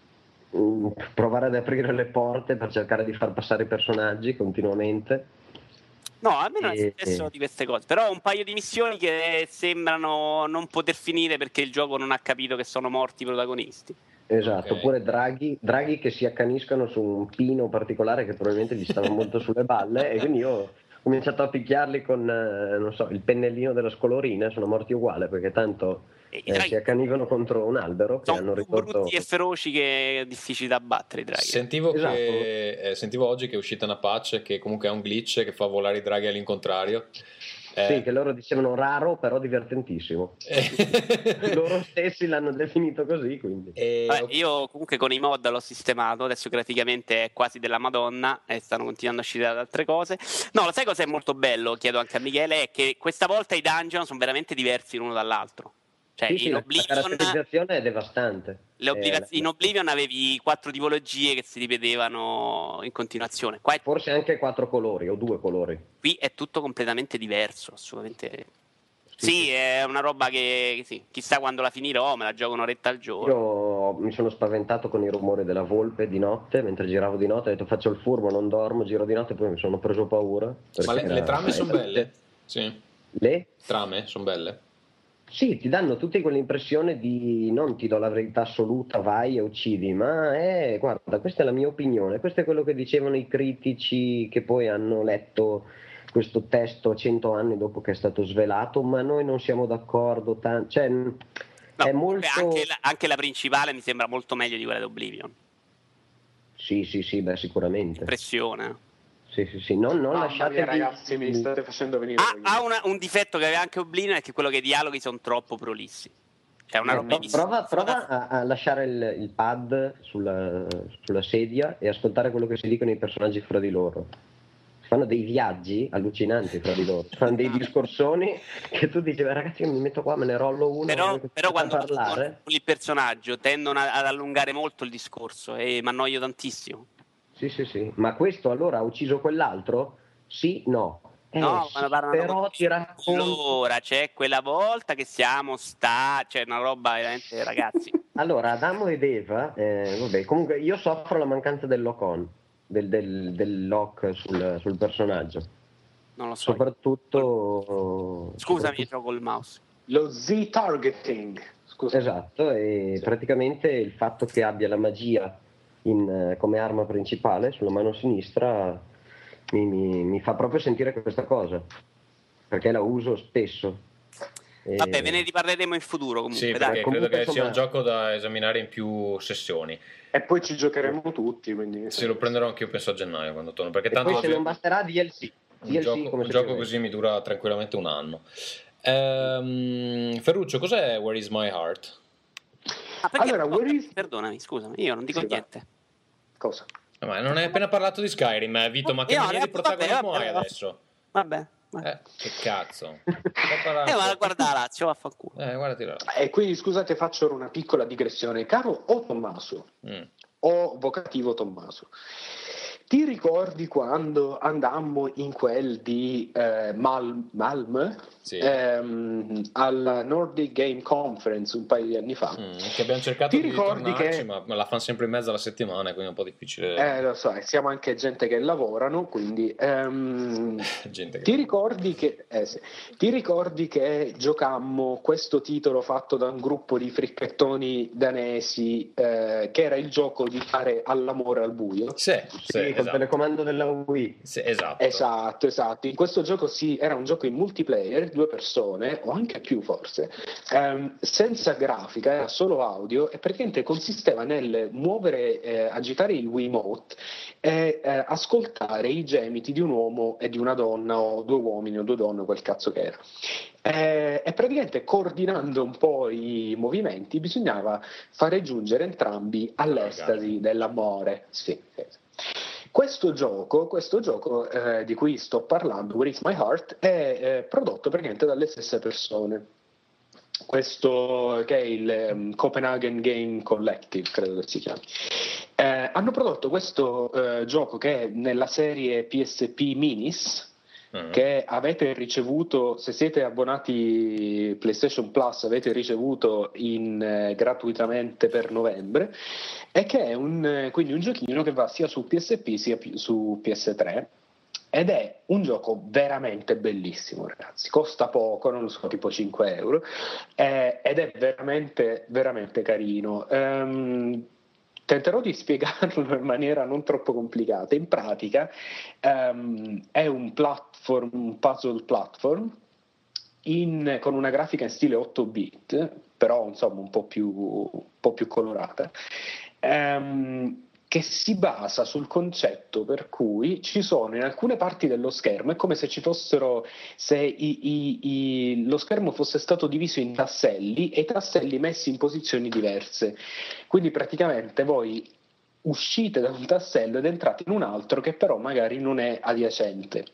Mm, provare ad aprire le porte per cercare di far passare i personaggi continuamente. No, a me non è E- successo di queste cose, però ho un paio di missioni che sembrano non poter finire perché il gioco non ha capito che sono morti i protagonisti. Esatto, Ok. oppure draghi, draghi che si accaniscono su un pino particolare che probabilmente gli stava molto sulle balle e quindi io ho cominciato a picchiarli con, eh, non so, il pennellino della scolorina, sono morti uguale perché tanto E i eh, draghi si accanivano contro un albero che hanno sono più risolto... brutti e feroci che difficili da battere i draghi. Sentivo, Esatto. che, eh, sentivo oggi che è uscita una patch che comunque ha un glitch che fa volare i draghi all'incontrario. Eh, Sì, che loro dicevano raro però divertentissimo. loro stessi l'hanno definito così, quindi... e- Vabbè, io comunque con i mod l'ho sistemato, adesso graficamente è quasi della Madonna e stanno continuando a uscire ad altre cose. No, lo sai cosa è molto bello, chiedo anche a Michele, è che questa volta i dungeon sono veramente diversi l'uno dall'altro. Cioè, Sì, sì, in, la, la Oblivion, caratterizzazione è devastante. le Oblivion- Eh, la- in Oblivion avevi quattro tipologie che si ripetevano in continuazione. Qua è- Forse anche quattro colori o due colori. qui è tutto completamente diverso, assolutamente. Sì, è una roba che che sì, chissà quando la finirò, me la gioco un'oretta al giorno. Io mi sono spaventato con i rumori della volpe di notte, mentre giravo di notte, ho detto faccio il furbo, non dormo, giro di notte, poi mi sono preso paura. Ma le, le trame sono belle? Sì. Le? Trame sono belle? Sì, ti danno tutte quell'impressione di non ti do la verità assoluta, vai e uccidi, ma è, guarda, questa è la mia opinione, questo è quello che dicevano i critici che poi hanno letto questo testo cento anni dopo che è stato svelato, ma noi non siamo d'accordo, tan- cioè, è molto... Anche, la, anche la principale mi sembra molto meglio di quella di Oblivion. Sì, sì, sì, beh, sicuramente. Pressione. Sì, sì, sì, non, non Mamma lasciatevi... mia, ragazzi, mi state facendo venire Ha, ha una- un difetto che aveva anche Oblivion è che quello che i dialoghi sono troppo prolissi. Cioè, una Eh, roba pro- prova, prova a, a lasciare il, il pad sulla, sulla sedia e ascoltare quello che si dicono i personaggi fra di loro. Fanno dei viaggi allucinanti fra di loro, fanno dei discorsoni che tu dici, "Beh, ragazzi, io mi metto qua, me ne rollo uno, Però, però quando parlare. con il personaggio tendono ad allungare molto il discorso e mi annoio tantissimo. Sì, sì, sì. Ma questo allora ha ucciso quell'altro? Sì, no. Eh, No, sì, ma parlano però ti racconto... Allora, c'è quella volta che siamo sta, c'è una roba veramente, ragazzi. Allora, Adamo ed Eva, eh, vabbè, comunque io soffro la mancanza del lock on, del, del- del lock sul, sul personaggio. Non lo so. Soprattutto... Scusami, gioco col mouse. Lo Z-targeting. Scusa. Esatto, e praticamente il fatto che abbia la magia in, eh, come arma principale sulla mano sinistra mi, mi- mi fa proprio sentire questa cosa, perché la uso spesso. E- Vabbè, ve ne riparleremo in futuro comunque. Sì, dai. perché credo comunque, che sia insomma- un gioco da esaminare in più sessioni. E poi ci giocheremo tutti, quindi... Se lo prenderò anche io penso a gennaio quando torno, perché e tanto poi se non basterà DLC. un DLC gioco, come un gioco così mi dura tranquillamente un anno. Ehm, Ferruccio, cos'è Where is my heart? Perché- Allora, where is- Perdonami, scusami, io non dico Sì, va. niente. Cosa? Eh, Ma non hai appena parlato di Skyrim, eh, Vito, ma che Io- maniera di vabbè, protagonismo vabbè, hai vabbè. adesso? Vabbè. vabbè. Eh, che cazzo. Eh, ma guarda la Lazio, vaffanculo. Eh, guardati là. E quindi scusate, faccio ora una piccola digressione. Caro O Tommaso, Mm. o vocativo Tommaso, ti ricordi quando andammo in quel di eh, Mal- Malm Sì. ehm, alla Nordic Game Conference un paio di anni fa? Mm, che abbiamo cercato Ti di tornarci, che- ma la fanno sempre in mezzo alla settimana, quindi è un po' difficile. Eh, lo so, siamo anche gente che lavorano, quindi ehm, Gente che... Ti ricordi, che, eh sì. Ti ricordi che giocammo questo titolo fatto da un gruppo di fricchettoni danesi eh, che era il gioco di fare all'amore al buio? Sì, sì, Sì, col esatto. telecomando della Wii. Sì, esatto. Esatto, esatto. In questo gioco sì, era un gioco in multiplayer, due persone, o anche più forse, ehm, senza grafica, era solo audio e praticamente consisteva nel muovere, eh, agitare il Wiimote e eh, ascoltare i gemiti di un uomo e di una donna, o due uomini o due donne, quel cazzo che era. Eh, e praticamente coordinando un po' i movimenti bisognava fare giungere entrambi all'estasi dell'amore. Sì, sì. Questo gioco, questo gioco eh, di cui sto parlando, Where is My Heart, è eh, prodotto praticamente dalle stesse persone. Questo che è il ehm, Copenhagen Game Collective, credo che si chiami. Eh, hanno prodotto questo eh, gioco che è nella serie PSP Minis, Mm. che avete ricevuto, se siete abbonati PlayStation Plus, avete ricevuto in, eh, gratuitamente per novembre, e che è un, eh, quindi un giochino che va sia su PSP sia pi- su PS3. Ed è un gioco veramente bellissimo, ragazzi. Costa poco, non lo so, tipo 5 euro, eh, ed è veramente, veramente carino. Ehm, tenterò di spiegarlo in maniera non troppo complicata. In pratica ehm, è un platform, un puzzle platform in- con una grafica in stile 8 bit, però insomma un po' più, un po' più colorata. ehm, che si basa sul concetto per cui ci sono in alcune parti dello schermo, è come se ci fossero, se i- i- i- lo schermo fosse stato diviso in tasselli e i tasselli messi in posizioni diverse. Quindi praticamente voi uscite da un tassello ed entrate in un altro che però magari non è adiacente.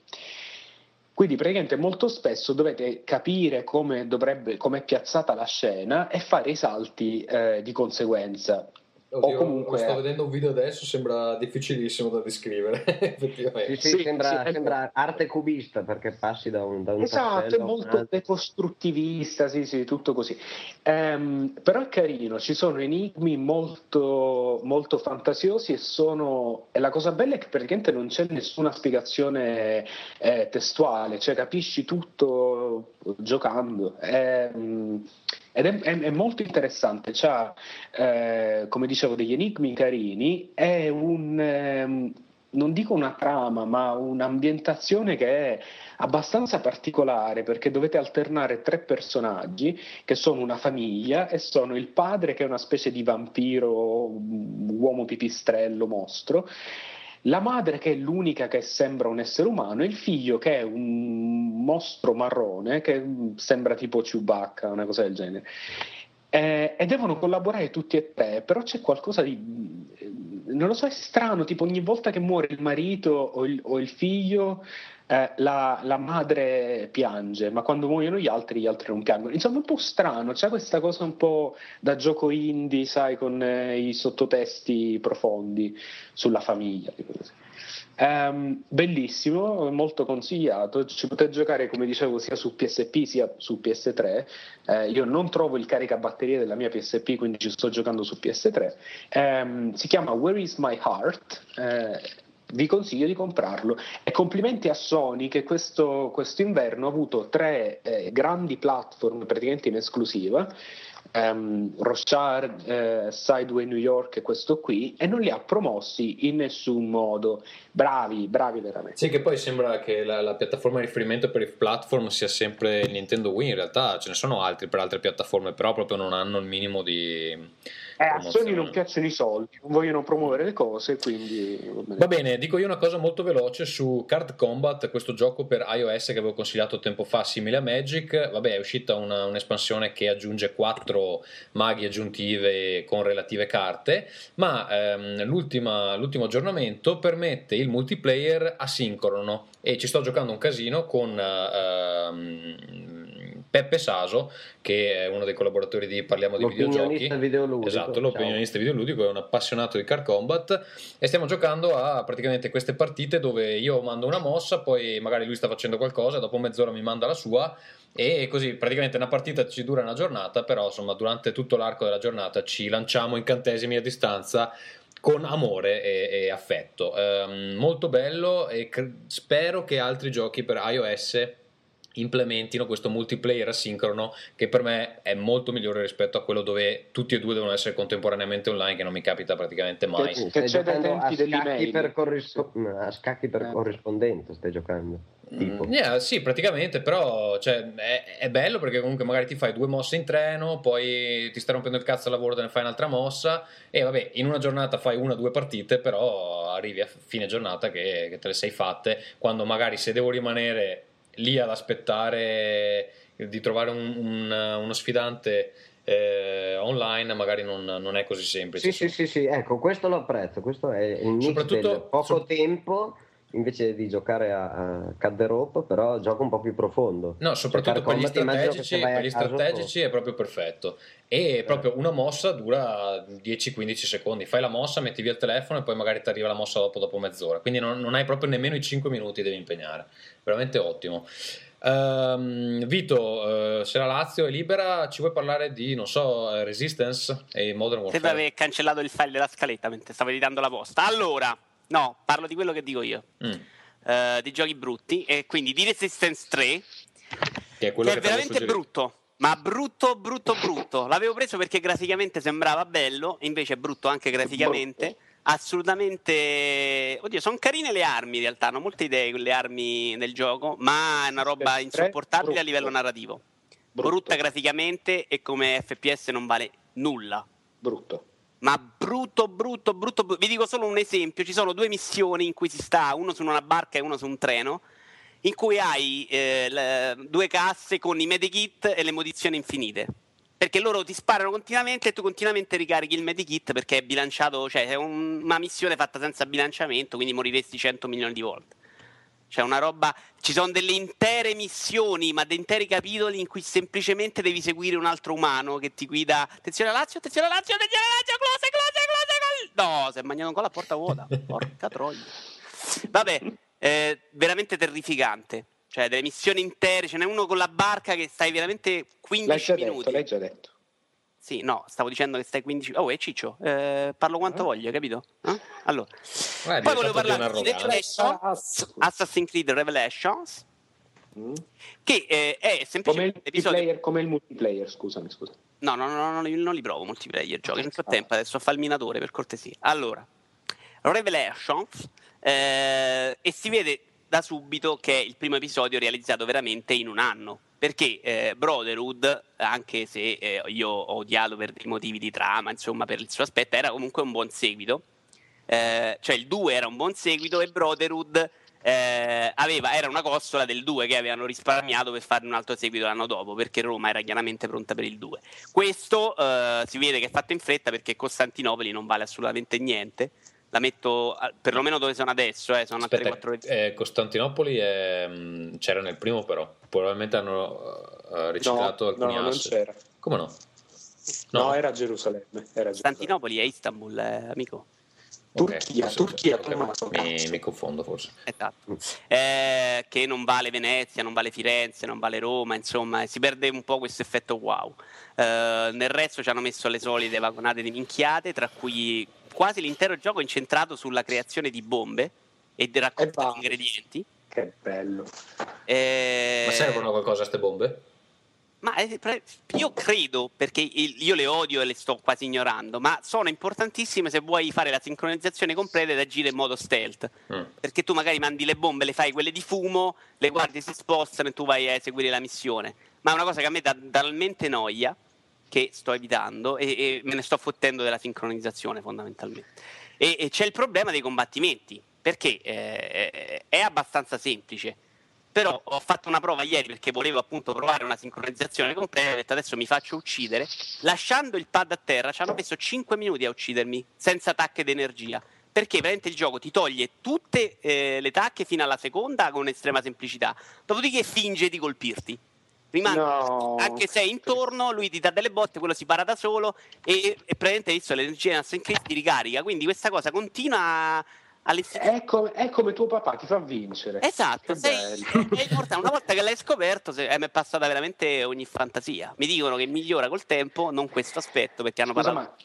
Quindi praticamente molto spesso dovete capire come dovrebbe, come è piazzata la scena e fare i salti eh, di conseguenza. Oddio, o comunque sto vedendo un video adesso, sembra difficilissimo da descrivere, effettivamente. Sì, sì, Sì, sembra, sì, sembra arte cubista perché passi da un, da un Esatto, è molto decostruttivista, sì, sì, tutto così. Ehm, però è carino, ci sono enigmi molto, molto fantasiosi e sono... E la cosa bella è che praticamente non c'è nessuna spiegazione eh, testuale, cioè capisci tutto giocando. Ehm, ed è, è- è molto interessante, c'ha, eh, come dicevo, degli enigmi carini, è un... ehm, non dico una trama, ma un'ambientazione che è abbastanza particolare perché dovete alternare tre personaggi che sono una famiglia e sono il padre che è una specie di vampiro, uomo pipistrello, mostro, la madre che è l'unica che sembra un essere umano e il figlio che è un mostro marrone che sembra tipo Chewbacca, una cosa del genere. Eh, e devono collaborare tutti e tre, però c'è qualcosa di non lo so, è strano, tipo ogni volta che muore il marito o il, o il figlio, eh, la, la madre piange, ma quando muoiono gli altri, gli altri non piangono. Insomma, è un po' strano, c'è questa cosa un po' da gioco indie, sai, con eh, i sottotesti profondi sulla famiglia. tipo così. Ehm, bellissimo, molto consigliato. Ci potete giocare, come dicevo, sia su PSP sia su PS3. Eh, io non trovo il caricabatterie della mia PSP, quindi ci sto giocando su PS3. Ehm, si chiama Where is My Heart? Eh, vi consiglio di comprarlo e complimenti a Sony che questo, questo inverno ha avuto tre eh, grandi platform praticamente in esclusiva ehm, Rochard, eh, Sideway New York e questo qui e non li ha promossi in nessun modo. Bravi, bravi veramente. Sì, che poi sembra che la, la piattaforma di riferimento per i platform sia sempre il Nintendo Wii, in realtà ce ne sono altri per altre piattaforme, però proprio non hanno il minimo di... Eh, a. Sony non piacciono i soldi non vogliono promuovere le cose quindi va bene. Va bene, dico io una cosa molto veloce su Card Combat, questo gioco per iOS che avevo consigliato tempo fa, simile a Magic. Vabbè, è uscita una- un'espansione che aggiunge quattro maghi aggiuntive con relative carte, ma ehm, l'ultima- l'ultimo aggiornamento permette il multiplayer asincrono e ci sto giocando un casino con ehm, Peppe Saso, che è uno dei collaboratori di Parliamo di Videogiochi. Videoludico. Esatto, ciao. l'opinionista videoludico è un appassionato di Card Combat e stiamo giocando a praticamente queste partite dove io mando una mossa, poi magari lui sta facendo qualcosa, dopo mezz'ora mi manda la sua e così praticamente una partita ci dura una giornata, però insomma durante tutto l'arco della giornata ci lanciamo incantesimi a distanza con amore e, e affetto. Ehm, molto bello e cre- spero che altri giochi per iOS implementino questo multiplayer asincrono che per me è molto migliore rispetto a quello dove tutti e due devono essere contemporaneamente online che non mi capita praticamente mai Che- Stai c'è dai tempi a dell'email. scacchi per, corrispo- a scacchi per Eh. corrispondenza stai giocando tipo. Mm, yeah, sì, praticamente, però cioè, è, è bello perché comunque magari ti fai due mosse in treno, poi ti stai rompendo il cazzo al lavoro, te ne fai un'altra mossa e vabbè, in una giornata fai una o due partite, però arrivi a fine giornata che, che te le sei fatte, quando magari se devo rimanere lì ad aspettare di trovare un- un- uno sfidante eh, online, magari non, non è così semplice. Sì, sì, sì, sì, ecco, questo lo apprezzo, questo è il mix Soprattutto- poco so- tempo invece di giocare a, a cut the rope, però gioco un po' più profondo. No, soprattutto Cioè, per gli strategici, per gli strategici è proprio perfetto. E proprio una mossa dura 10-15 secondi. Fai la mossa, metti via il telefono e poi magari ti arriva la mossa dopo, dopo mezz'ora. Quindi non, non hai proprio nemmeno i 5 minuti devi impegnare. Veramente ottimo. Ehm, Vito, eh, se la Lazio è libera, ci vuoi parlare di, non so, eh, Resistance e Modern Sembra Warfare? aver cancellato il file della scaletta mentre stavo editando la posta. Allora, no, parlo di quello che dico io. Mm, eh, di giochi brutti. E quindi di Resistance 3, che è quello che che, è veramente suggerito. brutto. Ma brutto, brutto, brutto. L'avevo preso perché graficamente sembrava bello, invece è brutto anche graficamente. Assolutamente. Oddio, sono carine le armi in realtà, hanno molte idee quelle armi nel gioco, ma è una roba insopportabile a brutto. livello narrativo. Brutto. Brutta graficamente e come FPS non vale nulla. brutto Ma brutto, brutto, brutto, brutto. Vi dico solo un esempio: ci sono due missioni in cui si sta, uno su una barca e uno su un treno, in cui hai eh, le- due casse con i medikit e le munizioni infinite. Perché loro ti sparano continuamente e tu continuamente ricarichi il medikit perché è bilanciato, cioè è un- una missione fatta senza bilanciamento, quindi moriresti 100 milioni di volte. Cioè una roba, ci sono delle intere missioni, ma dei interi capitoli in cui semplicemente devi seguire un altro umano che ti guida. Attenzione Lazio, attenzione Lazio, attenzione Lazio, close, close, close, No, si è mangiato con la porta vuota. Porca troia. Vabbè, eh, veramente terrificante. Cioè, delle missioni intere, ce n'è uno con la barca che stai veramente 15 L'hai minuti. detto, l'hai già detto. Sì, no, stavo dicendo che stai 15 Oh, è Ciccio, eh, parlo quanto voglio, capito? Eh? Allora, Guarda, è poi volevo parlare di un'arroganza. Revelations, Assassin's Creed Revelations, Mm. che eh, è Come il, semplicemente episodio... come il multiplayer, scusami, scusa. No, no, no, no, non li, provo multiplayer giochi, non c'ho tempo adesso a fare il minatore per cortesia. Allora, Revelations, eh, e si vede da subito che è il primo episodio realizzato veramente in un anno. Perché eh, Brotherhood, anche se eh, io ho odiato per dei motivi di trama, insomma, per il suo aspetto, era comunque un buon seguito. Eh, cioè il 2 era un buon seguito e Brotherhood eh, aveva, era una costola del 2 che avevano risparmiato per fare un altro seguito l'anno dopo perché Roma era chiaramente pronta per il 2 questo eh, si vede che è fatto in fretta perché Costantinopoli non vale assolutamente niente la metto a- perlomeno dove sono adesso eh, sono a Aspetta, 3-4 eh, Costantinopoli è, mh, c'era nel primo però, probabilmente hanno eh, riciclato no, alcuni no, non asset. c'era. Come no? No, era Gerusalemme. Era Gerusalemme. Costantinopoli è Istanbul eh, amico Ok, Turchia, forse- Turchia, ok, Tommaso. mi, mi confondo forse. Esatto. Eh, che non vale Venezia, non vale Firenze, non vale Roma, insomma, si perde un po' questo effetto wow. Eh, nel resto ci hanno messo le solite vagonate di minchiate, tra cui quasi l'intero gioco è incentrato sulla creazione di bombe e di raccolta di ingredienti. Che bello. Eh, Ma servono a qualcosa queste bombe? ma eh, io credo, perché io le odio e le sto quasi ignorando, ma sono importantissime se vuoi fare la sincronizzazione completa ed agire in modo stealth. Mm. Perché tu magari mandi le bombe, le fai quelle di fumo, le guardi si spostano e tu vai a eseguire la missione. Ma è una cosa che a me dà talmente noia che sto evitando e, e me ne sto fottendo della sincronizzazione fondamentalmente. E, e c'è il problema dei combattimenti, perché eh, è abbastanza semplice. Però ho fatto una prova ieri perché volevo appunto provare una sincronizzazione completa. Ho detto adesso mi faccio uccidere. Lasciando il pad a terra ci hanno messo 5 minuti a uccidermi senza tacche d'energia. Perché veramente il gioco ti toglie tutte eh, le tacche fino alla seconda con estrema semplicità. Dopodiché finge di colpirti. Rimane No. anche se è intorno, lui ti dà delle botte, quello si para da solo e, e praticamente visto l'energia di Assassin's Creed ti ricarica. Quindi questa cosa continua. È come, è come tuo papà, ti fa vincere. Esatto, sei, una volta che l'hai scoperto se- eh, mi è passata veramente ogni fantasia. Mi dicono che migliora col tempo, non questo aspetto, perché hanno Scusa, parlato...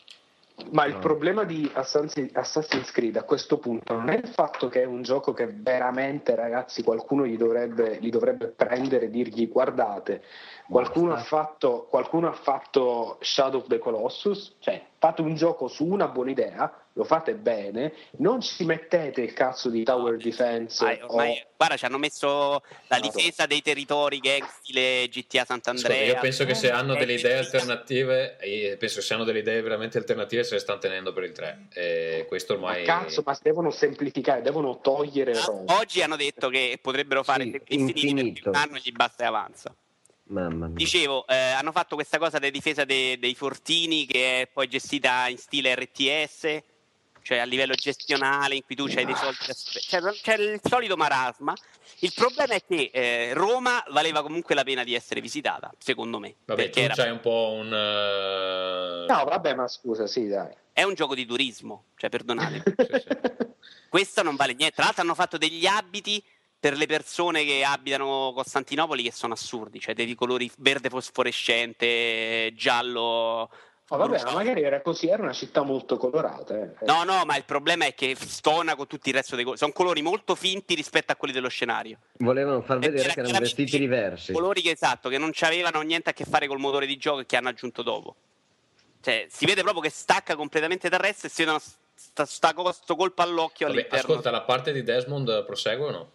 ma, il problema di Assassin's Assassin's Creed a questo punto non è il fatto che è un gioco che veramente, ragazzi, qualcuno gli dovrebbe, li dovrebbe prendere e dirgli guardate, qualcuno ha, fatto, qualcuno ha fatto Shadow of the Colossus, cioè fate un gioco su una buona idea, lo fate bene, non ci mettete il cazzo di Tower Defense Ormai, ormai- o- guarda, ci hanno messo la difesa dei territori gang stile GTA Sant'Andrea. io penso che se hanno Eh, delle eh, idee eh, alternative, penso che se hanno delle idee veramente alternative se le stanno tenendo per il 3. E questo Ma ormai... cazzo, ma devono semplificare, devono togliere roba. Oggi hanno detto che potrebbero fare Sì, infiniti infinito. perché un anno gli basta e avanza. Mamma mia. Dicevo, eh, hanno fatto questa cosa di difesa dei, dei fortini che è poi gestita in stile RTS, cioè a livello gestionale in cui tu hai dei soldi da cioè, c'è il solito marasma. Il problema è che eh, Roma valeva comunque la pena di essere visitata, secondo me. Vabbè, perché tu era- c'hai un po' un... eh, No, vabbè, ma scusa, sì, dai. è un gioco di turismo, cioè perdonate. sì, sì. Questo non vale niente. Tra l'altro hanno fatto degli abiti per le persone che abitano Costantinopoli che sono assurdi, cioè dei colori verde fosforescente, giallo. Ma vabbè, ma magari era così, era una città molto colorata. eh. No, no, ma il problema è che stona con tutto il resto dei colori. Sono colori molto finti rispetto a quelli dello scenario. Volevano far vedere che erano vestiti diversi. Colori che esatto, che non avevano niente a che fare col motore di gioco e che hanno aggiunto dopo. Cioè, si vede proprio che stacca completamente dal resto e si vedono sta, sta, sto colpo all'occhio Vabbè, all'interno. ascolta, la parte di Desmond prosegue o no?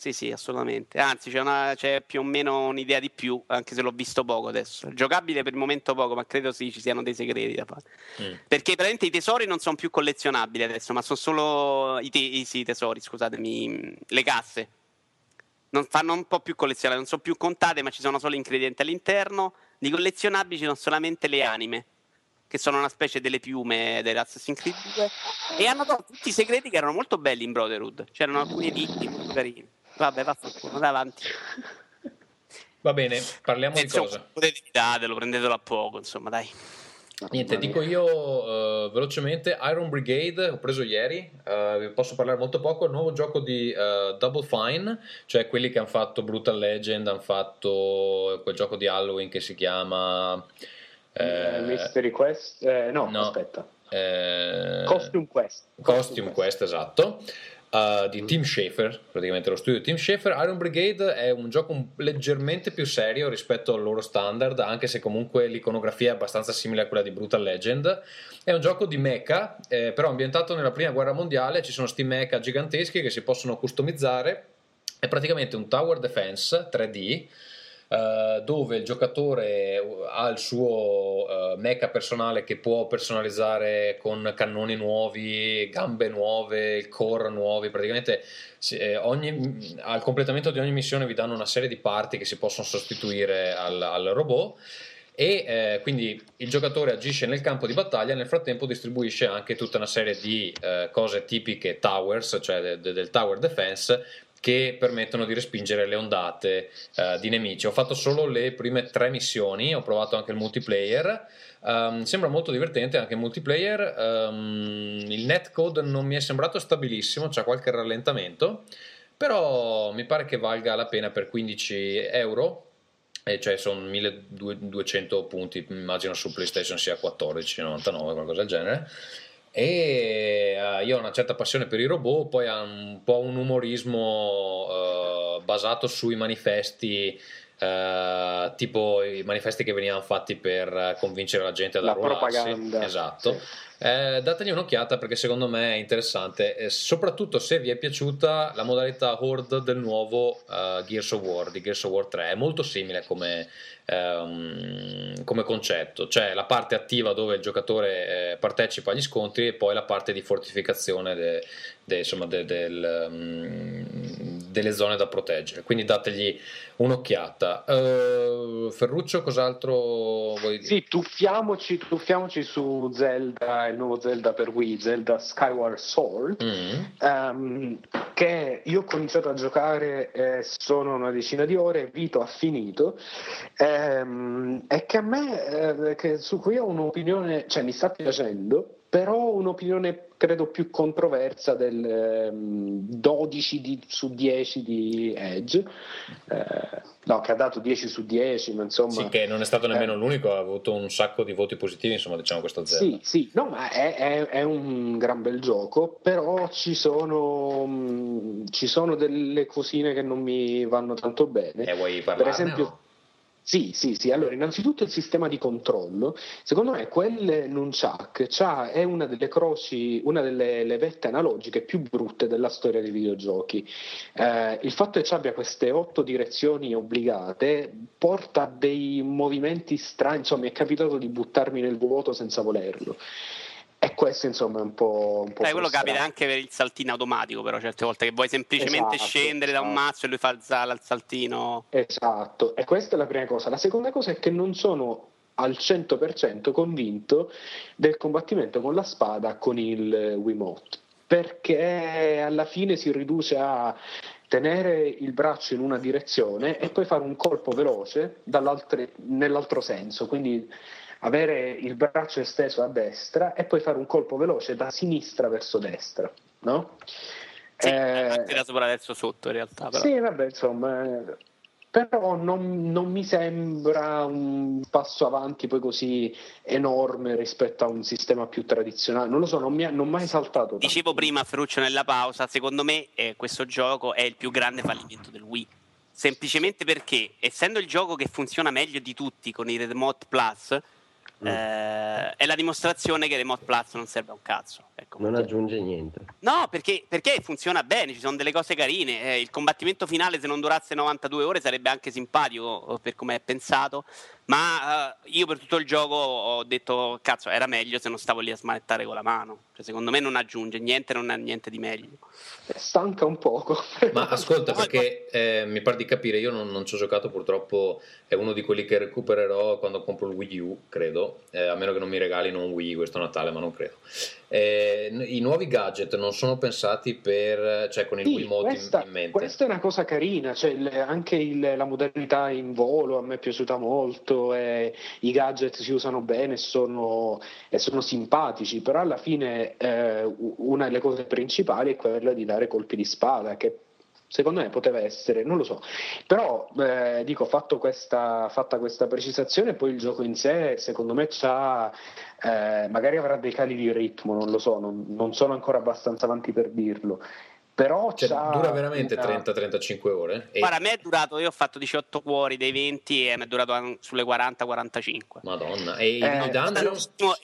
Sì, sì, assolutamente. Anzi, c'è, una- c'è più o meno un'idea di più, anche se l'ho visto poco adesso. Giocabile per il momento poco, ma credo sì, ci siano dei segreti da fare. Mm. Perché praticamente i tesori non sono più collezionabili adesso, ma sono solo i, te- i- sì, tesori, scusatemi, le casse. Non fanno un po' più collezionate, non sono più contate, ma ci sono solo ingredienti all'interno. Di collezionabili ci sono solamente le anime, che sono una specie delle piume dell'Assassin's Creed 2. E hanno dato tutti i segreti che erano molto belli in Brotherhood. C'erano alcuni editti molto carini. Vabbè, vaffanculo, vai avanti. Va bene, parliamo di Insomma, cosa? potete evitatelo, prendetelo a poco, insomma, dai. Niente, dico io eh, velocemente Iron Brigade, ho preso ieri, vi posso parlare molto poco, il nuovo gioco di eh, Double Fine, cioè quelli che hanno fatto Brutal Legend, hanno fatto quel gioco di Halloween che si chiama... Eh, Mystery Quest? Eh, no, no. aspetta. eh, Costume Quest. Costume Quest, esatto. Uh, di Tim Schafer, praticamente lo studio di Tim Schafer. Iron Brigade è un gioco leggermente più serio rispetto al loro standard, anche se comunque l'iconografia è abbastanza simile a quella di Brutal Legend. È un gioco di mecha, eh, però ambientato nella prima guerra mondiale. Ci sono sti mecha giganteschi che si possono customizzare. È praticamente un tower defense 3D. Eh, dove il giocatore ha il suo eh, mecha personale che può personalizzare con cannoni nuovi, gambe nuove, core nuovi, praticamente eh, ogni- al completamento di ogni missione vi danno una serie di parti che si possono sostituire al, al robot. E eh, quindi il giocatore agisce nel campo di battaglia nel frattempo distribuisce anche tutta una serie di eh, cose tipiche towers cioè de- de- del tower defense che permettono di respingere le ondate eh, di nemici. Ho fatto solo le prime tre missioni ho provato anche il multiplayer. Ehm, sembra molto divertente anche il multiplayer. Ehm, il netcode non mi è sembrato stabilissimo c'è qualche rallentamento però mi pare che valga la pena per 15 euro e cioè sono 1200 punti immagino su PlayStation sia 14,99 qualcosa del genere e eh, io ho una certa passione per i robot poi ha un po' un umorismo eh, basato sui manifesti eh, tipo i manifesti che venivano fatti per eh, convincere la gente ad La arruolarsi propaganda. esatto Sì. eh, dategli un'occhiata perché secondo me è interessante, e soprattutto se vi è piaciuta la modalità Horde del nuovo eh, Gears of War, di Gears of War 3, è molto simile come, ehm, come concetto, c'è la parte attiva dove il giocatore eh, partecipa agli scontri e poi la parte di fortificazione de- de- insomma, de- del, mm, delle zone da proteggere, quindi dategli un'occhiata. Eh, Ferruccio, cos'altro vuoi dire? Sì, tuffiamoci, tuffiamoci su Zelda, il nuovo Zelda per Wii, Zelda Skyward Sword, Mm. ehm, che io ho cominciato a giocare, eh, sono una decina di ore, Vito ha finito, ehm, e che a me, eh, che su cui ho un'opinione, cioè mi sta piacendo, però un'opinione credo più controversa del ehm, 12 di- su 10 di Edge, eh, no, che ha dato 10 su 10, ma insomma... Sì, che non è stato nemmeno Eh. l'unico, ha avuto un sacco di voti positivi, insomma, diciamo questo Zelda. Sì, sì, no, ma è, è- è un gran bel gioco, però ci sono, mh, ci sono delle cosine che non mi vanno tanto bene. E vuoi Per parlarne? esempio, o? Sì, sì, sì. Allora, innanzitutto il sistema di controllo, secondo me quel Nunchuck c'ha- è una delle croci, una delle levette analogiche più brutte della storia dei videogiochi. Eh, il fatto che ci abbia queste otto direzioni obbligate porta a dei movimenti strani, insomma, mi è capitato di buttarmi nel vuoto senza volerlo. E questo, insomma, è un po'. Un po Eh, quello capita anche per il saltino automatico, però certe volte che vuoi semplicemente Esatto, scendere da un esatto. mazzo e lui fa il, sal- il saltino. Esatto, e questa è la prima cosa. La seconda cosa è che non sono al 100% convinto del combattimento con la spada con il Wiimote, perché alla fine si riduce a tenere il braccio in una direzione e poi fare un colpo veloce nell'altro senso, quindi avere il braccio esteso a destra e poi fare un colpo veloce da sinistra verso destra, no? Sì, Eh, tirato pure adesso sotto in realtà. Però. sì, vabbè, insomma, eh, però non, non mi sembra un passo avanti poi così enorme rispetto a un sistema più tradizionale. Non lo so, non mi ha non mai saltato. tanto. Dicevo prima, Ferruccio, nella pausa, secondo me eh, questo gioco è il più grande fallimento del Wii. Semplicemente perché, essendo il gioco che funziona meglio di tutti con i Remote Plus, Mm. eh, è la dimostrazione che Remote Plus non serve a un cazzo. Ecco. Non aggiunge niente. No, perché, perché funziona bene, ci sono delle cose carine. eh, il combattimento finale, se non durasse 92 ore, sarebbe anche simpatico per come è pensato. Ma eh, io per tutto il gioco ho detto, cazzo, era meglio se non stavo lì a smanettare con la mano. Cioè, secondo me non aggiunge niente, non ha niente di meglio. Stanca un poco. Ma ascolta, perché eh, mi pare di capire, io non, non ci ho giocato purtroppo, è uno di quelli che recupererò quando compro il Wii U, credo, eh, a meno che non mi regalino un Wii questo Natale, ma non credo. Eh, i nuovi gadget non sono pensati per, cioè con il Sì, Wiimote in- questa, in, mente. questa è una cosa carina, cioè il- anche il- la modalità in volo a me è piaciuta molto, e i gadget si usano bene e sono, e sono simpatici, però alla fine eh, una delle cose principali è quella di dare colpi di spada, che secondo me poteva essere, non lo so, però eh, dico, fatto questa, fatta questa precisazione, poi il gioco in sé secondo me c'ha, eh, magari avrà dei cali di ritmo, non lo so, non, non sono ancora abbastanza avanti per dirlo. Però Cioè, c'ha dura veramente una- 30-35 ore? E- Guarda, a me è durato, io ho fatto 18 cuori dei 20 e mi è durato sulle 40-45. Madonna. E Eh, i dungeon?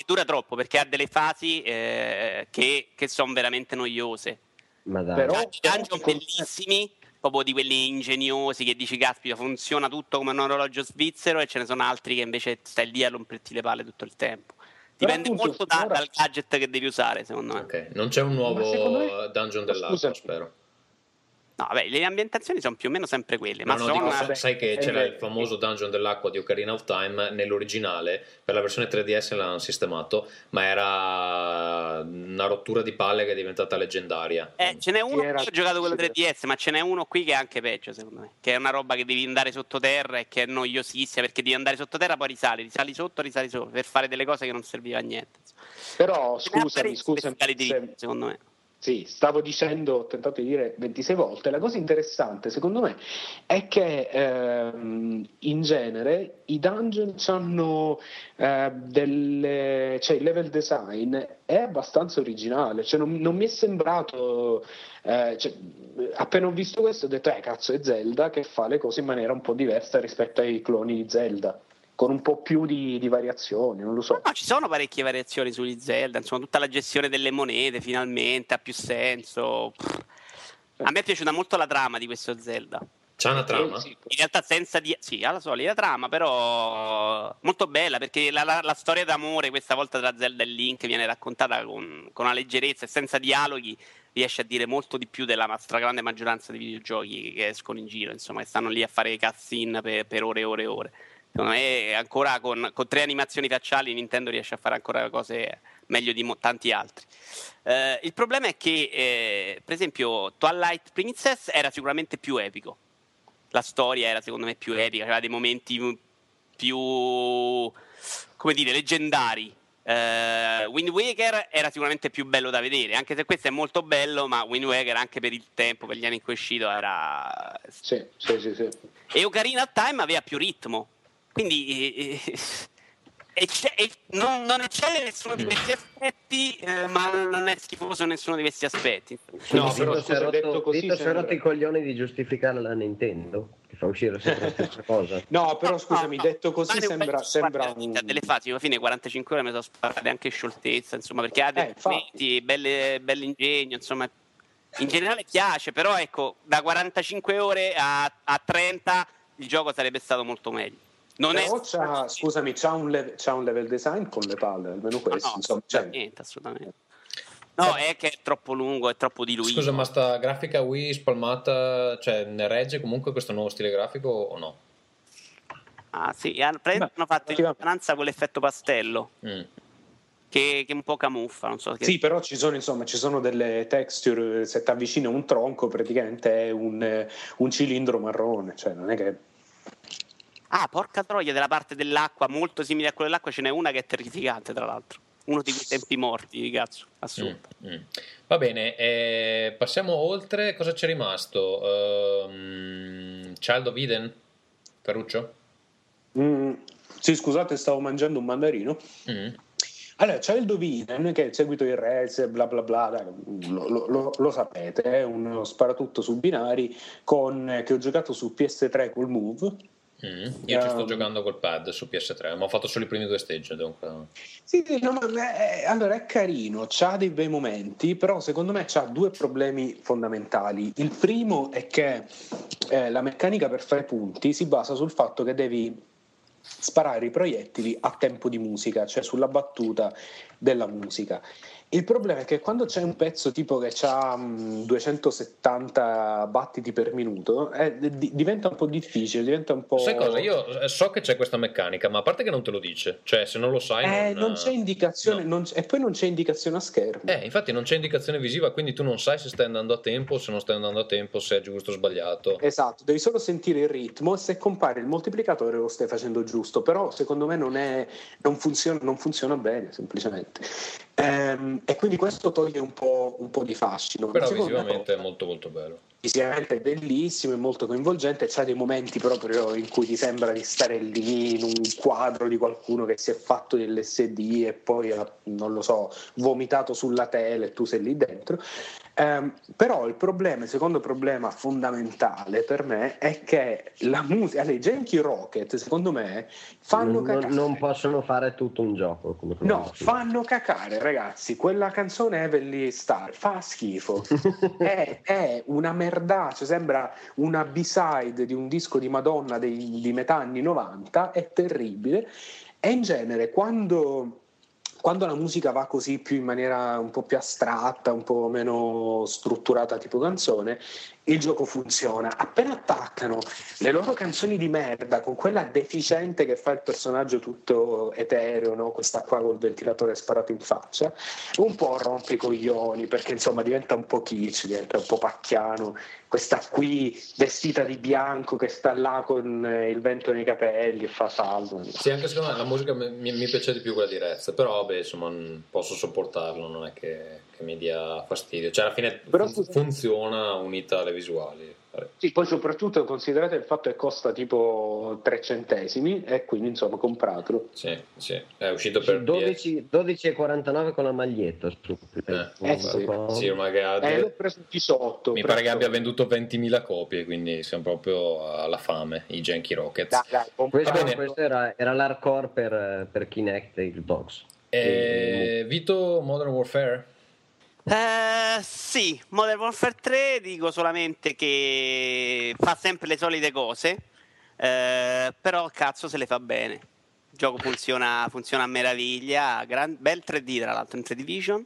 Dura troppo perché ha delle fasi eh, che, che sono veramente noiose. Ma dai. Però- I dungeon bellissimi, proprio di quelli ingegnosi che dici, caspita, funziona tutto come un orologio svizzero e ce ne sono altri che invece stai lì a romperti le palle tutto il tempo. Dipende appunto molto da- finora- dal gadget che devi usare, secondo me. Ok, non c'è un nuovo secondo me- dungeon dell'acqua, Scusami. spero. No, vabbè, le ambientazioni sono più o meno sempre quelle, ma No, no, sono... dico, sai che eh, c'era beh, il famoso dungeon dell'acqua di Ocarina of Time nell'originale, per la versione 3DS l'hanno sistemato, ma era una rottura di palle che è diventata leggendaria. Eh, ce n'è uno, era- io ho giocato quello sì. 3DS, ma ce n'è uno qui che è anche peggio, secondo me. Che è una roba che devi andare sottoterra e che è noiosissima, perché devi andare sottoterra, poi risali, risali sotto, risali sopra, per fare delle cose che non serviva a niente. Però scusami, scusami, se- secondo me. Sì, stavo dicendo, ho tentato di dire 26 volte. La cosa interessante, secondo me, è che ehm, in genere i dungeon hanno eh, delle. cioè il level design è abbastanza originale. Cioè, non, non mi è sembrato. eh, cioè, appena ho visto questo ho detto, eh cazzo, è Zelda che fa le cose in maniera un po' diversa rispetto ai cloni di Zelda. Con un po' più di, di variazioni, non lo so. No, ci sono parecchie variazioni sugli Zelda, insomma, tutta la gestione delle monete finalmente ha più senso. Pff. A me è piaciuta molto la trama di questo Zelda. C'ha una trama? Eh, sì. In realtà senza di... Sì, ha la solita trama, però molto bella, perché la, la- la storia d'amore questa volta tra Zelda e Link viene raccontata con, con una leggerezza e senza dialoghi riesce a dire molto di più della stragrande maggioranza dei videogiochi che escono in giro, insomma, che stanno lì a fare cutscene per, per ore e ore e ore. Secondo me ancora con, con tre animazioni facciali Nintendo riesce a fare ancora cose meglio di mo- tanti altri. Eh, il problema è che, eh, per esempio, Twilight Princess era sicuramente più epico. La storia era secondo me più epica, aveva dei momenti più, come dire, leggendari. Eh, Wind Waker era sicuramente più bello da vedere, anche se questo è molto bello, ma Wind Waker anche per il tempo, per gli anni in cui è uscito, era... Sì, sì, sì, sì. E Ocarina of Time aveva più ritmo, quindi... eh, eh, non, non eccelle nessuno di questi aspetti, eh, ma non è schifoso nessuno di questi aspetti. No, Vito però si è rotto, detto così Vito si è sembra- rotto i coglioni di giustificare la Nintendo, che fa uscire sempre la stessa cosa. No, però scusami, no, detto così sembra, sembra un... a delle fasi alla fine 45 ore mi sono sparate anche scioltezza insomma perché ha dei Eh, infatti. momenti belle, bell'ingegno insomma in generale piace però ecco da 45 ore a, a 30 il gioco sarebbe stato molto meglio non Però è c'ha, scusami, c'ha un, level, c'ha un level design con le palle, almeno no, questo. no, insomma, cioè, assolutamente, assolutamente no è che è troppo lungo è troppo diluito Scusa, ma sta grafica Wii spalmata, cioè ne regge comunque questo nuovo stile grafico o no? ah sì hanno, praticamente hanno fatto in lontananza con l'effetto pastello Mm. che, che un po' camuffa non so che Sì, però ci sono, insomma, ci sono delle texture, se ti avvicini a un tronco praticamente è un, un cilindro marrone, cioè non è che... Ah, porca troia, della parte dell'acqua, molto simile a quella dell'acqua, ce n'è una che è terrificante, tra l'altro. Uno di quei tempi morti, cazzo, assurdo. Mm, mm. Va bene, eh, passiamo oltre. Cosa c'è rimasto? Ehm, Child of Eden? Ferruccio? Mm, sì, scusate, stavo mangiando un mandarino. Mm. Allora, c'è il Dovinen che è il seguito di Rez, bla bla bla, lo, lo- lo- lo sapete, è uno sparatutto su binari con, che ho giocato su PS3 col Move. Mm. Io ci sto Ehm. giocando col pad su PS3, ma ho fatto solo i primi due stage. Dunque... Sì, no, ma è- allora è carino, c'ha dei bei momenti, però secondo me c'ha due problemi fondamentali. Il primo è che eh, la meccanica per fare punti si basa sul fatto che devi sparare i proiettili a tempo di musica, cioè sulla battuta della musica. Il problema è che quando c'è un pezzo tipo che ha 270 battiti per minuto, eh, di- diventa un po' difficile, diventa un po'... Sai cosa? Io eh, so che c'è questa meccanica, ma a parte che non te lo dice, cioè se non lo sai... Eh, non, non c'è indicazione, non c'è- e poi non c'è indicazione a schermo. Eh, infatti non c'è indicazione visiva, quindi tu non sai se stai andando a tempo, se non stai andando a tempo, se è giusto o sbagliato. Esatto, devi solo sentire il ritmo e se compare il moltiplicatore lo stai facendo giusto, però secondo me non, è, non, funziona, non funziona bene semplicemente. Ehm, e quindi questo toglie un po', un po' di fascino. Però visivamente è molto molto bello. visivamente è bellissimo, è molto coinvolgente, c'ha dei momenti proprio in cui ti sembra di stare lì in un quadro di qualcuno che si è fatto dell'SD e poi ha, non lo so, vomitato sulla tele e tu sei lì dentro. Ehm, però il problema, il secondo problema fondamentale per me è che la musica, le Genki Rocket, secondo me, fanno non, cacare. non possono fare tutto un gioco come No, fanno cacare, ragazzi. Quella canzone Heavenly Star fa schifo. è, è una merdaccia, sembra una B-side di un disco di Madonna dei- di metà anni 90. È terribile. E in genere, quando, quando la musica va così più in maniera un po' più astratta, un po' meno strutturata, tipo canzone, il gioco funziona. Appena attaccano le loro canzoni di merda con quella deficiente che fa il personaggio tutto etereo, no? questa qua col ventilatore sparato in faccia, un po' rompe i coglioni perché insomma diventa un po' kitsch, diventa un po' pacchiano. Questa qui vestita di bianco che sta là con eh, il vento nei capelli e fa salvo. Sì, anche secondo me la musica mi, mi- piace di più quella di Rez, però vabbè, insomma, posso sopportarlo, non è che, che mi dia fastidio. Cioè, alla fine fun- funziona unita alle visuali. Sì, poi soprattutto considerate il fatto che costa tipo 3 centesimi e quindi insomma compratelo. Sì, sì, è uscito per 12 12,49 con la maglietta. su- Eh sì. Sì, ha- Eh, l'ho preso di sotto. mi pare che abbia venduto 20.000 copie, quindi siamo proprio alla fame, i Genki Rockets. Questo, Va bene. questo era, era l'hardcore per, per Kinect e Xbox. Eh, Vito Modern Warfare? Eh, sì, Modern Warfare 3 dico solamente che fa sempre le solite cose, eh, però cazzo se le fa bene. Il gioco funziona, funziona a meraviglia, gran- bel 3D tra l'altro in 3D Vision.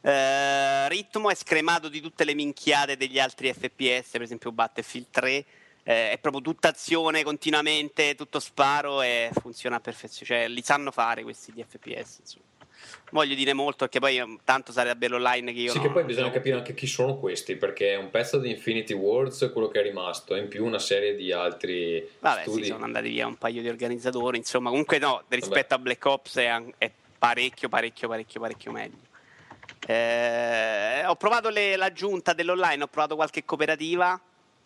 Eh, ritmo è scremato di tutte le minchiate degli altri FPS, per esempio Battlefield 3. eh, è proprio tutta azione continuamente, tutto sparo e funziona a perfezione. Cioè, li sanno fare questi di FPS. Insomma. Voglio dire molto perché poi eh, tanto sarebbe l'online che io Sì, no- che poi bisogna capire anche chi sono questi, perché è un pezzo di Infinity Wars quello che è rimasto, e in più una serie di altri Vabbè, studi. sì, sono andati via un paio di organizzatori, insomma, comunque no, rispetto a Black Ops è, è parecchio, parecchio, parecchio, parecchio meglio. Eh, ho provato le- l'aggiunta dell'online, ho provato qualche cooperativa,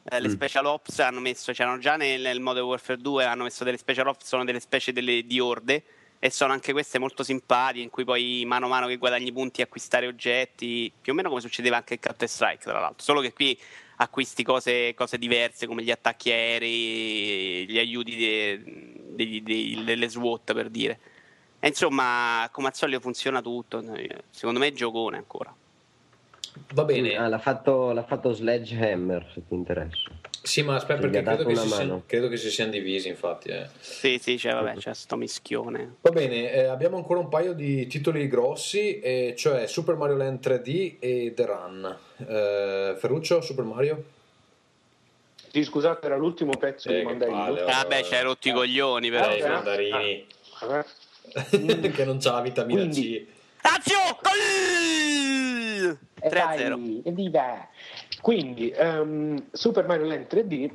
eh, le Mm. special ops hanno messo, c'erano già nel, nel Modern Warfare 2, hanno messo delle special ops, sono delle specie delle- di orde e sono anche queste molto simpatiche in cui poi mano a mano che guadagni punti acquistare oggetti, più o meno come succedeva anche in Counter Strike tra l'altro, solo che qui acquisti cose, cose diverse come gli attacchi aerei, gli aiuti de- degli- dei- delle SWAT per dire. E insomma, come al solito funziona tutto, secondo me è giocone ancora. Va bene. Ah, l'ha, fatto, l'ha fatto Sledgehammer, se ti interessa. Sì, ma aspetta, perché credo che, siano, credo che si siano divisi, infatti. eh. Sì, sì, c'è, vabbè, c'è sto mischione. Va bene, eh, abbiamo ancora un paio di titoli grossi, e cioè Super Mario Land 3D e The Run. Eh, Ferruccio, Super Mario? Sì, scusate, era l'ultimo pezzo Eh, di Mandarino. palle, Ah, beh, c'hai rotti i coglioni, però. Eh, i mandarini. Ah, che non c'ha la vitamina Quindi- C. Gol! E 3-0. dai, evviva! Quindi, ehm, Super Mario Land 3D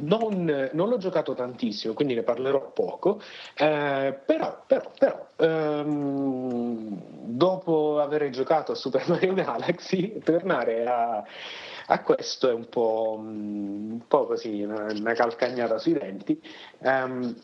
non, non l'ho giocato tantissimo, quindi ne parlerò poco, eh, però, però, però ehm, dopo aver giocato a Super Mario Galaxy, tornare a, a questo è un po', mm, un po' così, una, una calcagnata sui denti. Ehm,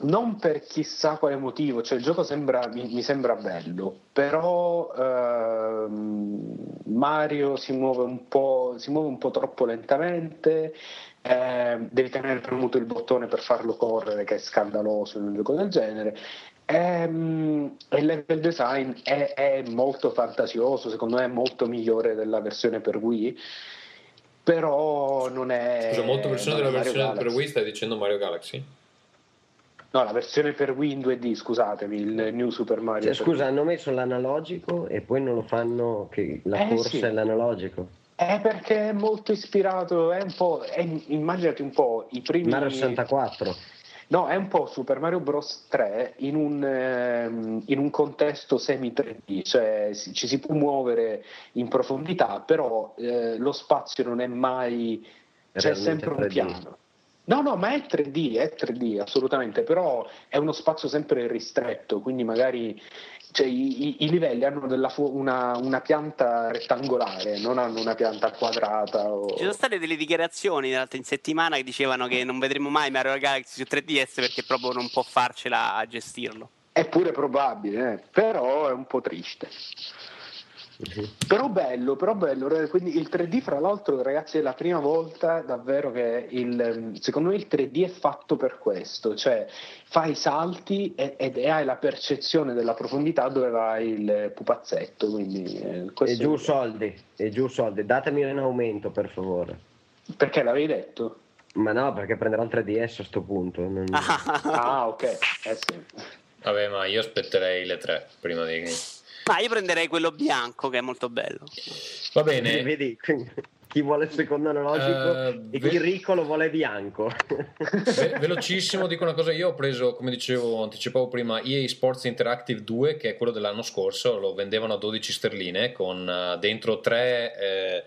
non per chissà quale motivo, cioè il gioco sembra, mi, mi sembra bello, però ehm, Mario si muove un po', si muove un po' troppo lentamente, ehm, devi tenere premuto il bottone per farlo correre, che è scandaloso in un gioco del genere. Ehm, E il level design è, è molto fantasioso, secondo me è molto migliore della versione per Wii, però non è... Scusa, non è della versione per Galaxy. Wii stai dicendo Mario Galaxy? No, la versione per Win 2D, scusatemi, il New Super Mario. Cioè, scusa, hanno messo l'analogico e poi non lo fanno che la Eh, corsa sì. è l'analogico. È perché è molto ispirato, è un po', è- immaginati un po' i primi... Mario 64. No, è un po' Super Mario Bros. 3 in un, ehm, in un contesto semi 3D, cioè ci si può muovere in profondità, però eh, lo spazio non è mai... c'è sempre un 3D. piano. No, no, ma è 3D, è 3D assolutamente, però è uno spazio sempre ristretto, quindi magari cioè, i, i- livelli hanno della fu- una, una pianta rettangolare, non hanno una pianta quadrata. O... Ci sono state delle dichiarazioni in settimana che dicevano che non vedremo mai Mario Galaxy su 3DS perché proprio non può farcela a gestirlo. È pure probabile, eh, però è un po' triste. Però bello, però bello. Quindi il 3D, fra l'altro, ragazzi, è la prima volta davvero che il, secondo me il 3D è fatto per questo, cioè fai i salti e, ed- hai la percezione della profondità dove va il pupazzetto. Quindi, eh, E giù soldi, e giù soldi. Datemi un aumento, per favore. Perché l'avevi detto? Ma no, perché prenderò il 3DS a sto punto. non- Ah, ok. Eh sì. Vabbè, ma io aspetterei le tre prima di... Ma io prenderei quello bianco che è molto bello. Va bene. Vedi, chi vuole il secondo analogico Eh, e ve- chi ricco lo vuole bianco. Ve- velocissimo dico una cosa io ho preso come dicevo anticipavo prima EA Sports Interactive 2 che è quello dell'anno scorso lo vendevano a 12 sterline con eh, dentro tre eh,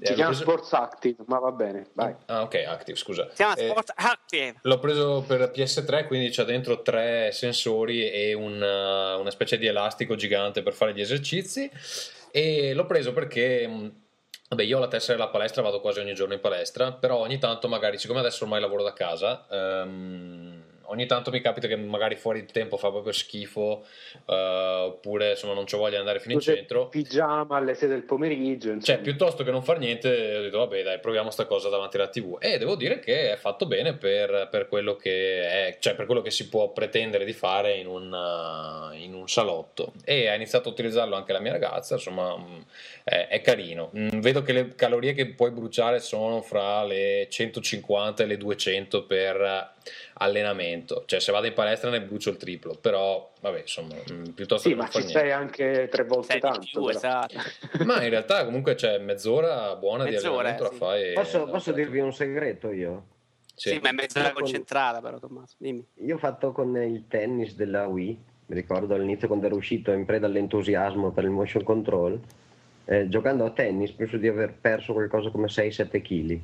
Si eh, chiama preso- Sports Active, ma va bene, vai. ah ok Active scusa Si chiama Eh, Sport Active. L'ho preso per PS3, quindi c'ha dentro tre sensori e un, uh, una specie di elastico gigante per fare gli esercizi. E l'ho preso perché, mh, vabbè, io ho la tessera della palestra, vado quasi ogni giorno in palestra, però ogni tanto, magari, siccome adesso ormai lavoro da casa, ehm, ogni tanto mi capita che magari fuori il tempo fa proprio schifo, eh, oppure insomma non c'ho voglia di andare fino in centro. pigiama alle 6 del pomeriggio. insomma. Cioè, piuttosto che non far niente, ho detto, vabbè, dai, proviamo sta cosa davanti alla TV. E devo dire che è fatto bene per, per quello che è, cioè per quello che si può pretendere di fare in un, uh, in un salotto. E ha iniziato a utilizzarlo anche la mia ragazza, insomma, mh, è, è carino. Mm, vedo che le calorie che puoi bruciare sono fra le 150 e le 200 per allenamento. Cioè, se vado in palestra ne brucio il triplo, però, vabbè, insomma, mh, piuttosto Sì, che ma non far ci niente. sei anche tre volte Sei tanto. più, esatto. Ma in realtà comunque c'è mezz'ora buona Mezz'ora, di allenamento la sì. fai. Posso, posso dirvi un segreto io? Sì. Sì, ma è mezz'ora Con- concentrata però Tommaso, dimmi. Io ho fatto con il tennis della Wii, mi ricordo all'inizio quando ero uscito in preda all'entusiasmo per il motion control, eh, giocando a tennis penso di aver perso qualcosa come 6-7 kg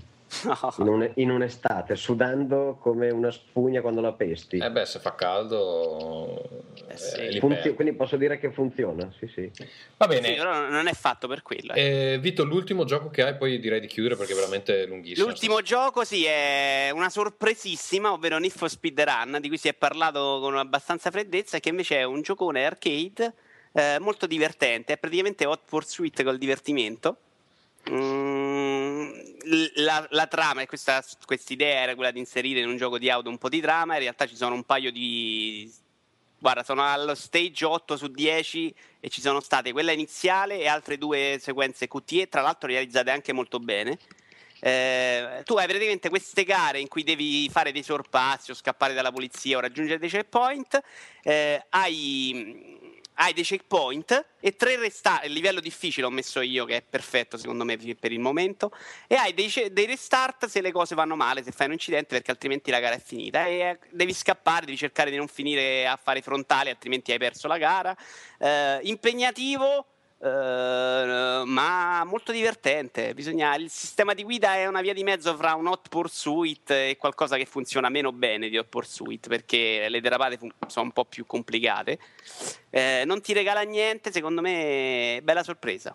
in, un- in un'estate, sudando come una spugna quando la pesti. Eh beh, se fa caldo, Eh sì. eh, Funzio- quindi posso dire che funziona, sì sì. Va Sì, bene. però non è fatto per quello. eh. Eh, Vito, l'ultimo gioco che hai, poi direi di chiudere perché è veramente lunghissimo. L'ultimo gioco sì è una sorpresissima, ovvero Need for Speed Run, di cui si è parlato con abbastanza freddezza, che invece è un giocone arcade eh, molto divertente, è praticamente Hot Pursuit col divertimento. Mm, la, la trama e questa idea era quella di inserire in un gioco di auto un po' di trama, in realtà ci sono un paio di... Guarda, sono allo stage 8 su 10 e ci sono state quella iniziale e altre due sequenze QTE, tra l'altro realizzate anche molto bene. Eh, tu hai praticamente queste gare in cui devi fare dei sorpassi o scappare dalla polizia o raggiungere dei checkpoint. eh, hai, hai dei checkpoint e tre restart. Il livello difficile ho messo io, che è perfetto secondo me per il momento. E hai dei, dei restart se le cose vanno male, se fai un incidente, perché altrimenti la gara è finita. E eh, devi scappare, devi cercare di non finire a fare frontali, altrimenti hai perso la gara. Eh, impegnativo. Eh, ma molto divertente. Bisogna, il sistema di guida è una via di mezzo fra un hot pursuit e qualcosa che funziona meno bene di hot pursuit perché le derapate fun- sono un po' più complicate. Eh, non ti regala niente, secondo me, bella sorpresa.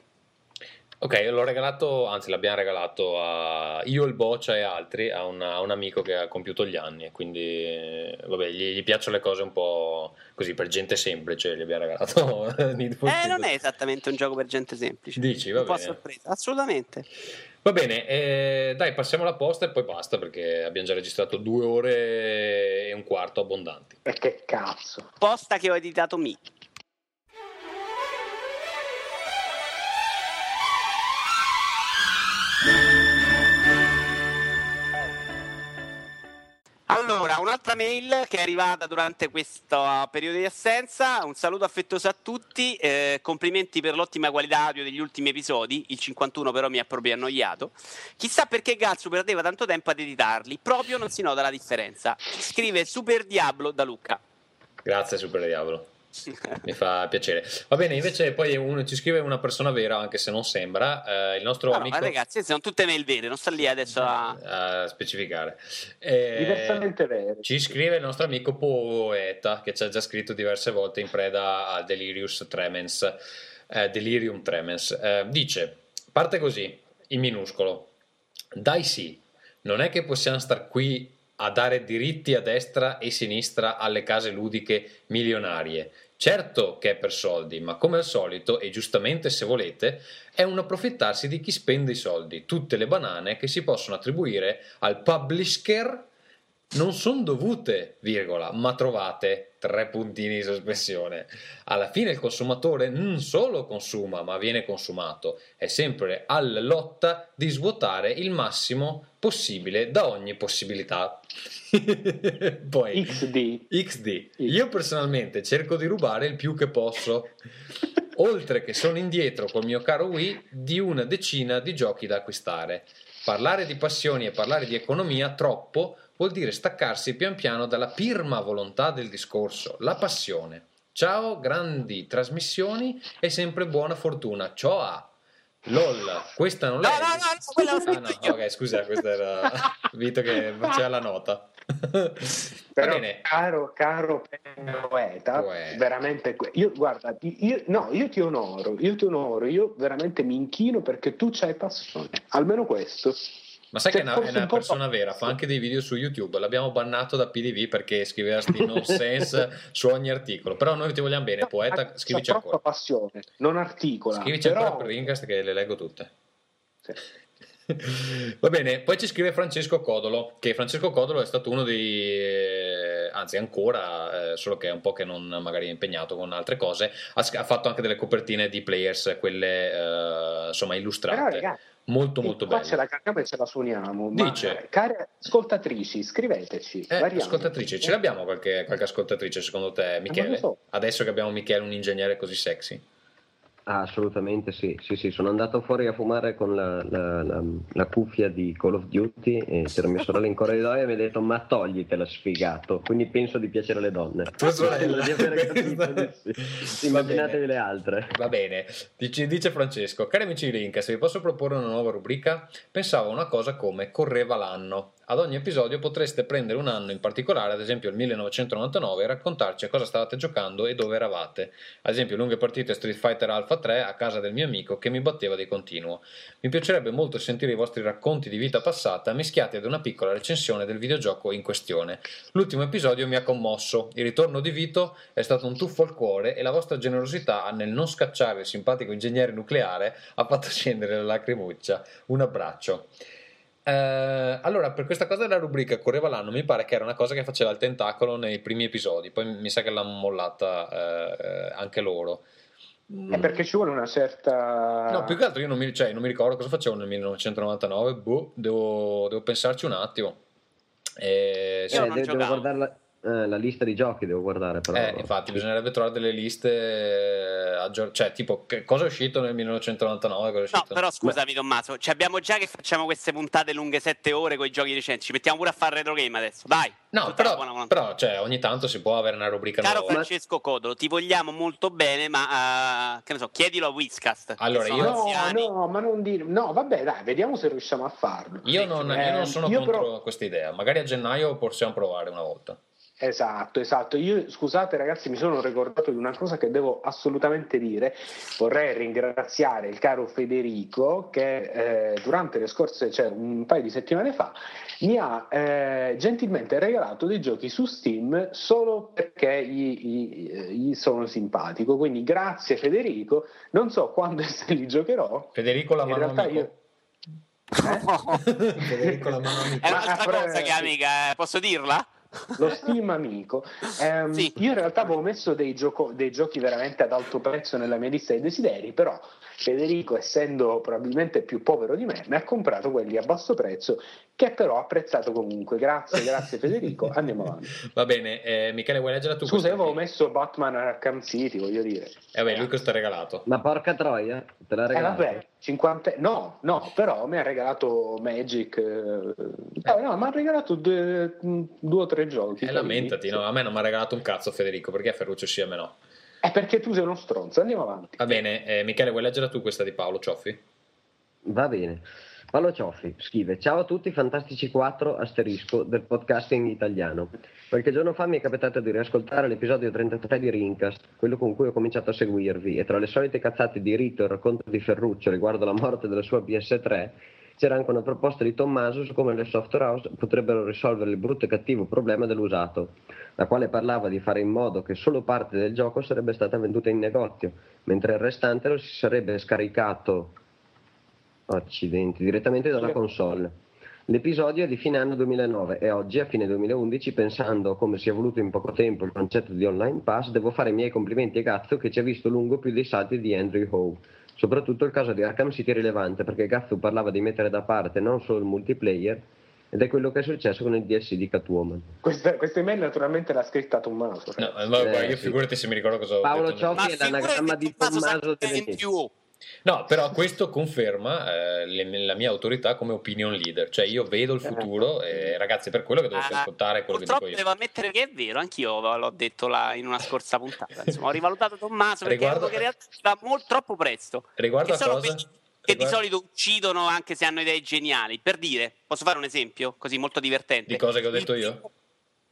Ok, l'ho regalato, anzi l'abbiamo regalato a io, il Boccia e altri, a, un- a un amico che ha compiuto gli anni, e quindi vabbè, gli, gli piacciono le cose un po' così per gente semplice, gli abbiamo regalato Need for Eh, non è esattamente un gioco per gente semplice. Dici, va un bene. sorpresa, assolutamente. Va bene, eh, dai, passiamo alla posta e poi basta perché abbiamo già registrato due ore e un quarto abbondanti. E che cazzo. Posta che ho editato mi. Allora, un'altra mail che è arrivata durante questo periodo di assenza. Un saluto affettuoso a tutti. eh, complimenti per l'ottima qualità audio degli ultimi episodi. Il 51 però mi ha proprio annoiato. Chissà perché Gazzo perdeva tanto tempo ad editarli. Proprio non si nota la differenza. Scrive Super Diablo da Luca. Grazie Super Diavolo. Mi fa piacere. Va bene, invece poi uno- ci scrive una persona vera, anche se non sembra, eh, il nostro No, no, amico... ma ragazzi, sono tutte mail vere, non sta lì adesso a... a specificare. Eh, Diversamente vero. Ci scrive il nostro amico Poeta, che ci ha già scritto diverse volte in preda a Delirius Tremens. eh, Delirium Tremens. Eh, dice, parte così, in minuscolo. Dai sì, non è che possiamo star qui a dare diritti a destra e sinistra alle case ludiche milionarie. Certo che è per soldi, ma come al solito, e giustamente se volete, è un approfittarsi di chi spende i soldi. Tutte le banane che si possono attribuire al publisher non sono dovute, virgola, ma trovate tre puntini di sospensione. Alla fine il consumatore non solo consuma, ma viene consumato. È sempre alla lotta di svuotare il massimo possibile da ogni possibilità. Poi XD. XD. Io personalmente cerco di rubare il più che posso. Oltre che sono indietro col mio caro Wii di una decina di giochi da acquistare. Parlare di passioni e parlare di economia troppo vuol dire staccarsi pian piano dalla pirma volontà del discorso, la passione. Ciao, grandi trasmissioni e sempre buona fortuna. Ciao a LOL, questa non No, l'è. no, no, no, quella l'ho Ah, no, ok, scusa, questa era Vito che faceva la nota. Però, bene. caro, caro poeta, veramente, io, guarda, io, no, io ti onoro, io ti onoro, io veramente mi inchino perché tu c'hai passione, almeno questo. Ma sai Cioè, che è una, è una persona vera, fa anche dei video su YouTube. L'abbiamo bannato da PDV perché scriveva sti nonsense su ogni articolo. Però noi ti vogliamo bene, poeta, scrivici ancora. passione, non articola. Scrivici però... ancora per Rincast che le leggo tutte. Va bene, poi ci scrive Francesco Codolo, che Francesco Codolo è stato uno dei, eh, anzi ancora, eh, solo che è un po' che non magari è impegnato con altre cose, ha, ha fatto anche delle copertine di players, quelle eh, insomma Però illustrate, ragazzi, molto molto qua belle. ce la caghiamo e ce la suoniamo. Dice. eh, care ascoltatrici, scriveteci. Eh, variamo. ascoltatrice, ce l'abbiamo qualche, qualche ascoltatrice secondo te, Michele? so. Adesso che abbiamo Michele, un ingegnere così sexy. Ah, assolutamente sì. sì, sì, sono andato fuori a fumare con la, la- la- la cuffia di Call of Duty e c'era mia sorella in corridoio e mi ha detto ma toglitela sfigato, quindi penso di piacere alle donne. Tua sorella. Di aver capito di sì. Immaginatevi le altre. Va bene, dice, dice Francesco, cari amici di Link, se vi posso proporre una nuova rubrica, pensavo a una cosa come correva l'anno. Ad ogni episodio potreste prendere un anno in particolare, ad esempio il 1999, e raccontarci a cosa stavate giocando e dove eravate. Ad esempio lunghe partite Street Fighter Alpha 3 a casa del mio amico che mi batteva di continuo. Mi piacerebbe molto sentire i vostri racconti di vita passata mischiati ad una piccola recensione del videogioco in questione. L'ultimo episodio mi ha commosso, il ritorno di Vito è stato un tuffo al cuore e la vostra generosità nel non scacciare il simpatico ingegnere nucleare ha fatto scendere la lacrimuccia. Un abbraccio. Eh, allora, per questa cosa della rubrica Correva l'anno, mi pare che era una cosa che faceva il tentacolo nei primi episodi, poi mi sa che l'hanno mollata eh, anche loro. È perché ci vuole una certa... No, più che altro io non mi, cioè, non mi ricordo cosa facevo nel 1999, boh, devo, devo pensarci un attimo. Eh, sì. De- devo guardare la, eh, la lista di giochi, devo guardare però. Eh, infatti, bisognerebbe trovare delle liste, eh, aggior- cioè tipo che cosa è uscito nel 1999, cosa è No, uscito. però scusami Tommaso, ci abbiamo già che facciamo queste puntate lunghe 7 ore con i giochi recenti, ci mettiamo pure a fare retro game adesso, dai. No, però, buona però, cioè, ogni tanto si può avere una rubrica Caro nuova. Francesco Codolo, ti vogliamo molto bene, ma eh, che ne so, chiedilo a Whiscast. Allora, io- No, anziani. no, ma non dire... No, vabbè, dai, vediamo se riusciamo a farlo. Io non, io Eh, non sono io contro però- questa idea, magari a gennaio possiamo provare una volta. Esatto, esatto. Io scusate ragazzi, mi sono ricordato di una cosa che devo assolutamente dire. Vorrei ringraziare il caro Federico che eh, durante le scorse, cioè un paio di settimane fa, mi ha eh, gentilmente regalato dei giochi su Steam solo perché gli, gli- gli sono simpatico. Quindi grazie Federico. Non so quando se li giocherò. Federico la In mano io. Federico la mano amico. È un'altra cosa che amica, eh, posso dirla? Lo Steam amico. Ehm, Io in realtà avevo messo dei, gioco- dei giochi veramente ad alto prezzo nella mia lista dei desideri, però Federico, essendo probabilmente più povero di me, mi ha comprato quelli a basso prezzo, che però ho apprezzato comunque. Grazie, grazie Federico. Andiamo avanti. Va bene, eh, Michele, vuoi leggere tu? Scusa, questa io avevo messo Batman Arkham City, voglio dire. Eh beh, lui questo è regalato. Ma porca troia, te l'ha Eh regalato. vabbè, 50... No, no, però mi ha regalato Magic. eh, no, no, mi ha regalato due, due o tre giochi. Eh, lamentati, no? A me non mi ha regalato un cazzo Federico, perché a Ferruccio sì, a me no. È perché tu sei uno stronzo, andiamo avanti. Va bene, eh, Michele, vuoi leggere tu questa di Paolo Cioffi? Va bene. Paolo Cioffi scrive: Ciao a tutti, fantastici 4 asterisco del podcasting italiano. Qualche giorno fa mi è capitato di riascoltare l'episodio 33 di Rincast, quello con cui ho cominciato a seguirvi, e tra le solite cazzate di Rito e il racconto di Ferruccio riguardo la morte della sua PS3, c'era anche una proposta di Tommaso su come le software house potrebbero risolvere il brutto e cattivo problema dell'usato, la quale parlava di fare in modo che solo parte del gioco sarebbe stata venduta in negozio, mentre il restante lo si sarebbe scaricato accidenti, direttamente dalla console. L'episodio è di fine anno 2009 e oggi, a fine 2011, pensando a come si è evoluto in poco tempo il concetto di online pass, devo fare i miei complimenti a Gazzo che ci ha visto lungo più dei salti di Andrew Howe. Soprattutto il caso di Arkham City è rilevante perché Gazzo parlava di mettere da parte non solo il multiplayer, ed è quello che è successo con il DLC di Catwoman. Questa, questa email naturalmente l'ha scritta Tommaso. No, eh, vabbè, Eh, io sì. figurati se mi ricordo cosa ho Paolo detto. Cioffi è l'anagramma di Tommaso Venezia. No, però questo conferma eh, le- la mia autorità come opinion leader, cioè io vedo il futuro e ragazzi per quello che dovete Ah, ascoltare quello che dico Purtroppo io. devo ammettere che è vero, anch'io l'ho detto là in una scorsa puntata. Insomma, ho rivalutato Tommaso perché Riguardo- credo che in realtà va molto troppo presto. Riguardo Che a sono cosa? quelli che di solito uccidono anche se hanno idee geniali. Per dire, posso fare un esempio così molto divertente? Di cose che ho detto Il io? primo-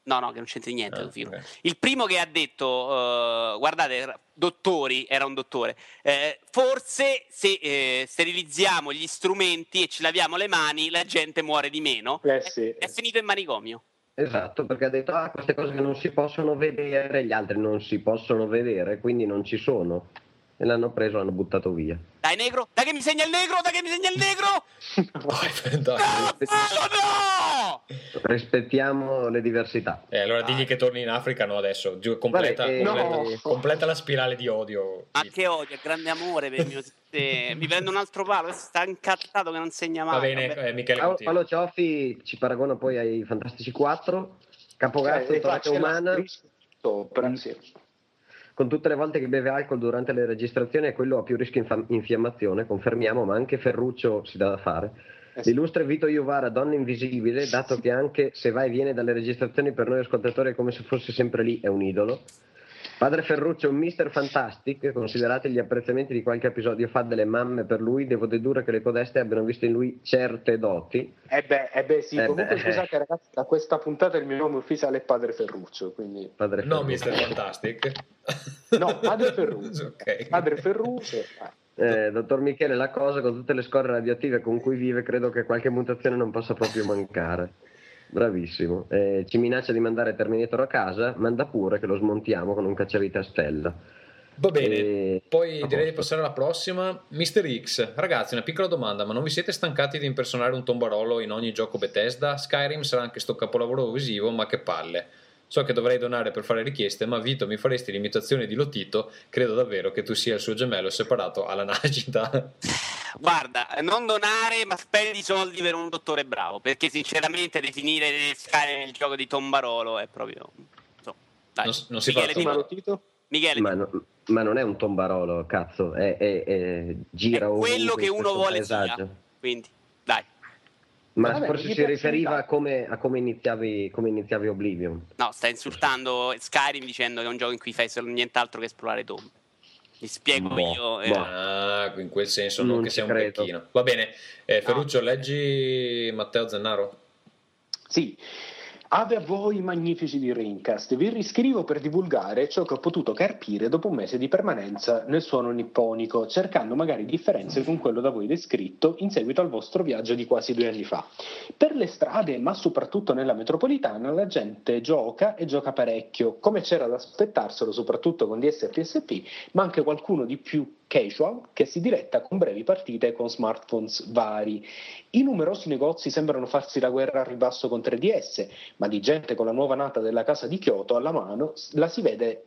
No, no, che non c'entri niente. Ah, Figo. ok. Il primo che ha detto, eh, guardate, dottori, era un dottore, eh, forse se eh, sterilizziamo gli strumenti e ci laviamo le mani, la gente muore di meno. Eh sì. È finito in manicomio. Esatto, perché ha detto, ah, queste cose che non si possono vedere, gli altri non si possono vedere, quindi non ci sono. E l'hanno preso, l'hanno buttato via. Dai, negro, dai che mi segna il negro, dai che mi segna il negro. Vai, dai. no! Rispettiamo le diversità. Eh, allora digli che torni in Africa, no adesso, Giù, completa, Vabbè, eh, completa, no. completa la spirale di odio. Ma che odio, è grande amore per il mio Mi prendo un altro palo, sta incazzato che non segna mai. Va bene, eh, Michele, Paolo. Paolo Cioffi ci paragona poi ai Fantastici 4, Capogazzo, c'è la Umana, sopra, sì. Con tutte le volte che beve alcol durante le registrazioni è quello a più rischio infa- infiammazione, confermiamo, ma anche Ferruccio si dà da fare. Eh. L'illustre Vito Iuvara, donna invisibile, dato che anche se va e viene dalle registrazioni per noi ascoltatori è come se fosse sempre lì, è un idolo. Padre Ferruccio, un Mister Fantastic, considerati gli apprezzamenti di qualche episodio fa delle mamme per lui, devo dedurre che le codeste abbiano visto in lui certe doti. Eh beh, eh beh, sì, Eh comunque beh. scusate ragazzi, da questa puntata il mio nome ufficiale è Padre Ferruccio, quindi... Padre No, Ferruccio. Mr. Fantastic. No, Padre Ferruccio. Ok. Padre Ferruccio. eh. Eh, dottor Michele, la cosa con tutte le scorre radioattive con cui vive, credo che qualche mutazione non possa proprio mancare. Bravissimo. Eh, ci minaccia di mandare Terminator a casa, manda pure che lo smontiamo con un cacciavite a stella. Va bene, E- poi direi di passare alla prossima. Mr. X, ragazzi, una piccola domanda: ma non vi siete stancati di impersonare un tombarolo in ogni gioco Bethesda? Skyrim sarà anche sto capolavoro visivo, ma che palle. So che dovrei donare per fare richieste, ma Vito, mi faresti l'imitazione di Lotito? Credo davvero che tu sia il suo gemello separato alla nascita. Guarda, non donare, ma spendi soldi per un dottore bravo. Perché sinceramente definire Sky nel gioco di Tombarolo è proprio. dai. Non, non si fa Michele, dimmi- tombarolo. Tito? Michele, Ma, no- ma non è un tombarolo, cazzo, è, è- è- gira è quello che uno vuole sia. Quindi. Ma Vabbè, forse si riferiva a come, a come iniziavi, come iniziavi Oblivion. No, sta insultando Skyrim dicendo che è un gioco in cui fai solo nient'altro che esplorare tombe. Mi spiego Boh, io. eh, boh. Ah, in quel senso non, Non che sia un credo. becchino. Va bene, eh, Ferruccio, leggi Matteo Zennaro. Sì. Ave a voi magnifici di Rincast, vi riscrivo per divulgare ciò che ho potuto carpire dopo un mese di permanenza nel suono nipponico, cercando magari differenze con quello da voi descritto in seguito al vostro viaggio di quasi due anni fa. Per le strade, ma soprattutto nella metropolitana, la gente gioca e gioca parecchio, come c'era da aspettarselo soprattutto con DS e PSP, ma anche qualcuno di più casual che si diretta con brevi partite con smartphones vari. I numerosi negozi sembrano farsi la guerra al ribasso con 3DS, ma di gente con la nuova nata della casa di Kyoto alla mano vede,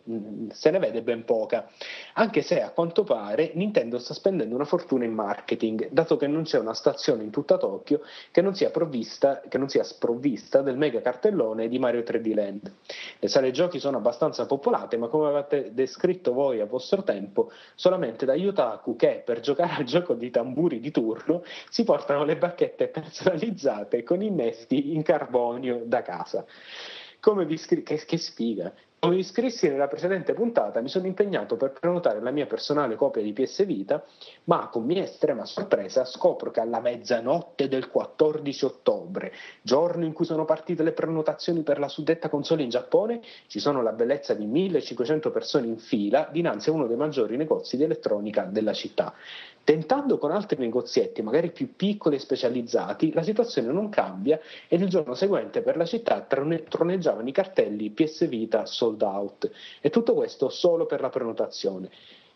se ne vede ben poca, anche se a quanto pare Nintendo sta spendendo una fortuna in marketing, dato che non c'è una stazione in tutta Tokyo che non sia, che non sia sprovvista del mega cartellone di Mario 3D Land. Le sale giochi sono abbastanza popolate, ma come avete descritto voi a vostro tempo, solamente da Yotaku che per giocare al gioco di tamburi di turno si portano le bacchette personalizzate con innesti in carbonio da casa. Come scri- che, che sfiga! Come vi scrissi nella precedente puntata, mi sono impegnato per prenotare la mia personale copia di PS Vita, ma con mia estrema sorpresa scopro che alla mezzanotte del 14 ottobre, giorno in cui sono partite le prenotazioni per la suddetta console in Giappone, ci sono la bellezza di 1500 persone in fila dinanzi a uno dei maggiori negozi di elettronica della città. Tentando con altri negozietti, magari più piccoli e specializzati, la situazione non cambia e il giorno seguente per la città trone- troneggiavano i cartelli PS Vita sold out. E tutto questo solo per la prenotazione.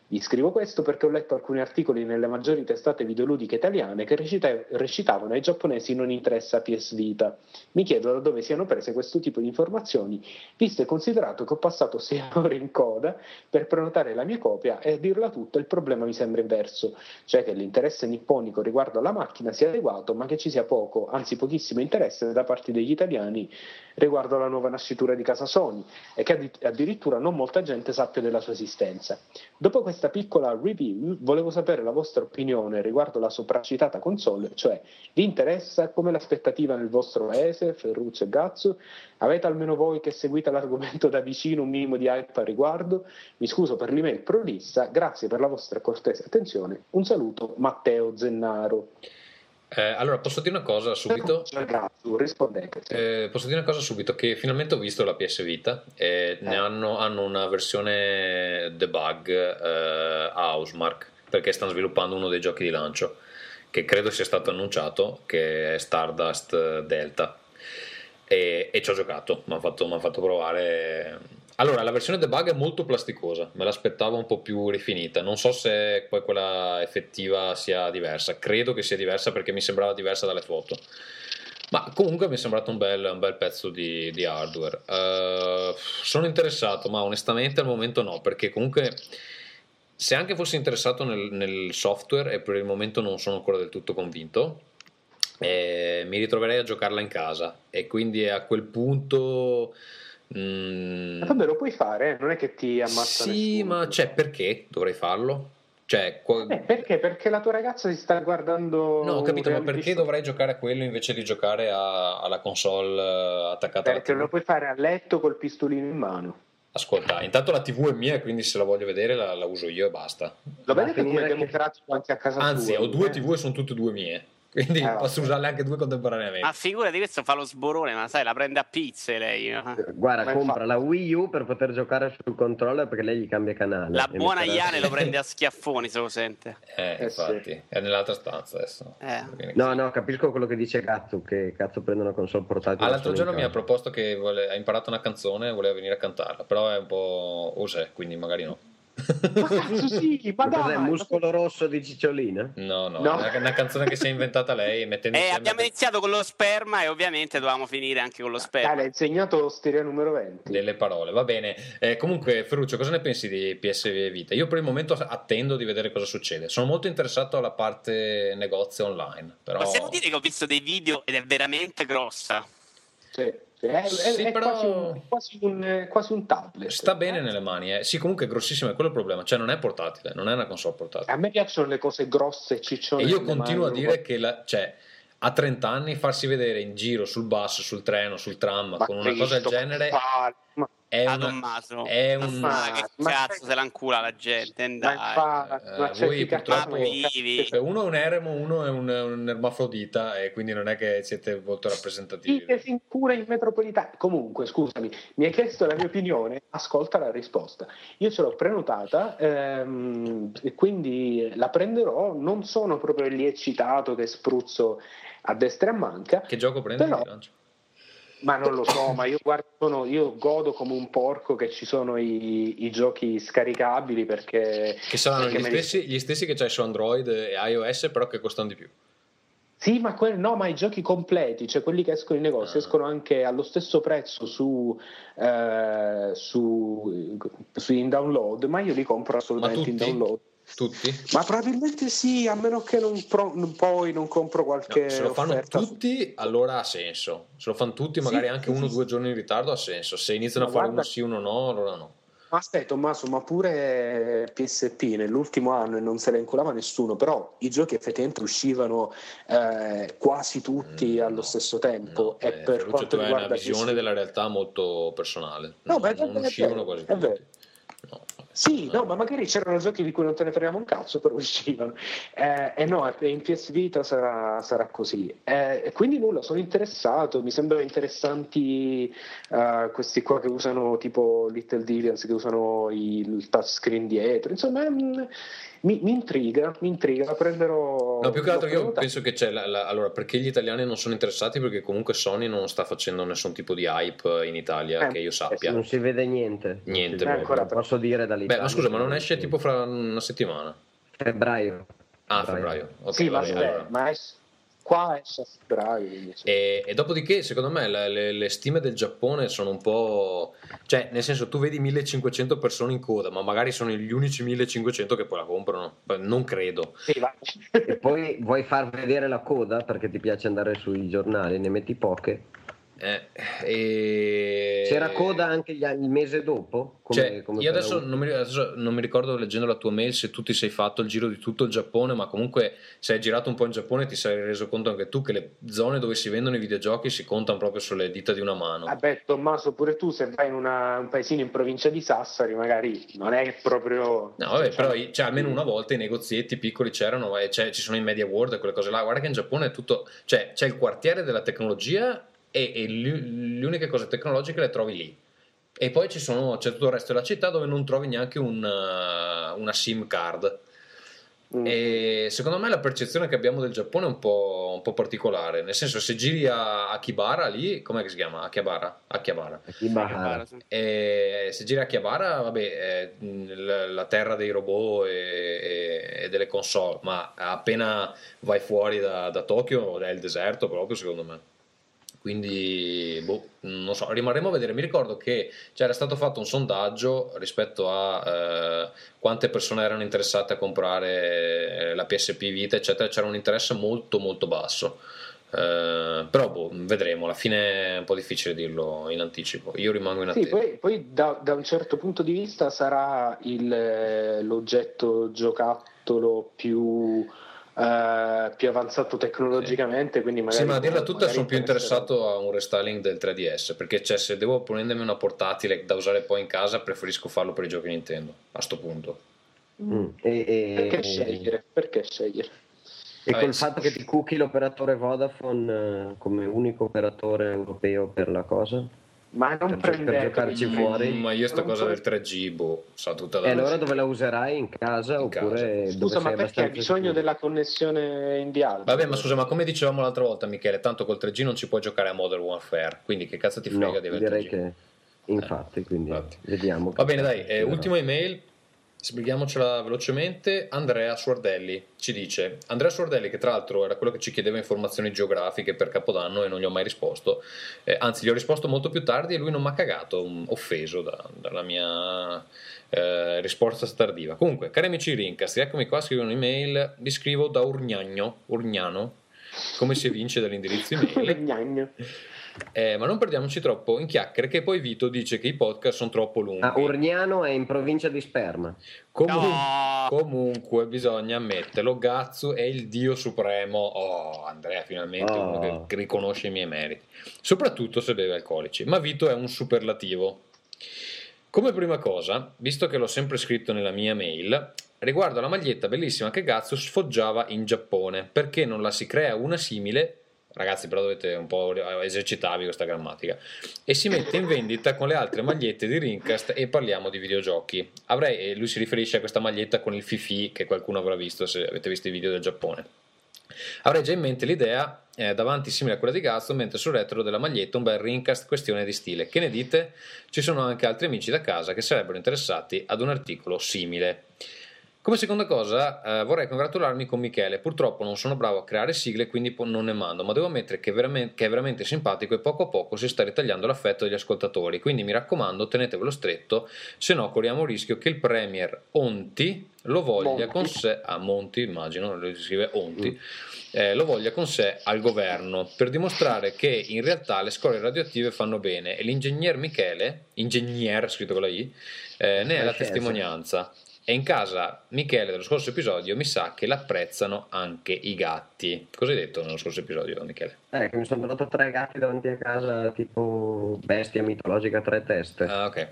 Vi scrivo questo perché ho letto alcuni articoli nelle maggiori testate videoludiche italiane che recita- recitavano ai giapponesi non interessa PS Vita. Mi chiedo da dove siano prese questo tipo di informazioni, visto e considerato che ho passato sei ore in coda per prenotare la mia copia e a dirla tutta il problema mi sembra inverso, cioè che l'interesse nipponico riguardo alla macchina sia adeguato ma che ci sia poco, anzi pochissimo interesse da parte degli italiani riguardo alla nuova nascitura di casa Sony e che addi- addirittura non molta gente sappia della sua esistenza. Dopo questa piccola review volevo sapere la vostra opinione riguardo la sopracitata console, cioè vi interessa come l'aspettativa nel vostro paese, Ferruccio e Gazzo? Avete almeno voi che seguite l'argomento da vicino un minimo di hype a riguardo? Mi scuso per l'email prolissa, grazie per la vostra cortese attenzione. Un saluto, Matteo Zennaro. Eh, allora, posso dire una cosa subito? Rispondete. Eh, posso dire una cosa subito? Che finalmente ho visto la PS Vita e ne hanno, hanno una versione debug eh, a Housemark perché stanno sviluppando uno dei giochi di lancio che credo sia stato annunciato che è Stardust Delta e, e ci ho giocato, mi hanno fatto, m'han fatto provare allora, la versione debug è molto plasticosa, me l'aspettavo un po' più rifinita. Non so se poi quella effettiva sia diversa, credo che sia diversa perché mi sembrava diversa dalle foto. Ma comunque mi è sembrato un bel, un bel pezzo di, di hardware. Uh, sono interessato, ma onestamente al momento no, perché comunque se anche fossi interessato nel, nel software e per il momento non sono ancora del tutto convinto, eh, mi ritroverei a giocarla in casa e quindi a quel punto Mm, Vabbè, lo puoi fare, non è che ti ammazza sì, nessuno. ma cioè, perché dovrei farlo? Cioè, qua- Eh, perché? Perché la tua ragazza si sta guardando. No, ho capito, ma perché show. dovrei giocare a quello invece di giocare a- alla console eh, attaccata alla Perché lo puoi fare a letto col pistolino in mano. Ascolta, intanto la TV è mia, quindi se la voglio vedere la, la uso io e basta. Lo Ma vedete come che- democratico anche a casa Anzi, tua? ho due eh? TV e sono tutte e due mie, quindi Eh, posso vabbè. usarle anche due contemporaneamente. Ma figurati, questo fa lo sborone, ma sai, la prende a pizze lei. Guarda, Ma compra infatti- la Wii U per poter giocare sul controller perché lei gli cambia canale. La buona Iane lo prende a schiaffoni se lo sente. Eh, Eh, infatti, è nell'altra stanza adesso. Eh. No, no, capisco quello che dice Cazzo, che cazzo prende una console portatile. Ah, l'altro giorno mi ha proposto che vuole- ha imparato una canzone e voleva venire a cantarla, però è un po' osè, quindi magari no. Ma cazzo sì, ma dai, muscolo rosso di Cicciolina? No, no, No. è una, canzone che si è inventata lei mettendo Eh, abbiamo de- iniziato con lo sperma e ovviamente dovevamo finire anche con lo Dai, sperma. l'hai insegnato l'osteria numero 20. delle parole. Va bene. Eh, comunque, Ferruccio, cosa ne pensi di PS Vita? Io per il momento attendo di vedere cosa succede. Sono molto interessato alla parte negozio online, però Possiamo dire che ho visto dei video ed è veramente grossa. Sì, sì, È, è- Sì, è però- quasi, un, quasi, un, eh, quasi un tablet. sta bene nelle mani. Eh. Sì, comunque è grossissimo, è quello il problema. Cioè, non è portatile, non è una console portatile. A me piacciono le cose grosse ciccione. E io continuo a dire che la- cioè, a 30 anni farsi vedere in giro sul bus, sul treno, sul tram ma con una cosa del genere ma- è A una, Tommaso. è Ma un che ma- cazzo se la incula la gente? ma Dai. infatti, Eh, ma c'è voi purtroppo- vivi. Cioè, uno è un eremo, uno è un, un ermafrodita e quindi non è che siete molto rappresentativi. che si incura in metropolitana? Comunque, scusami, mi hai chiesto la mia opinione, ascolta la risposta. Io ce l'ho prenotata ehm, e quindi la prenderò. Non sono proprio lì eccitato che spruzzo a destra e a manca. Che gioco prendi Però-? Ma non lo so, ma io guardo, sono- io godo come un porco che ci sono i, i giochi scaricabili perché... Che saranno gli li- stessi, gli stessi che c'hai su Android e iOS, però che costano di più. Sì, ma, que- no, ma i giochi completi, cioè quelli che escono in Ah. negozio, escono anche allo stesso prezzo su, eh, su, su in download, ma io li compro assolutamente in download. Tutti? Ma probabilmente sì, a meno che non, pro- non- poi non compro qualche No, se lo fanno offerta tutti, allora ha senso. Se lo fanno tutti, magari Sì, anche uno o sì, due giorni in ritardo, ha senso. Se iniziano Ma a fare guarda- uno sì, uno no, allora no. Ma aspetta, Tommaso, ma pure PSP nell'ultimo anno e non se la inculava nessuno, però i giochi effettivamente uscivano eh, quasi tutti allo stesso tempo. e per Mm, Ferruccio, quanto hai una riguarda visione PSP della realtà molto personale. No, non, ma è non vero, uscivano è quasi tutti. vero. Sì, no, ma magari c'erano giochi di cui non te ne frega un cazzo, però uscivano. Eh, e no, e in PS Vita sarà, sarà così. Eh, quindi nulla, sono interessato, mi sembrano interessanti eh, questi qua che usano tipo Little Deviants, che usano il touchscreen dietro, insomma mm, mi, mi intriga, mi intriga, la prenderò... No, più che altro io penso che c'è la, la- allora perché gli italiani non sono interessati perché comunque Sony non sta facendo nessun tipo di hype in Italia Eh, che io sappia. Non si vede niente. Niente Non non posso dire Beh, dall'Italia. ma scusa, ma non esce tipo fra una settimana? Febbraio. Ah, febbraio. Ok, sì, ma, vabbè, aspetta, allora. ma es- qua esce a febbraio. quindi sì. E, e dopodiché, secondo me, le, le- le stime del Giappone sono un po'. cioè, nel senso, tu vedi 1500 persone in coda, ma magari sono gli unici 1500 che poi la comprano. Non credo. Sì, va. E poi vuoi far vedere la coda perché ti piace andare sui giornali, ne metti poche. Eh, e- C'era coda anche gli il mese dopo? Come- Cioè, come io adesso non, mi, adesso non mi ricordo leggendo la tua mail se tu ti sei fatto il giro di tutto il Giappone, ma comunque se hai girato un po' in Giappone ti sei reso conto anche tu che le zone dove si vendono i videogiochi si contano proprio sulle dita di una mano. Vabbè, Tommaso, pure tu se vai in una- un paesino in provincia di Sassari, magari non è proprio... No, vabbè, però cioè, almeno una volta i negozietti piccoli c'erano, e ci sono i Media World e quelle cose là. Guarda che in Giappone è tutto, cioè c'è il quartiere della tecnologia e, e le uniche cose tecnologiche le trovi lì. E poi ci sono, c'è tutto il resto della città dove non trovi neanche un, uh, una SIM card. Mm. E secondo me la percezione che abbiamo del Giappone è un po', un po' particolare. Nel senso, se giri a Akibara lì, com'è che si chiama? Akihabara? Akihabara. Akibara. E se gira a Chiavara, vabbè, è la, la terra dei robot e, e- e delle console, ma appena vai fuori da, da Tokyo è il deserto proprio, secondo me. Quindi, boh, non so, rimarremo a vedere. Mi ricordo che c'era stato fatto un sondaggio rispetto a eh, quante persone erano interessate a comprare eh, la PSP Vita, eccetera. C'era un interesse molto, molto basso. Eh, però, boh, vedremo. Alla fine è un po' difficile dirlo in anticipo. Io rimango in Sì, attesa. poi, poi da, da un certo punto di vista sarà il, eh, l'oggetto giocattolo più, eh, più avanzato tecnologicamente, quindi magari... Sì, ma a dirla tutta sono più interessato a un restyling del 3DS perché cioè, se devo prendermi una portatile da usare poi in casa preferisco farlo per i giochi Nintendo a sto punto. Mm. E, e- Perché scegliere? Perché scegliere? E Vabbè, col sì. fatto che ti cookie l'operatore Vodafone eh, come unico operatore europeo per la cosa? Ma non Per, per giocarci fuori? Ma io sta Non cosa so- del 3G, boh, sa tutta E la allora dove la userai? In casa In oppure casa. dove Scusa, ma perché hai bisogno sicuro? della connessione in viaggio? Vabbè, ma scusa, ma come dicevamo l'altra volta, Michele, tanto col 3G non ci puoi giocare a Modern Warfare, quindi che cazzo ti frega No, di avere direi 3G? che infatti, quindi infatti. vediamo. Va bene, dai, eh, ultima email, spieghiamocela velocemente. Andrea Suardelli ci dice: Andrea Suardelli, che tra l'altro era quello che ci chiedeva informazioni geografiche per Capodanno e non gli ho mai risposto, eh, anzi, gli ho risposto molto più tardi e lui non mi ha cagato, offeso da- dalla mia eh, risposta tardiva. Comunque, cari amici Rincast, eccomi qua, scrivo un'email, vi scrivo da Urgnagno, Urgnano, come si evince dall'indirizzo email. Gnagno. Eh, ma non perdiamoci troppo in chiacchiere, che poi Vito dice che i podcast sono troppo lunghi. Ah, Urniano è in provincia di Sperma. Comun- No. Comunque bisogna ammetterlo, Gazzu è il dio supremo. Oh, Andrea finalmente Oh. uno che riconosce i miei meriti, soprattutto se beve alcolici. Ma Vito è un superlativo. Come prima cosa, visto che l'ho sempre scritto nella mia mail, riguardo alla maglietta bellissima che Gazzu sfoggiava in Giappone, perché non la si crea una simile? Ragazzi, però dovete un po' esercitarvi questa grammatica. E si mette in vendita con le altre magliette di Rincast e parliamo di videogiochi. Avrei, e lui si riferisce a questa maglietta con il Fifi che qualcuno avrà visto se avete visto i video del Giappone. Avrei già in mente l'idea eh, davanti simile a quella di Gazzo, mentre sul retro della maglietta un bel rincast questione di stile. Che ne dite? Ci sono anche altri amici da casa che sarebbero interessati ad un articolo simile. Come seconda cosa, eh, vorrei congratularmi con Michele. Purtroppo non sono bravo a creare sigle, quindi non ne mando, ma devo ammettere che, che è veramente simpatico e poco a poco si sta ritagliando l'affetto degli ascoltatori. Quindi mi raccomando, tenetevelo stretto, se no corriamo il rischio che il Premier Onti lo voglia Monti. con sé. A Monti, immagino, si scrive Onti. eh, lo voglia con sé al governo per dimostrare che in realtà le scorie radioattive fanno bene e l'ingegner Michele, ingegner scritto con la I, eh, ne è la Francese. testimonianza. E in casa Michele dello scorso episodio mi sa che l'apprezzano anche i gatti. Cosa hai detto nello scorso episodio, Michele? Eh, che mi sono trovato tre gatti davanti a casa, tipo bestia mitologica tre teste. Ah, ok.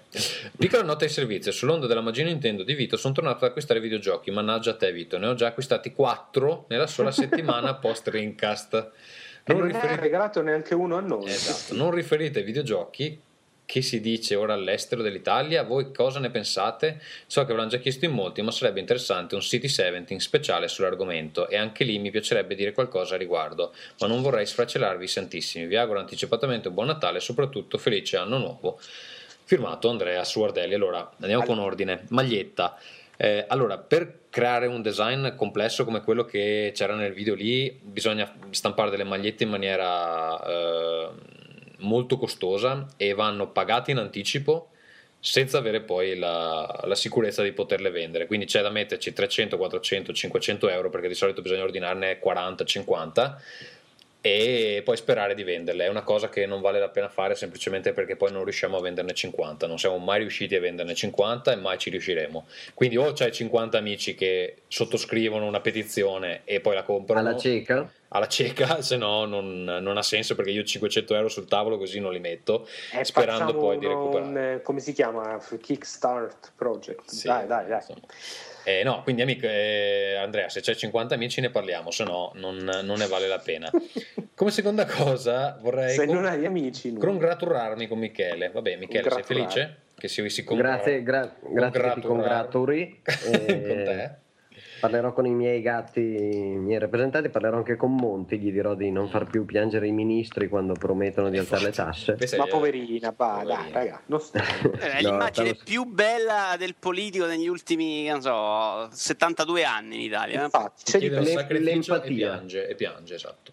Piccola nota di servizio: sull'onda della magia Nintendo di Vito sono tornato ad acquistare videogiochi. Mannaggia a te, Vito, ne ho già acquistati 4 nella sola settimana post Rincast. Non, non ne ha riferi- regalato neanche uno a noi. esatto, non riferite ai videogiochi che si dice ora all'estero dell'Italia. Voi cosa ne pensate? So che avranno già chiesto in molti, ma sarebbe interessante un City 17 speciale sull'argomento e anche lì mi piacerebbe dire qualcosa a riguardo, ma non vorrei sfracellarvi santissimi. Vi auguro anticipatamente buon Natale e soprattutto felice anno nuovo. Firmato Andrea Suardelli. Allora, andiamo con ordine. Maglietta. Eh, allora, per creare un design complesso come quello che c'era nel video lì, bisogna stampare delle magliette in maniera eh, molto costosa e vanno pagate in anticipo senza avere poi la, la sicurezza di poterle vendere. Quindi c'è da metterci 300, 400, 500 euro perché di solito bisogna ordinarne 40, 50 e poi sperare di venderle. È una cosa che non vale la pena fare semplicemente perché poi non riusciamo a venderne 50. Non siamo mai riusciti a venderne 50 e mai ci riusciremo. Quindi o c'hai 50 amici che sottoscrivono una petizione e poi la comprano Alla cieca? Alla cieca, se no non, non ha senso perché io 500 euro sul tavolo così non li metto, Eh, sperando poi di recuperare. un, eh, come si chiama? Kickstart Project. Sì, dai, dai, dai. insomma. Eh, no, quindi amico, eh, Andrea, se c'è 50 amici ne parliamo, se no non, non ne vale la pena. Come seconda cosa vorrei Se con- non hai amici, no. congratularmi con Michele. Vabbè, Michele, sei felice? Che si, si congra- Grazie, gra- grazie che ti congraturi. con Eh, te. Parlerò con i miei gatti, i miei rappresentanti, parlerò anche con Monti, gli dirò di non far più piangere i ministri quando promettono di alzare le tasse. Ma poverina, va, dai, raga. non sta- Eh, È No, l'immagine stavo- più bella del politico negli ultimi, non so, 72 anni in Italia. eh. Infatti, c'è di chiede un l'em- sacrificio e l'empatia. piange, e piange, esatto.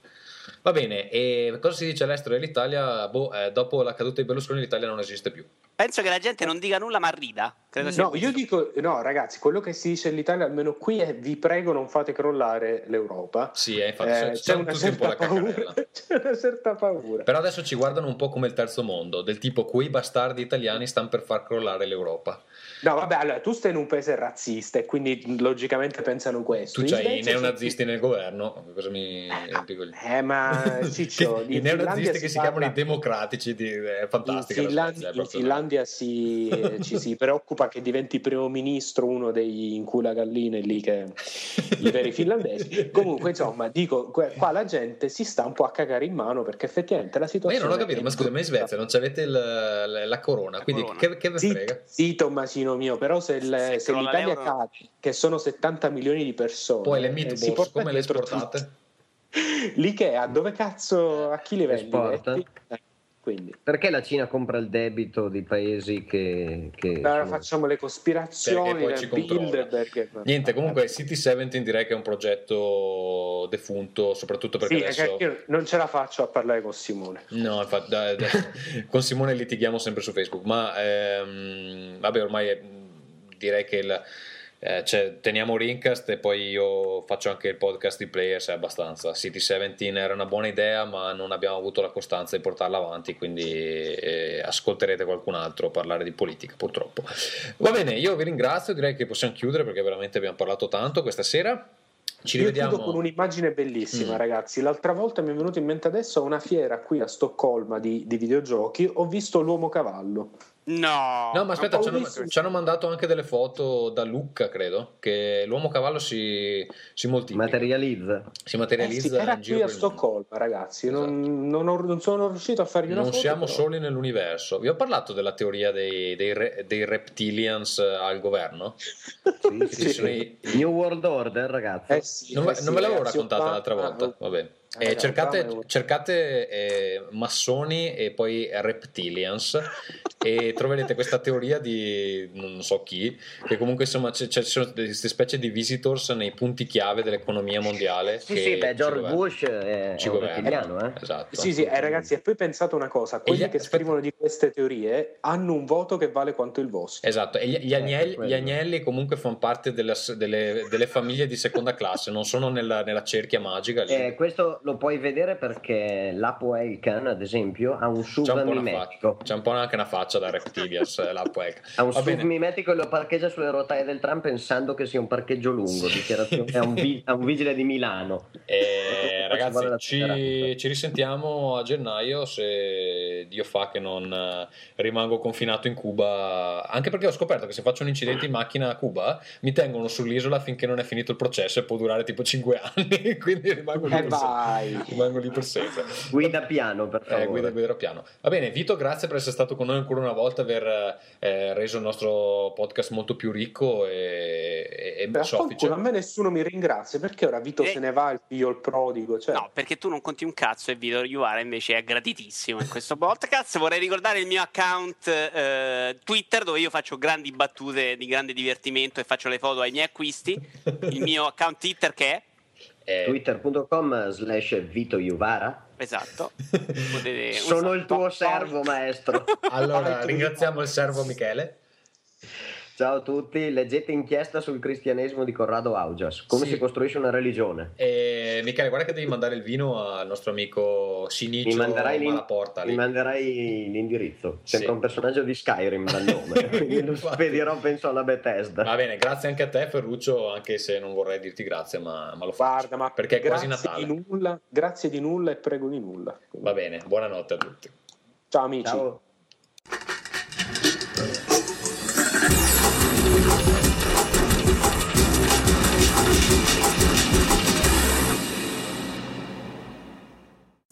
Va bene, e cosa si dice all'estero dell'Italia? Boh, eh, dopo la caduta di Berlusconi l'Italia non esiste più. Penso che la gente non dica nulla ma rida. Credo sia No, questo. io dico, no, ragazzi, quello che si dice all'Italia, almeno qui, è vi prego non fate crollare l'Europa. Sì, eh, infatti, Eh, c'è, c'è c'è una un certa la caccarella. paura. C'è una certa paura. Però adesso ci guardano un po' come il terzo mondo, del tipo quei bastardi italiani stanno per far crollare l'Europa. No, vabbè, allora tu stai in un paese razzista e quindi logicamente pensano questo. Tu In c'hai i neonazisti nel governo, cosa mi si- Eh, ma Ciccio, I in neonazisti Finlandia che si, parla- chiamano i democratici, di- è In fantastica. la Finlandia, in proprio- Finlandia si, eh, ci si preoccupa che diventi primo ministro uno dei incula galline lì che i veri finlandesi. Comunque, insomma, dico, qua la gente si sta un po' a cagare in mano perché effettivamente la Ma io situazione. non ho capito, ma scusa, ma in Svezia non c'avete il- la, la corona, quindi corona. che, che ve Sì, frega? sì, Tommasino mio, però se, il- Se se l'Italia l'euro- cade, che sono 70 milioni di persone, Poi le eh, si meatballs, porta come le esportate? tutto. L'Ikea, dove cazzo, a chi li vendi? Quindi, Perché la Cina compra il debito di paesi che... che allora sono- facciamo le cospirazioni. Bilderberg. Niente, comunque City 17 direi che è un progetto defunto, soprattutto perché Sì, adesso... perché io non ce la faccio a parlare con Simone. No, infatti, dai, dai, con Simone litighiamo sempre su Facebook, ma ehm, vabbè, ormai è- direi che il, eh, cioè, teniamo Rincast e poi io faccio anche il podcast di Players, è abbastanza. City 17 era una buona idea, ma non abbiamo avuto la costanza di portarla avanti, quindi eh, ascolterete qualcun altro parlare di politica, purtroppo. Va bene, io vi ringrazio, direi che possiamo chiudere perché veramente abbiamo parlato tanto questa sera. Ci Io rivediamo. chiudo con un'immagine bellissima, Mm. ragazzi. L'altra volta mi è venuto in mente adesso a una fiera qui a Stoccolma di, di videogiochi, ho visto l'uomo cavallo. No. No, ma aspetta, ci hanno, ci hanno mandato anche delle foto da Lucca, credo, che l'uomo cavallo si, si moltiplica. Materializza. Si Eh materializza sì, era in giro qui a. Stoccolma, ragazzi. Non, non ho- non sono riuscito a fargli una Non foto. siamo però- soli nell'universo. Vi ho parlato della teoria dei, dei re- dei reptilians eh, al governo? Sì, sì, sì. i- New World Order, ragazzi. Eh sì, Non, eh sì, non ve l'avevo ragazzi, raccontata l'altra volta. Vabbè. Eh, Eh, cercate cercate, eh, massoni e poi reptilians e troverete questa teoria di non so chi che comunque insomma ci sono queste specie di visitors nei punti chiave dell'economia mondiale Sì, che sì, beh, George governano. Bush è, Ci è un governa. rettiliano, eh. esatto Sì, sì, eh, ragazzi, e poi pensate una cosa: quelli gli- che aspetta. scrivono di queste teorie hanno un voto che vale quanto il vostro. Esatto, e gli, gli agnelli, quello. gli agnelli comunque fanno parte della- delle, delle famiglie di seconda classe, non sono nella, nella cerchia magica. lì. Eh, questo lo puoi vedere perché l'Apo Elkan, ad esempio, ha un SUV C'è un, mimetico. faccia, c'è un po' anche una faccia da reptilians, eh, la Puec. Ha un Va SUV bene. mimetico e lo parcheggia sulle rotaie del tram pensando che sia un parcheggio lungo. Dichiarazione a un, vi- a un vigile di Milano. Eh, vuole ragazzi, ci, ci risentiamo a gennaio se Dio fa che non eh, rimango confinato in Cuba. Anche perché ho scoperto che se faccio un incidente in macchina a Cuba mi tengono sull'isola finché non è finito il processo e può durare tipo 5 anni. Quindi rimango lì, E vai! rimango lì per sempre. Guida piano, per Eh, favore. guida, guiderò piano. Va bene, Vito, grazie per essere stato con noi ancora una volta, aver eh, reso il nostro podcast molto più ricco e, e, e Beh, soffice. a me nessuno mi ringrazia perché ora Vito Eh. se ne va, il figlio il prodigo. Cioè... No, perché tu non conti un cazzo e Vito Iuvara invece è gratitissimo in questo podcast. Vorrei ricordare il mio account eh, Twitter dove io faccio grandi battute di grande divertimento e faccio le foto ai miei acquisti. Il mio account Twitter che è Eh, Twitter.com slash Vito Iuvara. esatto. Potete- Sono il tuo servo, maestro. allora, ringraziamo il servo Michele. Ciao a tutti, leggete inchiesta sul cristianesimo di Corrado Augias. Come Sì. si costruisce una religione? E Michele, guarda che devi mandare il vino al nostro amico Sinicio Mi manderai, Malaporta. lì. mi manderai l'indirizzo. Sembra Sì. un personaggio di Skyrim dal nome. Quindi lo spedirò, penso, alla Bethesda. Va bene, grazie anche a te Ferruccio, anche se non vorrei dirti grazie, ma, ma lo faccio. Guarda, ma perché è quasi grazie Natale. Di nulla, grazie di nulla e prego di nulla. Va bene, buonanotte a tutti. Ciao amici. Ciao.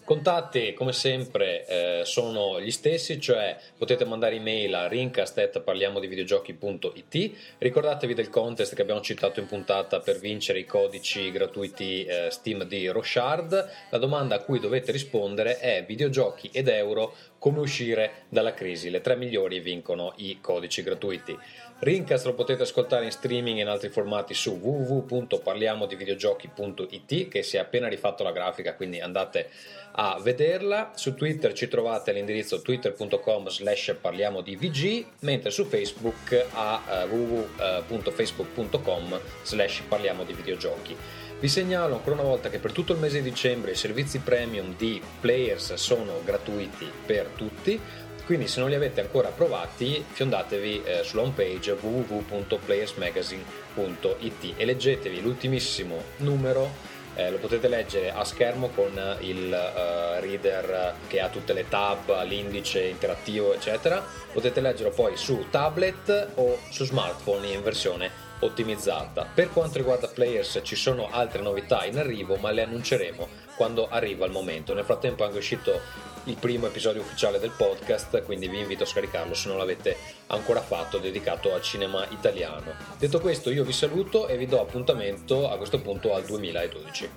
Contatti come sempre eh, sono gli stessi, cioè potete mandare email a rincast.parliamodivideogiochi.it Ricordatevi del contest che abbiamo citato in puntata per vincere i codici gratuiti eh, Steam di Rochard. La domanda a cui dovete rispondere è videogiochi ed euro come uscire dalla crisi. Le tre migliori vincono i codici gratuiti. Rincast lo potete ascoltare in streaming e in altri formati su www.parliamodivideogiochi.it che si è appena rifatto la grafica, quindi andate a vederla. Su Twitter ci trovate all'indirizzo twitter.com slash parliamo di VG, mentre su Facebook a eh, www.facebook.com slash parliamo di videogiochi. Vi segnalo ancora una volta che per tutto il mese di dicembre i servizi premium di Players sono gratuiti per tutti, quindi se non li avete ancora provati fiondatevi eh, sulla homepage www.playersmagazine.it e leggetevi l'ultimissimo numero eh, lo potete leggere a schermo con il eh, reader che ha tutte le tab, l'indice interattivo, eccetera. Potete leggerlo poi su tablet o su smartphone in versione ottimizzata. Per quanto riguarda Players ci sono altre novità in arrivo, ma le annunceremo quando arriva il momento. Nel frattempo è anche uscito il primo episodio ufficiale del podcast, quindi vi invito a scaricarlo se non l'avete ancora fatto, dedicato al cinema italiano. Detto questo, io vi saluto e vi do appuntamento a questo punto al 2012.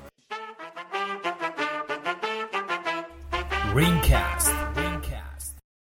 Ringcast.